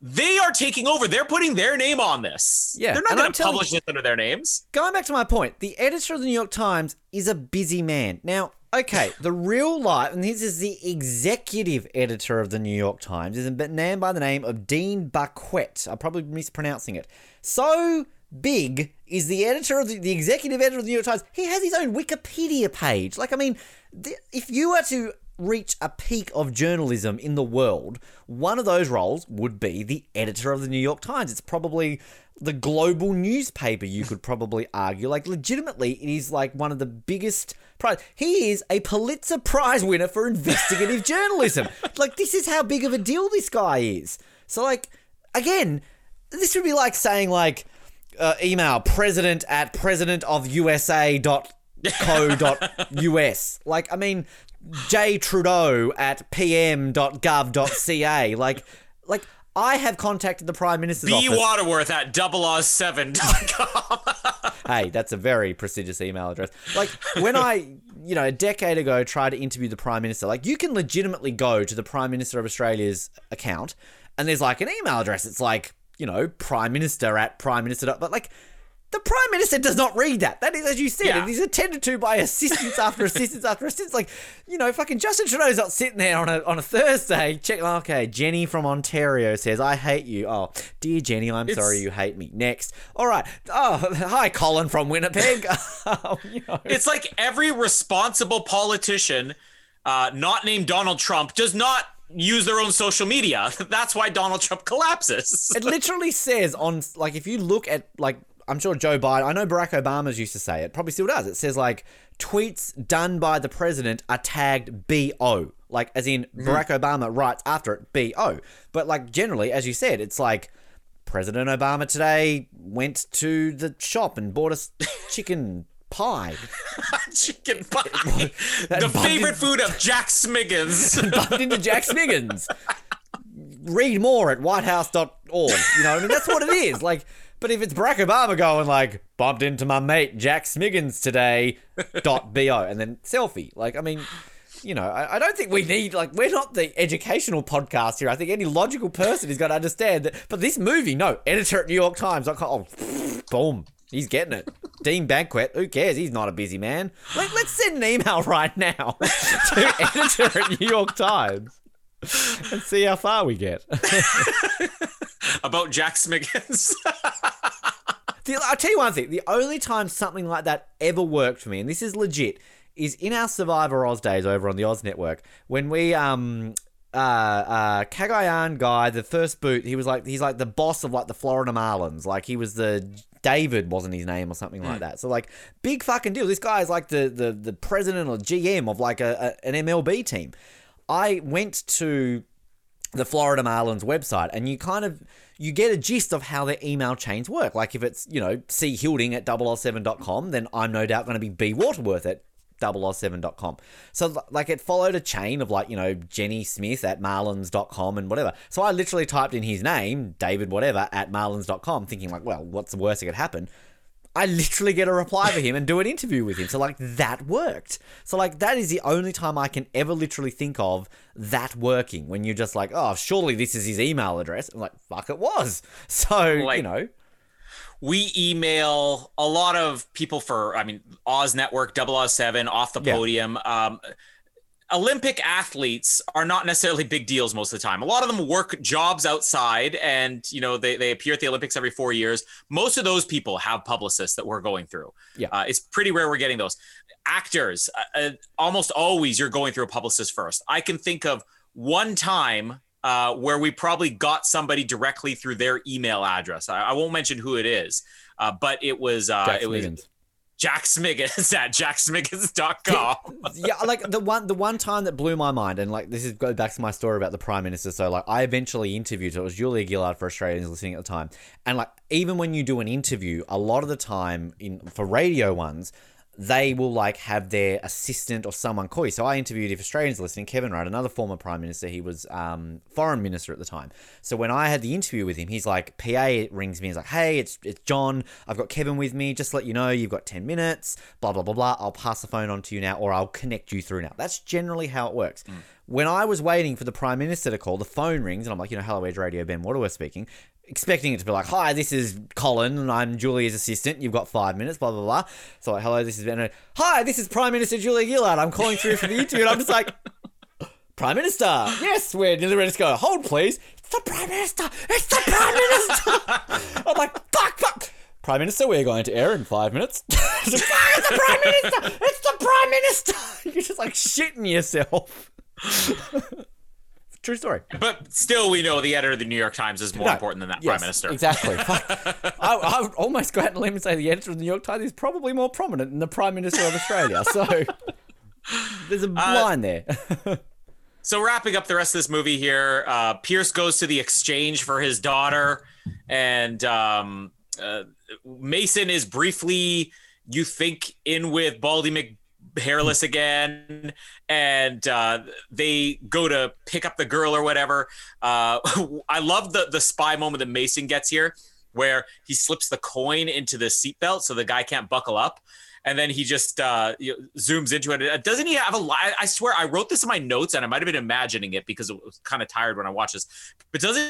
they are taking over. They're putting their name on this. Yeah, They're not going to publish this under their names. going back to my point, the editor of the New York Times is a busy man. Now, okay, the real life, and this is the executive editor of the New York Times, is a man by the name of Dean Baquet. I'm probably mispronouncing it. So big is the editor of the, the executive editor of the New York Times. He has his own Wikipedia page. Like, I mean, the, if you were to reach a peak of journalism in the world, one of those roles would be the editor of the New York Times. It's probably the global newspaper, you could probably argue. Like, legitimately, it is like one of the biggest prize. He is a Pulitzer Prize winner for investigative journalism. Like, this is how big of a deal this guy is. So, like, again, this would be like saying, like, uh, email president at president of USA dot co dot us. Like, I mean, J Trudeau at pm.gov.ca. Like, like I have contacted the Prime Minister's B office. Waterworth at double7.com. hey, that's a very prestigious email address. Like when I, you know, a decade ago tried to interview the Prime Minister, like you can legitimately go to the Prime Minister of Australia's account and there's like an email address. It's like, you know, Prime Minister at Prime Minister. dot- But like, the Prime Minister does not read that. That is, as you said, Yeah. it is attended to by assistants after assistants after assistants. Like, you know, fucking Justin Trudeau's not sitting there on a on a Thursday. Check, okay, Jenny from Ontario says, "I hate you." Oh, dear Jenny, I'm sorry you hate me. Next, all right. Oh, hi, Colin from Winnipeg. Oh, you know. it's like every responsible politician, uh, not named Donald Trump, does not use their own social media. That's why Donald Trump collapses. it literally says on like if you look at like I'm sure Joe Biden, I know Barack Obama's used to say it, probably still does. It says like tweets done by the president are tagged BO. Like as in mm-hmm. Barack Obama writes after it BO. But like generally, as you said, it's like President Obama today went to the shop and bought us chicken pie. Chicken pie. The favorite in- food of Jack Smiggins. bumped into Jack Smiggins. Read more at whitehouse.org. You know, I mean, that's what it is. Like, but if it's Barack Obama going like, bumped into my mate Jack Smiggins today, dot bo, and then selfie. Like, I mean, you know, I, I don't think we need like we're not the educational podcast here. I think any logical person is going to understand that. But this movie, no, editor at New York Times. Like, oh, boom. He's getting it. Dean Banquet, who cares? He's not a busy man. Let, let's send an email right now to editor at New York Times and see how far we get. About Jack Smiggins. The, I'll tell you one thing. The only time something like that ever worked for me, and this is legit, is in our Survivor Oz days over on the Oz Network when we um uh uh Cagayan guy, the first boot, he was like he's like the boss of like the Florida Marlins. Like he was the David wasn't his name or something like that. So like big fucking deal. This guy is like the the the president or GM of like a, a an MLB team. I went to the Florida Marlins website and you kind of you get a gist of how their email chains work. Like if it's, you know, C Hilding at 007.com, then I'm no doubt going to be B Waterworth at 007.com. So like it followed a chain of like, you know, Jenny Smith at marlins.com and whatever. So I literally typed in his name, David whatever, at marlins.com, thinking like, well, what's the worst that could happen? I literally get a reply for him and do an interview with him. So like that worked. So like that is the only time I can ever literally think of that working when you're just like, oh, surely this is his email address. I'm like, fuck, it was. So you know, we email a lot of people for i mean oz network Double Oz 007 off the Yeah. podium um, olympic athletes are not necessarily big deals most of the time a lot of them work jobs outside and you know they, they appear at the olympics every four years most of those people have publicists that we're going through Yeah. uh, it's pretty rare we're getting those actors uh, uh, almost always you're going through a publicist first i can think of one time uh, where we probably got somebody directly through their email address. I, I won't mention who it is, Uh, but it was uh, it was. Jack Smiggins at jacksmiggins.com. yeah, like the one the one time that blew my mind, and like this is go back to my story about the prime minister. So like I eventually interviewed. It was Julia Gillard for Australians listening at the time, and like even when you do an interview, a lot of the time in for radio ones. They will like have their assistant or someone call you. So I interviewed, if Australians are listening, Kevin Rudd, another former prime minister. He was um, foreign minister at the time. So when I had the interview with him, he's like, PA rings me. He's like, hey, it's it's John. I've got Kevin with me. Just to let you know, you've got ten minutes. Blah blah blah blah. I'll pass the phone on to you now, or I'll connect you through now. That's generally how it works. When I was waiting for the prime minister to call, the phone rings, and I'm like, you know, hello, Edge Radio, Ben Waterworth speaking. Expecting it to be like, hi, this is Colin, and I'm Julia's assistant. You've got five minutes, blah blah blah. So like, hello, this is Ben. Hi, this is Prime Minister Julia Gillard. I'm calling through for the interview, and I'm just like, Prime Minister, yes, we're nearly ready to go. Hold, please. It's the Prime Minister. It's the Prime Minister. I'm like, fuck, fuck. Prime Minister, we're going to air in five minutes. it's, like, "Fuck, it's the Prime Minister. It's the Prime Minister. You're just like shitting yourself. True story. but still, we know the editor of the New York Times is more No, important than that yes, prime minister. Exactly. I, I would almost go out and limb and say the editor of the New York Times is probably more prominent than the Prime Minister of Australia. So there's a line there. So wrapping up the rest of this movie here, uh, Pierce goes to the exchange for his daughter, and um, uh, Mason is briefly, you think, in with Baldy McHairless again, and uh, they go to pick up the girl or whatever. Uh, I love the the spy moment that Mason gets here, where he slips the coin into the seatbelt so the guy can't buckle up. And then he just uh, zooms into it. Uh, Doesn't he have a lie? I swear, I wrote this in my notes, and I might have been imagining it because it was kind of tired when I watched this. But doesn't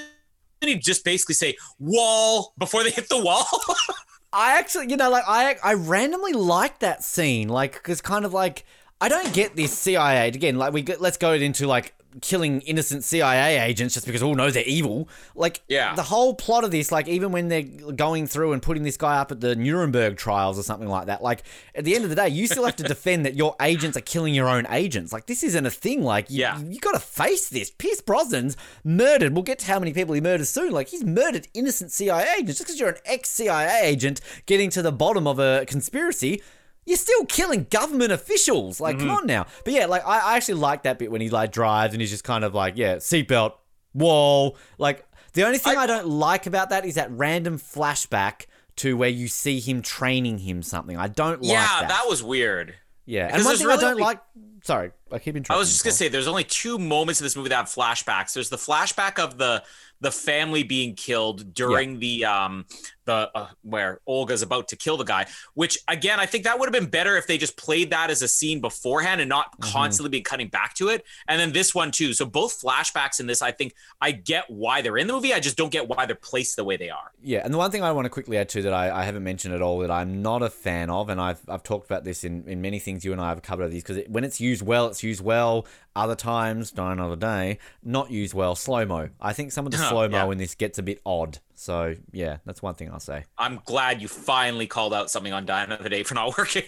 he just basically say "wall" before they hit the wall? I actually, you know, like I I randomly like that scene, like because kind of like I don't get this CIA again. Like we get, let's go into like killing innocent CIA agents just because oh no they're evil. Like Yeah. the whole plot of this, like even when they're going through and putting this guy up at the Nuremberg trials or something like that, like at the end of the day, you still have to defend that your agents are killing your own agents. Like this isn't a thing. Like you, Yeah. you got to face this. Pierce Brosnan's murdered. We'll get to how many people he murdered soon. Like he's murdered innocent CIA agents just because you're an ex CIA agent getting to the bottom of a conspiracy. You're still killing government officials. Like, come mm-hmm. on now. But yeah, like I, I actually like that bit when he like drives and he's just kind of like, yeah, seatbelt, whoa. Like the only thing I, don't like about that is that random flashback to where you see him training him something. I don't like yeah, that. that was weird. yeah, and one thing I really don't only- like. Sorry, I keep interrupting. I was just gonna say, there's only two moments in this movie that have flashbacks. There's the flashback of the the family being killed during the um the uh, where Olga's about to kill the guy. Which again, I think that would have been better if they just played that as a scene beforehand and not Mm-hmm. constantly be cutting back to it. And then this one too. So both flashbacks in this, I think I get why they're in the movie. I just don't get why they're placed the way they are. Yeah, and the one thing I want to quickly add to that I, I haven't mentioned at all that I'm not a fan of, and I've, I've talked about this in, in many things you and I have covered of these, because it, when it's used well, it's used well. Other times, die another day, not used well. Slow mo. I think some of the Oh, slow mo yeah. in this gets a bit odd. So yeah, that's one thing I'll say. I'm glad you finally called out something on Die Another Day for not working.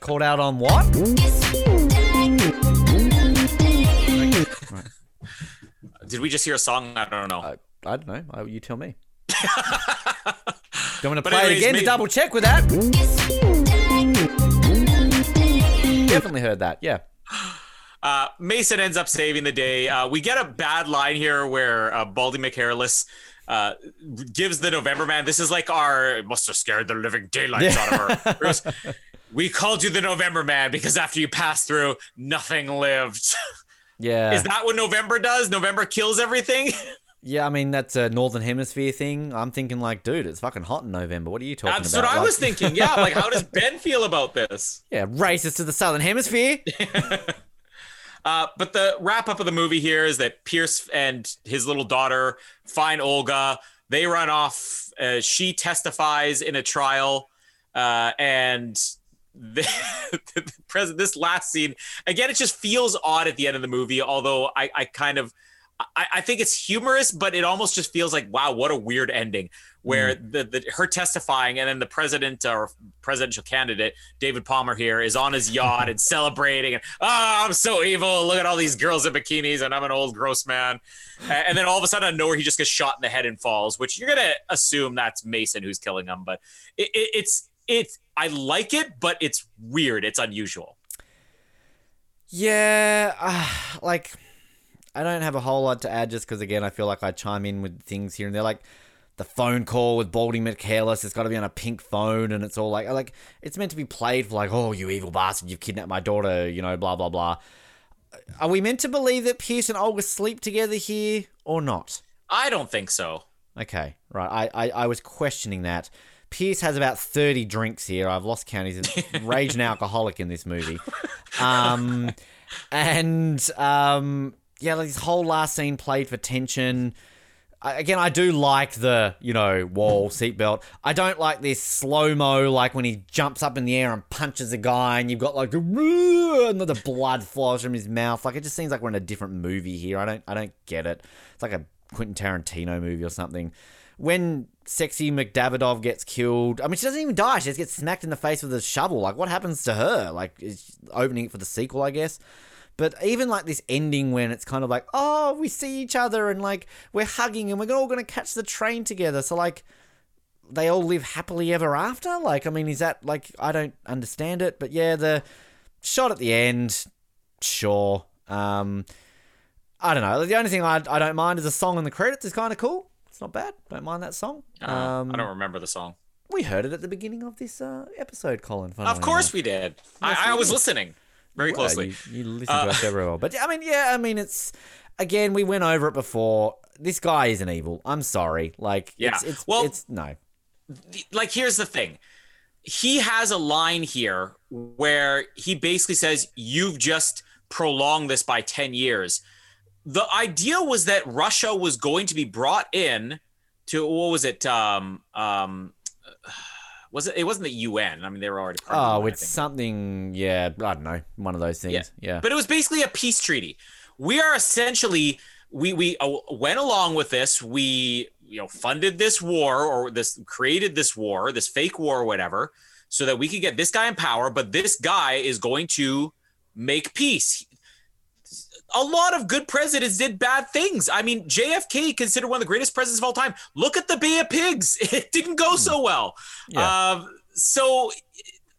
Called out on what? Did we just hear a song? I don't know. I, I don't know. I, you tell me. Do you want to But play it anyways, again to double check with that? Definitely heard that. Yeah. Uh, Mason ends up saving the day. Uh, we get a bad line here where uh, Baldy McHairless uh, gives the November Man. This is like our it must have scared the living daylights out of her. We called you the November Man because after you passed through, nothing lived. Yeah. Is that what November does? November kills everything. Yeah, I mean that's a northern hemisphere thing. I'm thinking like, dude, it's fucking hot in November. What are you talking That's about? what I was thinking. Yeah, like how does Ben feel about this? Yeah, racist to the southern hemisphere. Uh, but the wrap up of the movie here is that Pierce and his little daughter find Olga. They run off. Uh, she testifies in a trial, uh, and the, the present this last scene again. It just feels odd at the end of the movie. Although I, I kind of I, I think it's humorous, but it almost just feels like, wow, what a weird ending. Where Mm. the, the her testifying and then the president or presidential candidate David Palmer here is on his yacht and celebrating and oh, I'm so evil. Look at all these girls in bikinis and I'm an old gross man. And then all of a sudden, out of nowhere, he just gets shot in the head and falls. Which you're gonna assume that's Mason who's killing him, but it, it, it's it's I like it, but it's weird. It's unusual. Yeah, uh, like I don't have a whole lot to add just because again I feel like I chime in with things here and there like the phone call with Baldy McCareless. It's got to be on a pink phone and it's all like like it's meant to be played for like oh you evil bastard you've kidnapped my daughter you know blah blah blah. Are we meant to believe that Pierce and Olga sleep together here or not? I don't think so. Okay, right. I, I, I was questioning that. Pierce has about 30 drinks here. I've lost count. He's a raging alcoholic in this movie. Um, and um, yeah, like this whole last scene played for tension. I, again, I do like the, you know, wall seatbelt. I don't like this slow mo, like when he jumps up in the air and punches a guy, and you've got like, and the blood flows from his mouth. Like it just seems like we're in a different movie here. I don't, I don't get it. It's like a Quentin Tarantino movie or something. When sexy McDavidov gets killed, I mean, she doesn't even die. She just gets smacked in the face with a shovel. Like, what happens to her? Like, is opening it for the sequel, I guess. But even like this ending when it's kind of like, oh, we see each other and like we're hugging and we're all going to catch the train together. So like they all live happily ever after. Like, I mean, is that like I don't understand it, but yeah, the shot at the end, sure. Um, I don't know. The only thing I, I don't mind is the song in the credits is kind of cool. It's not bad. Don't mind that song. Uh, Um, I don't remember the song. we heard it at the beginning of this uh, episode, Colin. Of course enough. we did. Yes, I, I we was did. listening very Well, closely. You, you listen to us very well. But I mean, yeah, I mean, it's again, we went over it before. This guy isn't evil. I'm sorry. Like, Yeah. it's, it's, Well- it's no. like here's the thing he has a line here where he basically says you've just prolonged this by 10 years the idea was that russia was going to be brought in to what was it um um was it it wasn't the un i mean they were already part of the Oh, UN, it's something. Yeah, I don't know. One of those things. Yeah. But it was basically a peace treaty. We are essentially we we uh, went along with this. We you know funded this war or this created this war, this fake war or whatever, so that we could get this guy in power. But this guy is going to make peace. A lot of good presidents did bad things. I mean, JFK considered one of the greatest presidents of all time. Look at the Bay of Pigs; it didn't go so well. Yeah. Um, so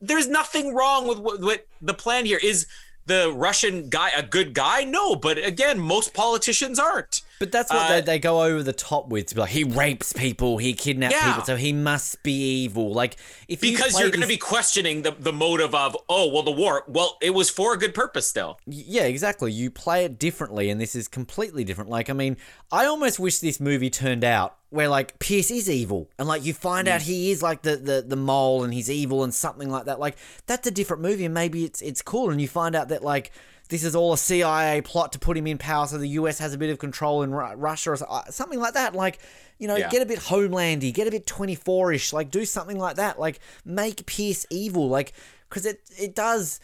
there's nothing wrong with what, what the plan here is. The Russian guy a good guy? No, but again, most politicians aren't. But that's what Uh, they, they go over the top with to be like, he rapes people, he kidnaps Yeah. people, so he must be evil. Like, if Because play you're going to be questioning the, the motive of, oh, well, the war. Well, it was for a good purpose still. Yeah, exactly. You play it differently, and this is completely different. Like, I mean, I almost wish this movie turned out where like Pierce is evil, and like you find out he is like the, the the mole, and he's evil, and something like that. Like that's a different movie, and maybe it's it's cool, and you find out that like. This is all a CIA plot to put him in power, so the US has a bit of control in Ru- Russia, or uh, something like that. Like, you know, Yeah. get a bit homelandy, get a bit twenty four ish, like do something like that. Like, make Pierce evil, like, because it it does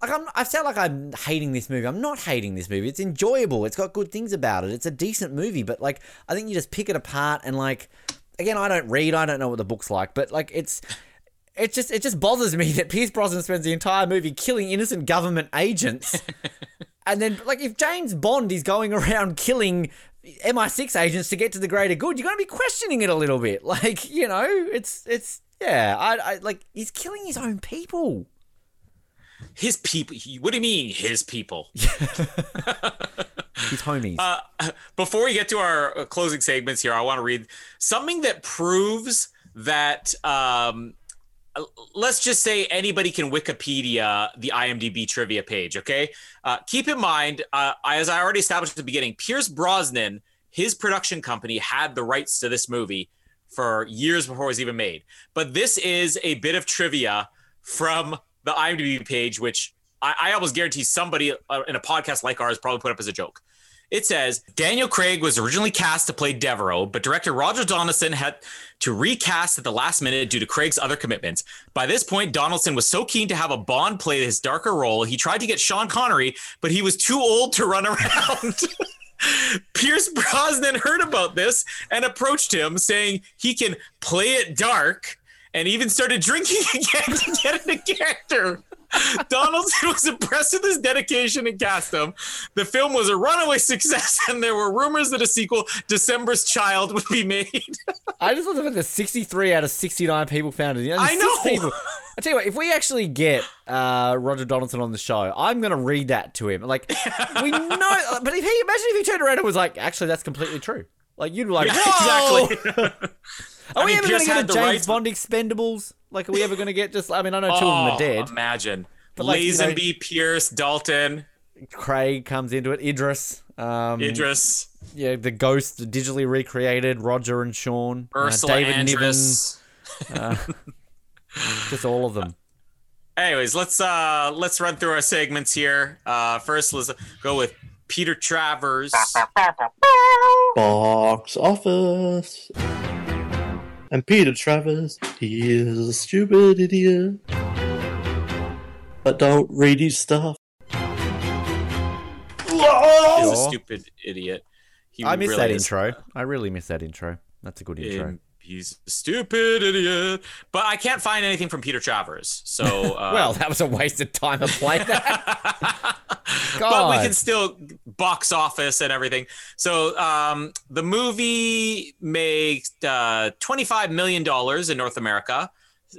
like I'm, I sound like I'm hating this movie. I'm not hating this movie. It's enjoyable. It's got good things about it. It's a decent movie, but like I think you just pick it apart and like again, I don't read. I don't know what the book's like, but like it's it just it just bothers me that Pierce Brosnan spends the entire movie killing innocent government agents. and then like if James Bond is going around killing MI6 agents to get to the greater good, you're going to be questioning it a little bit. Like, you know, it's it's yeah, I, I like he's killing his own people. His people. What do you mean, his people? His homies. Uh, before we get to our uh, closing segments here, I want to read something that proves that. Um, let's just say anybody can Wikipedia the IMDb trivia page. Okay. Uh, keep in mind, uh, as I already established at the beginning, Pierce Brosnan, his production company, had the rights to this movie for years before it was even made. But this is a bit of trivia from the IMDb page, which I, I almost guarantee somebody uh, in a podcast like ours probably put up as a joke. It says Daniel Craig was originally cast to play Devereaux, but director Roger Donaldson had to recast at the last minute due to Craig's other commitments. By this point, Donaldson was so keen to have a Bond play his darker role, he tried to get Sean Connery, but he was too old to run around. Pierce Brosnan heard about this and approached him saying he can play it dark and even started drinking again to get into character. Donaldson was impressed with his dedication and cast him. The film was a runaway success, and there were rumors that a sequel, December's Child, would be made. I just looked at the 63 out of 69 people found it. You know, I know. People. I tell you what, if we actually get uh, Roger Donaldson on the show, I'm gonna read that to him. Like, we know, but if he imagine if he turned around and was like, actually, that's completely true. Like, you'd be like, Yeah, exactly. Are I we mean, ever gonna get a the James rights- Bond Expendables? Like, are we ever gonna get just? I mean, I know two of them Oh, are dead. Imagine. But like, you know- Pierce, Dalton, Craig comes into it. Idris. Um, Idris, Yeah, the ghost digitally recreated. Roger and Sean. uh, Ursula David Niven. Andress. Just all of them. Anyways, let's uh let's run through our segments here. Uh first let's go with Peter Travers. Box office. And Peter Travers, he is a stupid idiot. But don't read his stuff. He's a stupid idiot. He I miss really that is. intro. Uh, I really miss that intro. That's a good intro. And he's a stupid idiot. But I can't find anything from Peter Travers. So uh, well, that was a waste of time play that. but we can still box office and everything. So um, the movie made uh, twenty-five million dollars in North America,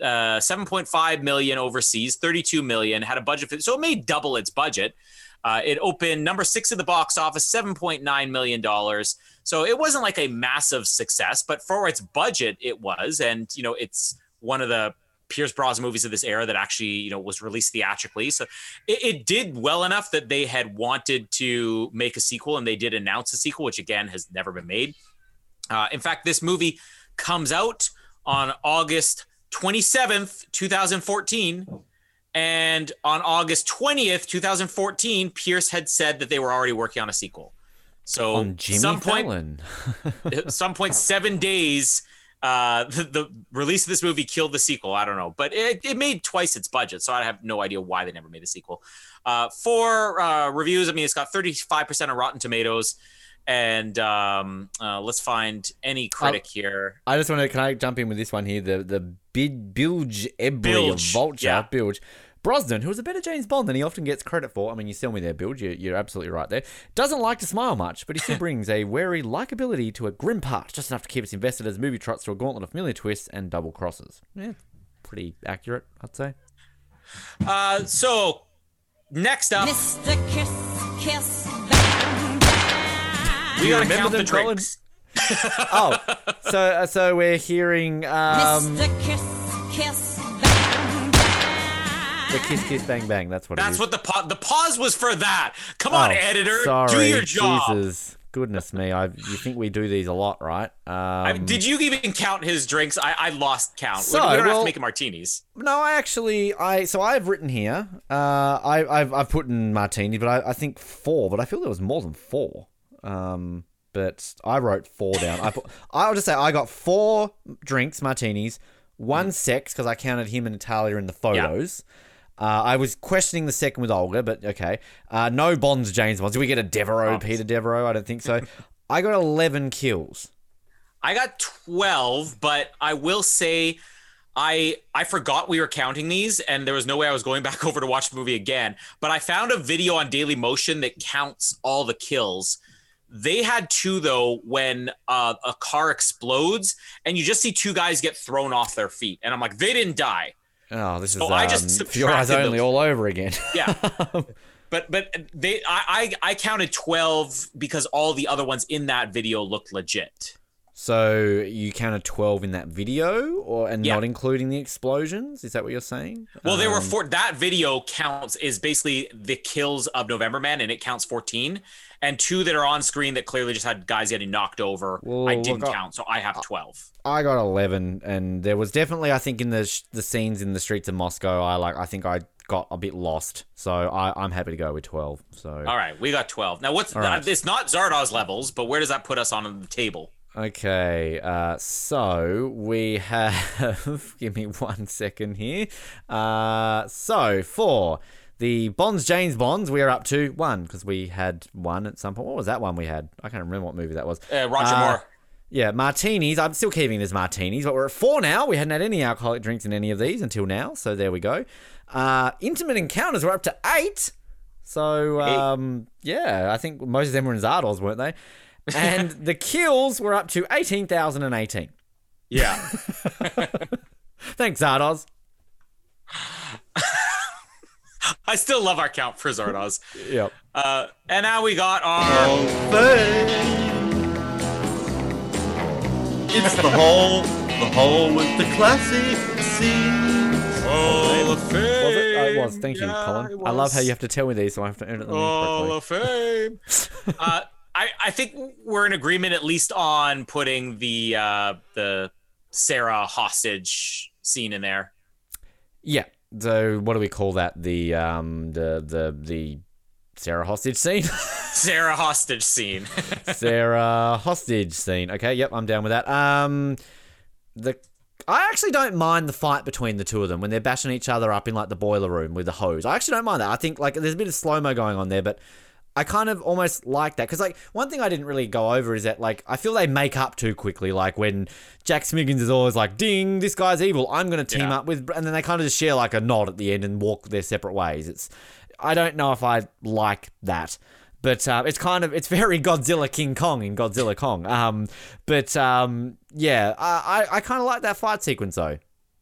uh, seven point five million overseas, thirty-two million. Had a budget, for, so it made double its budget. Uh, it opened number six in the box office, seven point nine million dollars. So it wasn't like a massive success, but for its budget, it was. And you know, it's one of the Pierce Brosnan movies of this era that actually, you know, was released theatrically. So it, it did well enough that they had wanted to make a sequel, and they did announce a sequel, which again has never been made. Uh, in fact, this movie comes out on August 27th, 2014. And on August 20th, 2014, Pierce had said that they were already working on a sequel. So on Jimmy some point, at some point, seven days, uh, the, the release of this movie killed the sequel. I don't know, but it, it made twice its budget, so I have no idea why they never made a sequel. Uh, for uh, reviews, I mean, it's got 35% of Rotten Tomatoes. And um, uh, let's find any critic here. I just want to. Can I jump in with this one here? The the bid, Bilge Ebiri Bilge, Vulture, yeah. Bilge. Brosnan, who was a better James Bond than he often gets credit for. I mean, you sell me there, Bilge. You're, you're absolutely right there. Doesn't like to smile much, but he still brings a wary likability to a grim part, just enough to keep us invested as the movie trots through a gauntlet of familiar twists and double crosses. Yeah, pretty accurate, I'd say. Uh, so next up, Mr. Kiss, Kiss, Bang, Bang. we You gotta count the them, Colin? drinks. Oh, so uh, so we're hearing um, Mr. Kiss, Kiss, Bang, Bang. The kiss, kiss, bang, bang. That's what it That's what the pause. The pause was for that. Come on, Oh, editor, sorry, do your job. Jesus, goodness me! I you think we do these a lot, right? Um, I mean, did you even count his drinks? I, I lost count. So, we, we don't have well- to make martinis. No, I actually, I so I've written here. Uh, I, I've I've put in martini, but I, I think four. But I feel there was more than four. Um, but I wrote four down. I put, I'll just say I got four drinks, martinis, one sex because I counted him and Natalia in the photos. Uh, I was questioning the second with Olga, but okay. Uh, no Bonds, James Bonds. Did we get a Devereaux, Peter Devereaux? I don't think so. I got eleven kills. I got twelve, but I will say. I I forgot we were counting these, and there was no way I was going back over to watch the movie again. But I found a video on Daily Motion that counts all the kills. They had two though when uh, a car explodes, and you just see two guys get thrown off their feet, and I'm like, they didn't die. Oh, this is um, I just for your eyes only those. all over again. Yeah. But but they I, I I counted twelve because all the other ones in that video looked legit. So you counted twelve in that video, or and Yeah. not including the explosions? Is that what you're saying? Well, there were Um, four. That video counts is basically the kills of November Man, and it counts fourteen. And two that are on screen that clearly just had guys getting knocked over. I didn't count, so I have twelve. I got eleven, and there was definitely, I think, in the sh- the scenes in the streets of Moscow, I like, I think I got a bit lost. So I, I'm happy to go with twelve. So All right, we got twelve. Now, what's right. it's not Zardoz levels, but where does that put us on the table? Okay, uh, so we have. give me one second here. Uh, so for The Bonds, James Bonds, we are up to one because we had one at some point. What was that one we had? I can't remember what movie that was. Uh, Roger Uh, Moore. Yeah, martinis. I'm still keeping this martinis, but we're at four now. We hadn't had any alcoholic drinks in any of these until now, so there we go. Uh, intimate encounters we're up to eight. So um, yeah, I think most of them were in Zardoz, weren't they? And the kills were up to eighteen thousand and eighteen. Yeah. Thanks, Zardoz. I still love our count for Zardoz. Yep. Uh, and now we got our. It's the hole, the hole with the classic scenes. Hall of Fame. Was it? Oh, it was. Thank you, Yeah, Colin. it I love how you have to tell me these, so I have to edit them in Hall of Fame. uh, I, I think we're in agreement at least on putting the uh, the Sarah hostage scene in there. Yeah. So what do we call that? The um the the the Sarah hostage scene. Sarah hostage scene. Sarah hostage scene. Okay, yep, I'm down with that. Um, the I actually don't mind the fight between the two of them when they're bashing each other up in like the boiler room with the hose. I actually don't mind that. I think like there's a bit of slow mo going on there, but I kind of almost like that because like one thing I didn't really go over is that like I feel they make up too quickly. Like when Jack Smiggins is always like, "Ding, this guy's evil. I'm going to team Yeah. up with," and then they kind of just share like a nod at the end and walk their separate ways. It's I don't know if I like that. But uh, it's kind of it's very Godzilla King Kong in Godzilla Kong. Um, but um, yeah, I I, I kind of like that fight sequence though,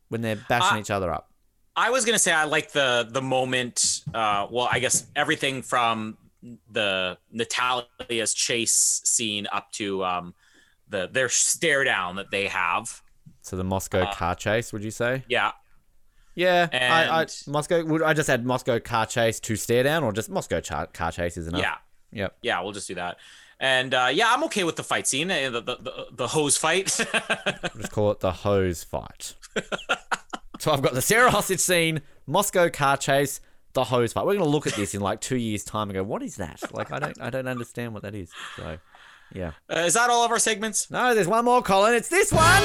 when they're bashing I- each other up. I was gonna say I like the the moment. Uh, well, I guess everything from the Natalia's chase scene up to um, the their stare down that they have. So the Moscow Uh, car chase, would you say? Yeah, Yeah, I, I and- Moscow. Would I just add Moscow car chase to stare down, or just Moscow char- car chase is enough? yeah, Yep. yeah. We'll just do that. And uh, yeah, I'm okay with the fight scene, uh, the the, the, the hose fight. We'll just call it the hose fight. so I've got the Sarah hostage scene, Moscow car chase, the hose fight. We're gonna look at this in like two years' time and go, what is that? Like I don't I don't understand what that is. So yeah. uh, is that all of our segments? No, there's one more, Colin. It's this one.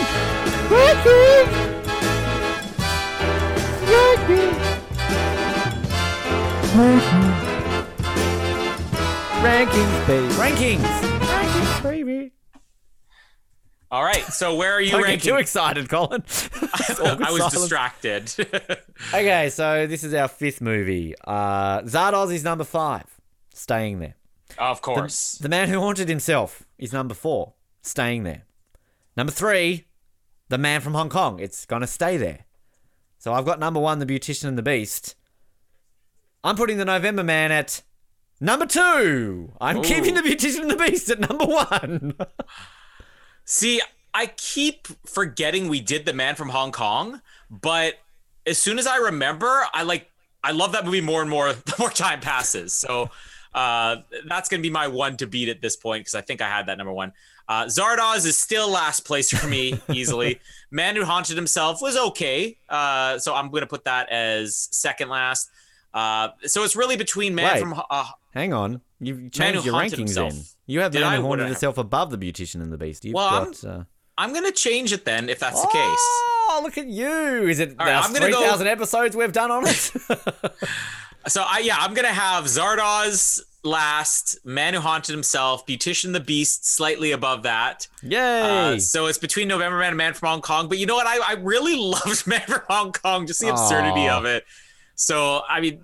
Rankings, baby. Rankings. Rankings, baby. All right. So where are you Don't get ranking? too excited, Colin. I was distracted. Okay, so this is our fifth movie. Uh, Zardoz is number five, staying there. of course. The Man Who Haunted Himself is number four, staying there. Number three, The Man from Hong Kong. It's gonna stay there. So I've got number one, The Beautician and the Beast. I'm putting The November Man at number two. I'm Ooh. keeping The Beautician and the Beast at number one. See, I keep forgetting we did the man from Hong Kong, but as soon as I remember, I like I love that movie more and more the more time passes. So uh, that's gonna be my one to beat at this point because I think I had that number one. Uh, Zardoz is still last place for me easily. Man who haunted himself was okay, uh, so I'm gonna put that as second last. Uh, so it's really between Man Wait. from uh, Hang on, you've changed your rankings Himself. then. You have The Man? Who Haunted did I have? Himself above The Beautician and the Beast. You've Well, I'm- Uh... I'm gonna change it then if that's the case. Oh, look at you! Is it right, I'm gonna go- thousand episodes we've done on it? So I yeah, I'm gonna have Zardoz last, Man Who Haunted Himself, Beautician the Beast slightly above that. Yay! Uh, so it's between November Man and Man from Hong Kong. But you know what? I, I really loved Man from Hong Kong, just the absurdity Aw. of it. So I mean,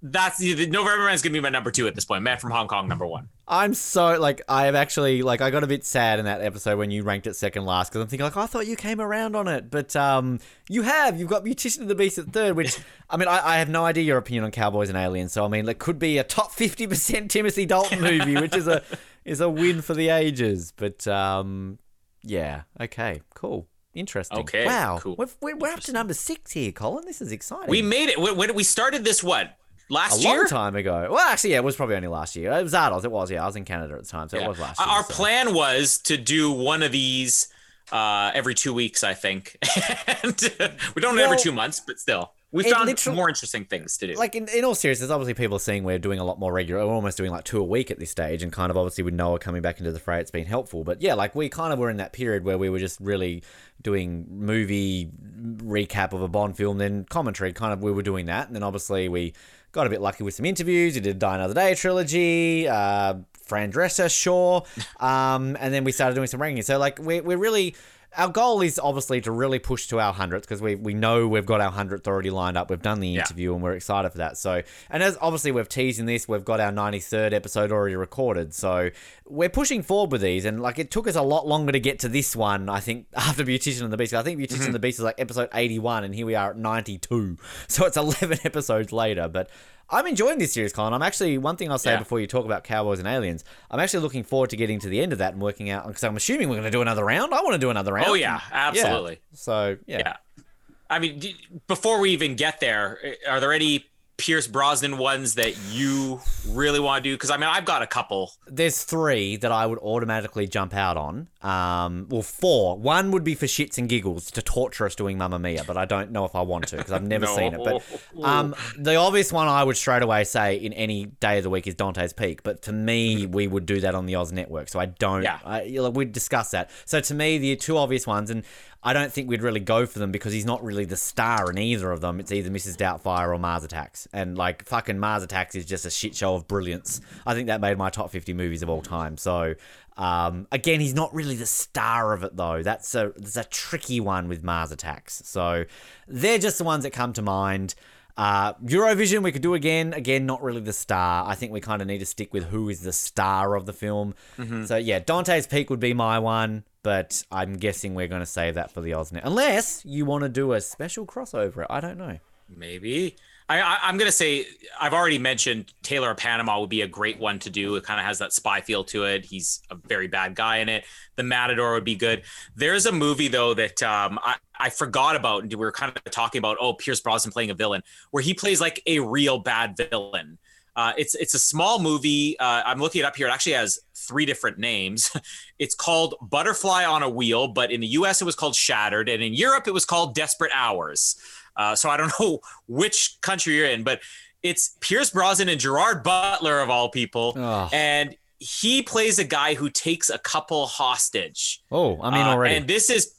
that's November Man's gonna be my number two at this point. Man from Hong Kong, number one. I'm so like I have actually like I got a bit sad in that episode when you ranked it second last because I'm thinking like I thought you came around on it, but um you have you've got Beautician of the Beast at third, which I mean I, I have no idea your opinion on Cowboys and Aliens, so I mean it could be a top fifty percent Timothy Dalton movie, which is a is a win for the ages. But um yeah, okay, cool. Interesting. Okay, Wow. cool. We've, we're, we're up to number six here, Colin. This is exciting. We made it. When, we started this, what last year? a long time ago. Well, actually, yeah, it was probably only last year. It was Zardoz. It was, yeah. I was in Canada at the time, so Yeah. it was last year. Our so. plan was to do one of these uh, every two weeks, I think. and uh, we don't do it every two months, but still, we it found more interesting things to do. like in, in all seriousness, obviously people are seeing we're doing a lot more regular. We're almost doing like two a week at this stage, and kind of obviously with Noah coming back into the fray, it's been helpful. But yeah, like we kind of were in that period where we were just really doing movie recap of a Bond film, then commentary. Kind of we were doing that, and then obviously we got a bit lucky with some interviews. We did Die Another Day trilogy, uh, Fran Drescher, sure, um, and then we started doing some rankings. So like we're we're really. Our goal is obviously to really push to our hundredth because we, we know we've got our hundredth already lined up. We've done the Yeah. interview and we're excited for that. So, and as obviously we've teased in this, we've got our ninety third episode already recorded. So we're pushing forward with these, and like it took us a lot longer to get to this one. I think after Beautician and the Beast, I think Beautician and mm-hmm. the Beast is like episode eighty one, and here we are at ninety two. So it's eleven episodes later, but. I'm enjoying this series, Colin. I'm actually one thing I'll say Yeah. before you talk about Cowboys and Aliens. I'm actually looking forward to getting to the end of that and working out because I'm assuming we're going to do another round. I want to do another round. Oh yeah, absolutely. So yeah. Yeah. I mean, before we even get there, uh, are there any Pierce Brosnan ones that you really want to do? Because I mean, I've got a couple. There's three that I would automatically jump out on. Um, well, four. One would be for shits and giggles to torture us doing Mamma Mia, but I don't know if I want to because I've never No. seen it. But um, the obvious one I would straight away say in any day of the week is Dante's Peak. But to me, we would do that on the Oz Network, so I don't. Yeah. I, we'd discuss that. So to me, the two obvious ones, and I don't think we'd really go for them because he's not really the star in either of them. It's either Mrs. Doubtfire or Mars Attacks, and like fucking Mars Attacks is just a shit show of brilliance. I think that made my top fifty movies of all time. So. Um, again, he's not really the star of it though. That's a that's a tricky one with Mars Attacks. So they're just the ones that come to mind. Uh, Eurovision, we could do again. Again, not really the star. I think we kind of need to stick with who is the star of the film. So yeah, Dante's Peak would be my one, but I'm guessing we're going to save that for the Oznet, unless you want to do a special crossover. I don't know. Maybe. I, I, I'm gonna say I've already mentioned Tailor of Panama would be a great one to do. It kind of has that spy feel to it. He's a very bad guy in it. The Matador would be good. There's a movie though that um, I, I forgot about, and we were kind of talking about. Oh, Pierce Brosnan playing a villain, where he plays like a real bad villain. Uh, it's it's a small movie. Uh, I'm looking it up here. It actually has three different names. It's called Butterfly on a Wheel, but in the U.S. it was called Shattered, and in Europe it was called Desperate Hours. Uh, so I don't know which country you're in, but it's Pierce Brosnan and Gerard Butler of all people, Oh. and he plays a guy who takes a couple hostage. Oh, I mean Uh, already. And this is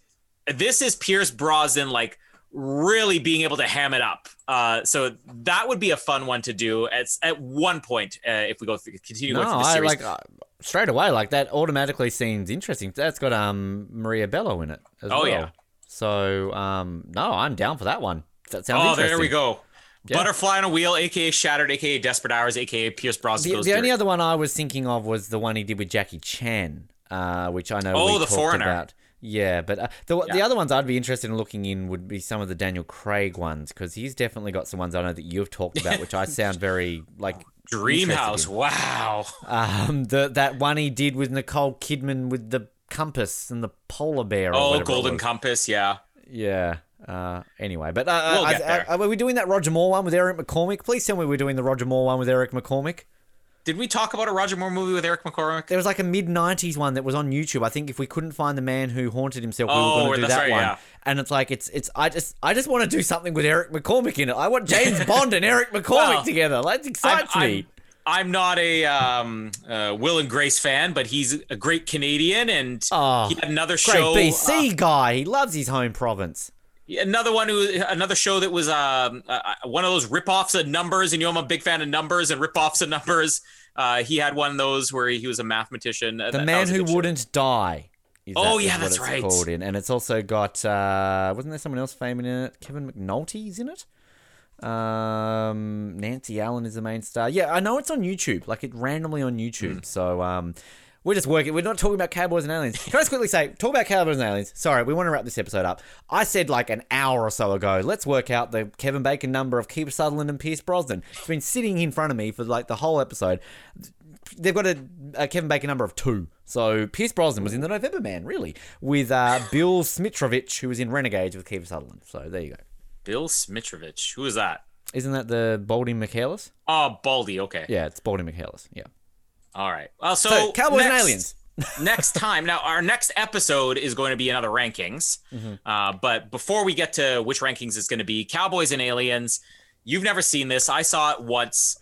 this is Pierce Brosnan like really being able to ham it up. Uh, so that would be a fun one to do at at one point uh, if we go through, continue no, going through the I like uh, straight away. Like that automatically seems interesting. That's got um Maria Bello in it as well. Oh, well. yeah. So um no, I'm down for that one. That sounds oh, there we go. Yeah. Butterfly on a Wheel, aka Shattered, aka Desperate Hours, aka Pierce Brosnan The, the only other one I was thinking of was the one he did with Jackie Chan, uh, which I know. Oh, we The talked Foreigner. About. Yeah, but uh, the the other ones I'd be interested in looking in would be some of the Daniel Craig ones because he's definitely got some ones I know that you've talked about, which I sound very like Dreamhouse. Wow. Um, the that one he did with Nicole Kidman with the compass and the polar bear. Oh, Golden. Compass. Yeah. Yeah. Uh, anyway, but uh, We'll uh, get there. uh, are we doing that Roger Moore one with Eric McCormack? Please tell me we're doing the Roger Moore one with Eric McCormack. Did we talk about a Roger Moore movie with Eric McCormack? There was like a mid '90s one that was on YouTube. I think if we couldn't find the man who haunted himself, we Oh, were going to do that right, one. yeah. And it's like it's it's I just I just want to do something with Eric McCormack in it. I want James Bond and Eric McCormack Well, together. That excites I'm, me. I'm, I'm not a um, uh, Will and Grace fan, but he's a great Canadian, and Oh, he had another Great show. BC guy. He loves his home province. uh, another one who, another show that was um, uh, one of those rip-offs of numbers, and you know I'm a big fan of numbers and rip-offs of numbers. Uh, he had one of those where he was a mathematician. The man who wouldn't die. is Oh, that- yeah, what that's it's right. Called in, and it's also got uh, wasn't there someone else famous in it? Kevin McNulty's in it. Um, Nancy Allen is the main star. Yeah, I know it's on YouTube, like it randomly on YouTube. Hmm. So um, we're just working. We're not talking about cowboys and aliens. Can I just quickly say, talk about cowboys and aliens? Sorry, we want to wrap this episode up. I said like an hour or so ago, let's work out the Kevin Bacon number of Kiefer Sutherland and Pierce Brosnan. It's been sitting in front of me for like the whole episode. They've got a, a Kevin Bacon number of two. So Pierce Brosnan was in the November Man, really, with uh, Bill Smitrovich, who was in Renegades with Kiefer Sutherland. So there you go. Bill Smitrovich. Who is that? Isn't that the Baldy Michaelis? Oh, Baldy. Okay. Yeah, it's Baldy Michaelis. Yeah. All right. Well, so, So, Cowboys and Aliens. next time. Now, our next episode is going to be another rankings. Mm-hmm. Uh, but before we get to which rankings it's going to be, Cowboys and Aliens. You've never seen this. I saw it once.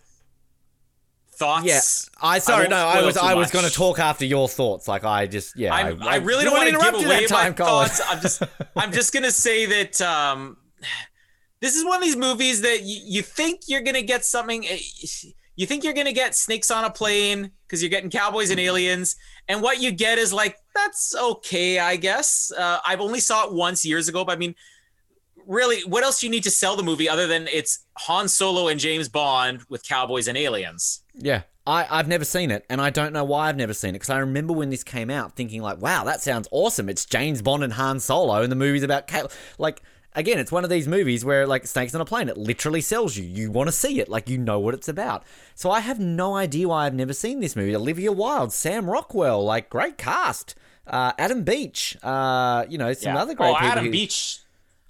Thoughts? Yeah, I sorry, won't no, I was I was going to talk after your thoughts. Like I just yeah, I'm, I, really don't didn't want to interrupt give you away that my time, Colin. thoughts. I'm just, I'm just gonna say that um, this is one of these movies that you, you think you're gonna get something. eh, You think you're gonna get snakes on a plane because you're getting cowboys and aliens, and what you get is like that's okay, I guess. Uh, I've only saw it once years ago, but I mean, really, what else do you need to sell the movie other than it's Han Solo and James Bond with cowboys and aliens? Yeah. I, I've never seen it, and I don't know why I've never seen it because I remember when this came out thinking like, "Wow, that sounds awesome! It's James Bond and Han Solo, and the movie's about ca- like." Again, it's one of these movies where like snakes on a plane, it literally sells you. You want to see it, like you know what it's about. So I have no idea why I've never seen this movie. Olivia Wilde, Sam Rockwell, like great cast. Uh, Adam Beach, uh, you know some other great oh, people. Adam who- Beach.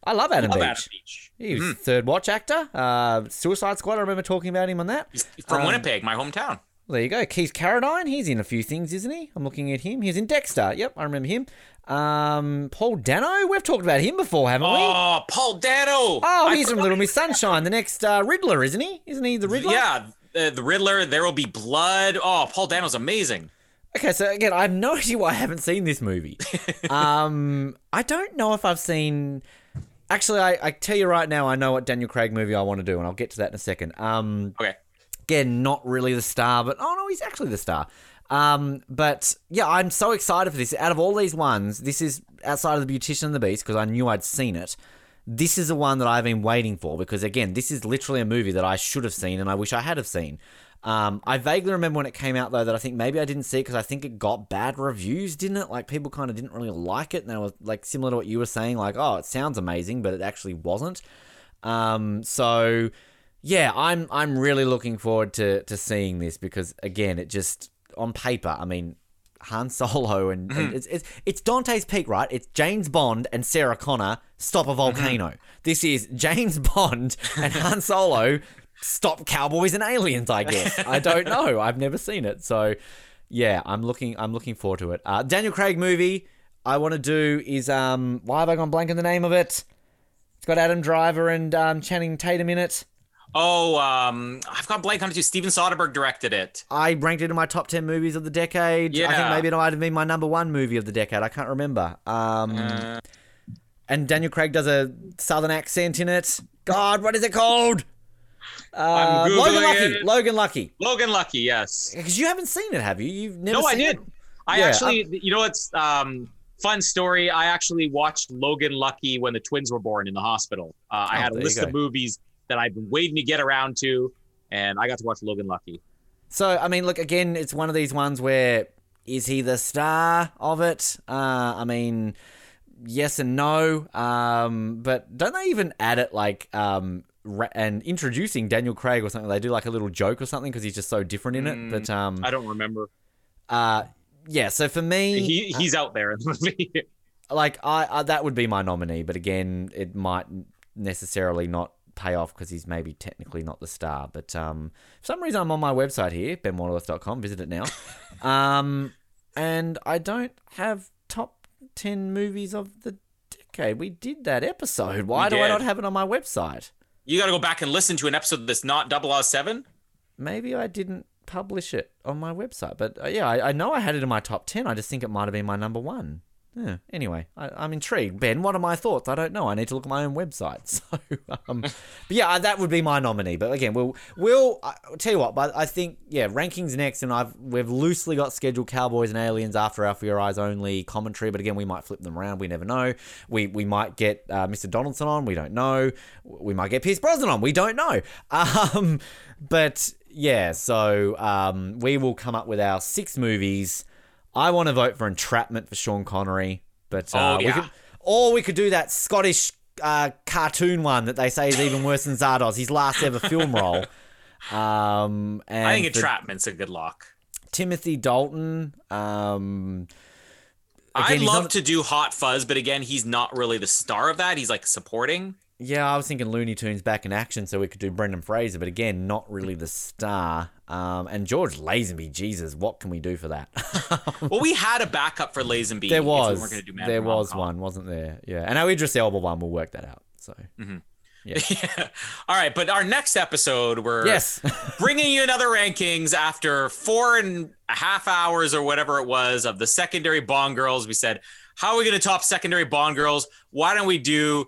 I love Adam Love Beach. Adam Beach. He was third watch actor. Uh, Suicide Squad. I remember talking about him on that. He's from Um, Winnipeg, my hometown. There you go. Keith Carradine, he's in a few things, isn't he? I'm looking at him. He's in Dexter. Yep, I remember him. Um, Paul Dano, we've talked about him before, haven't we? Oh, Paul Dano. Oh, I he's from Little Miss Sunshine, the next uh, Riddler, isn't he? Isn't he the Riddler? Yeah, uh, the Riddler. There will be blood. Oh, Paul Dano's amazing. Okay, so again, I have no idea why I haven't seen this movie. um, I don't know if I've seen. Actually, I, I tell you right now, I know what Daniel Craig movie I want to do, and I'll get to that in a second. Um, Okay. again, not really the star, but oh no, he's actually the star. Um, but yeah, I'm so excited for this. Out of all these ones, this is outside of the Beautician and the Beast because I knew I'd seen it. This is the one that I've been waiting for because again, this is literally a movie that I should have seen and I wish I had have seen. Um, I vaguely remember when it came out though that I think maybe I didn't see it because I think it got bad reviews, didn't it? Like people kind of didn't really like it, and they were like similar to what you were saying, like oh, it sounds amazing, but it actually wasn't. Um, so yeah, I'm I'm really looking forward to to seeing this because again, it just on paper, I mean, Han Solo and, and it's, it's it's Dante's Peak, right? It's James Bond and Sarah Connor stop a volcano. This is James Bond and Han Solo stop cowboys and aliens. I guess I don't know. I've never seen it, so yeah, I'm looking I'm looking forward to it. Uh, Daniel Craig movie I want to do is um why have I gone blank on the name of it? It's got Adam Driver and um, Channing Tatum in it. Oh, um, I've got blank on it too. Steven Soderbergh directed it. I ranked it in my top 10 movies of the decade. Yeah. I think maybe it might have been my number one movie of the decade. I can't remember. Um, Uh, and Daniel Craig does a southern accent in it. God, what is it called? Uh, I'm Logan Lucky. it. Logan Lucky. Logan Lucky, yes. Because you haven't seen it, have you? You've never No, I did. it? I Yeah, actually, you know, it's um, fun story. I actually watched Logan Lucky when the twins were born in the hospital. Uh, I Oh, had a list of movies that I've been waiting to get around to, and I got to watch Logan Lucky. So, I mean, look, again, it's one of these ones where is he the star of it? Uh, I mean, yes and no. Um, but don't they even add it like um, ra- and introducing Daniel Craig or something? They do like a little joke or something because he's just so different in it. But um, I don't remember. uh, yeah. So for me, He he's out there in the movie. like I, I that would be my nominee. But again, it might necessarily not pay off because he's maybe technically not the star. But um, for some reason, I'm on my website here, benwaterworth.com. Visit it now. um, and I don't have top ten movies of the decade. We did that episode. Why do I not have it on my website? you got to go back and listen to an episode that's not 007. Maybe I didn't publish it on my website. But uh, yeah, I, I know I had it in my top 10. I just think it might have been my number one. Yeah. Anyway, I, I'm intrigued. Ben, what are my thoughts? I don't know. I need to look at my own website. So, um, but yeah, that would be my nominee. But again, we'll we'll I'll tell you what. But I think yeah, rankings next, and I've we've loosely got scheduled Cowboys and Aliens after our For Your Eyes Only commentary. But again, we might flip them around. We never know. We we might get uh, Mr. Donaldson on. We don't know. We might get Pierce Brosnan on. We don't know. Um, but yeah, so um, we will come up with our six movies. I want to vote for Entrapment for Sean Connery, but uh, Oh, we could, or we could do that Scottish uh, cartoon one that they say is even worse than Zardoz, his last ever film role. Um, and I think Entrapment's a good lock. Timothy Dalton. Um, I'd Again, he's love not- to do Hot Fuzz, but again, he's not really the star of that. He's like supporting. Yeah, I was thinking Looney Tunes back in action, so we could do Brendan Fraser, but again, not really the star. Um, and George Lazenby, Jesus, what can we do for that? Well, we had a backup for Lazenby. There we was, do there was one, wasn't there? Yeah, and our Idris Elba one, we'll work that out. So Yeah. All right, but our next episode, we're yes, bringing you another rankings after four and a half hours or whatever it was of the secondary Bond girls. We said, how are we going to top secondary Bond girls? Why don't we do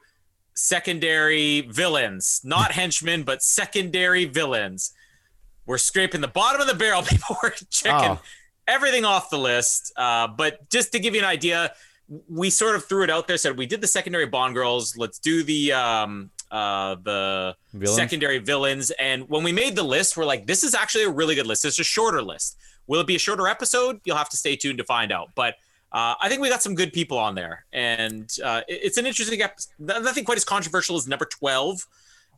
secondary villains, not henchmen, but secondary villains. We're scraping the bottom of the barrel. People were checking Oh. everything off the list. Uh, but just to give you an idea, we sort of threw it out there. Said we did the secondary Bond girls. Let's do the um, uh, the Villains? secondary villains. And when we made the list, we're like, this is actually a really good list. It's a shorter list. Will it be a shorter episode? You'll have to stay tuned to find out. But uh, I think we got some good people on there, and uh, it- it's an interesting episode. Nothing quite as controversial as number twelve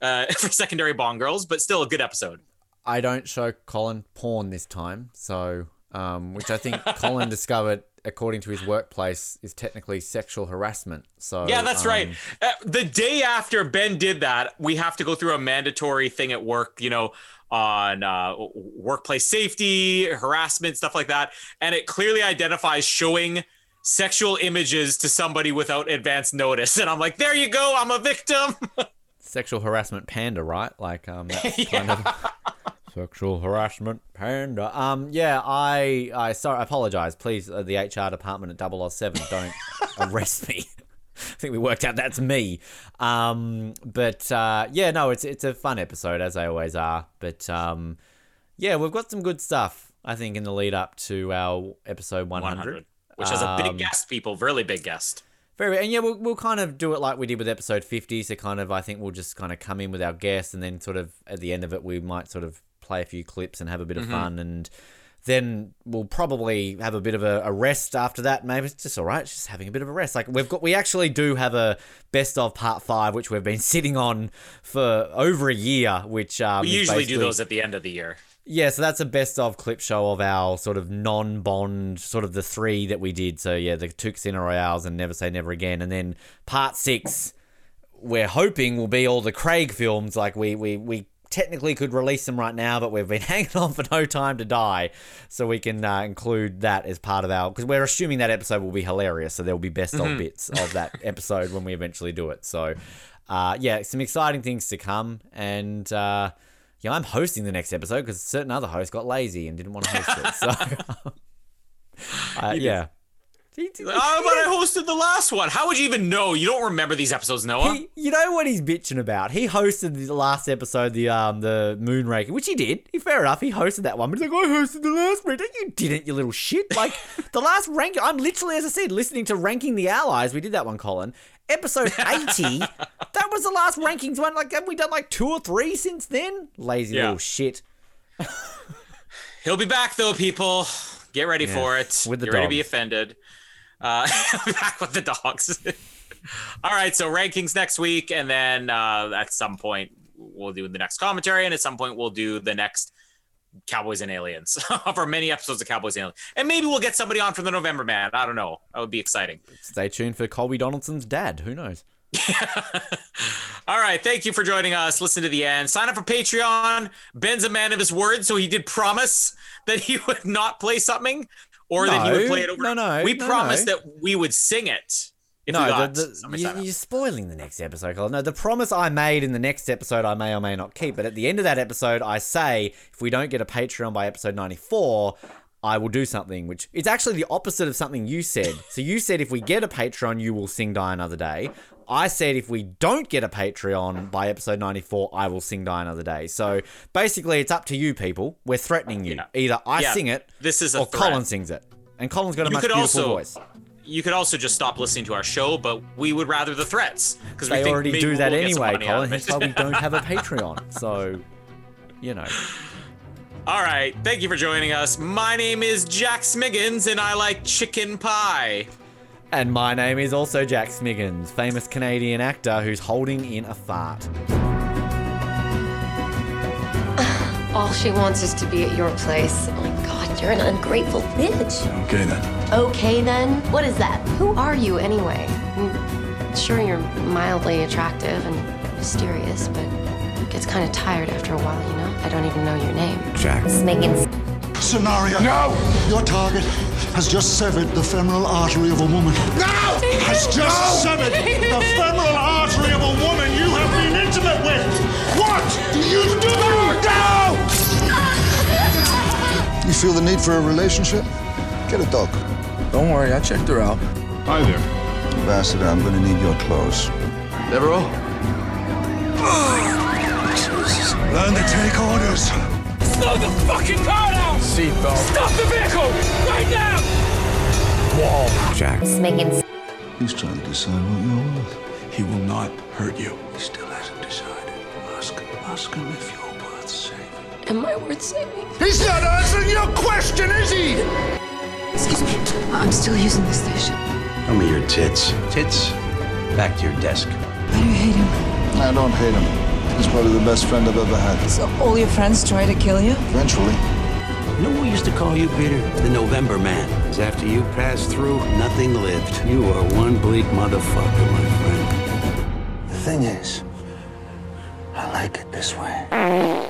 uh, for secondary Bond girls, but still a good episode. I don't show Colin porn this time, so um, which I think Colin discovered, according to his workplace, is technically sexual harassment. So Yeah, that's um, right. Uh, the day after Ben did that, we have to go through a mandatory thing at work, you know, on uh, workplace safety, harassment, stuff like that. And it clearly identifies showing sexual images to somebody without advance notice. And I'm like, there you go, I'm a victim. Sexual harassment panda, right? Like um, that's kind of sexual harassment panda. Um, yeah, I, I sorry, I apologize. Please, uh, the HR department at 007, don't arrest me. I think we worked out that's me. Um, but uh, yeah, no, it's it's a fun episode as they always are. But um, yeah, we've got some good stuff. I think in the lead up to our episode 100. 100, which has a big Um, guest, people, really big guest. Very, and yeah, we'll, we'll kind of do it like we did with episode 50. So, kind of, I think we'll just kind of come in with our guests, and then sort of at the end of it, we might sort of play a few clips and have a bit of fun. And then we'll probably have a bit of a, a rest after that. Maybe it's just all right, just having a bit of a rest. Like, we've got, we actually do have a best of part five, which we've been sitting on for over a year, which um, We usually do those at the end of the year. yeah, so that's a best of clip show of our sort of non Bond, sort of the three that we did. So yeah, the two Casino Royales and Never Say Never Again, and then part six, we're hoping will be all the Craig films. Like we we we technically could release them right now, but we've been hanging on for No Time to Die, so we can uh, include that as part of our because we're assuming that episode will be hilarious. So there will be best of bits of that episode when we eventually do it. So uh, yeah, some exciting things to come, and. Uh, yeah, I'm hosting the next episode because certain other host got lazy and didn't want to host it. So, uh, yeah. Oh, but I hosted the last one. How would you even know? You don't remember these episodes, Noah. he, you know what he's bitching about? He hosted the last episode, the um the Moonraker, which he did. He, fair enough, he hosted that one. But he's like, I hosted the last rank. You didn't, you little shit. Like the last rank. I'm literally, as I said, listening to ranking the allies. We did that one, Colin. Episode 80. that was the last rankings one. Like, have we done like two or three since then? Lazy Yeah. little shit. He'll be back though, people. Get ready Yeah, for it. with the Get ready to be offended. Uh, back with the dogs. All right, so rankings next week, and then uh, at some point we'll do the next commentary, and at some point we'll do the next Cowboys and Aliens of our many episodes of Cowboys and Aliens, and maybe we'll get somebody on for the November Man. I don't know. That would be exciting. Stay tuned for Colby Donaldson's dad. Who knows? All right, thank you for joining us. Listen to the end. Sign up for Patreon. Ben's a man of his word, so he did promise that he would not play something, or that he would No, play it over. no, no, We no, promised no. that we would sing it. If no, the, the, you, you're spoiling the next episode, Colin. No, the promise I made in the next episode I may or may not keep. But at the end of that episode, I say if we don't get a Patreon by episode 94, I will do something, which it's actually the opposite of something you said. So you said if we get a Patreon, you will sing Die Another Day. I said if we don't get a Patreon by episode 94, I will sing Die Another Day. So basically, it's up to you people. We're threatening you. Yeah. Either I Yeah, sing it this is a or threat. Colin sings it. And Colin's got a You much beautiful also- voice. You could also just stop listening to our show, but we would rather the threats because we They think already do that we'll anyway, Colin. That's why we don't have a Patreon. So, you know. All right, thank you for joining us. My name is Jack Smiggins, and I like chicken pie. And my name is also Jack Smiggins, famous Canadian actor who's holding in a fart. All she wants is to be at your place. Oh my god, you're an ungrateful bitch. Okay then. Okay then, what is that? Who are you anyway? I'm sure you're mildly attractive and mysterious, but it gets kind of tired after a while, you know? I don't even know your name. Jack. Smiggins. Scenario. No! Your target has just severed the femoral artery of a woman. No! Has just severed the femoral artery of a woman you have been intimate with. What do you do? No! You feel the need for a relationship? Get a dog. Don't worry, I checked her out. Hi there. Ambassador, I'm gonna need your clothes. Devereaux, Learn to take orders. Slow the fucking car down! Seatbelt. Stop the vehicle! Right now! Wall. Jack. He's trying to decide what you're worth. He will not hurt you. He still hasn't decided. Ask, him. ask him if you're worth saving. Am I worth saving? He's not answering your question, is he? Excuse me. I'm still using the station. Show me your tits. Tits, back to your desk. I do you hate him? I don't hate him. He's probably the best friend I've ever had. So all your friends try to kill you? Eventually. You know what we used to call you, Peter? The November Man. 'Cause after you passed through, nothing lived. You are one bleak motherfucker, my friend. The thing is, I like it this way.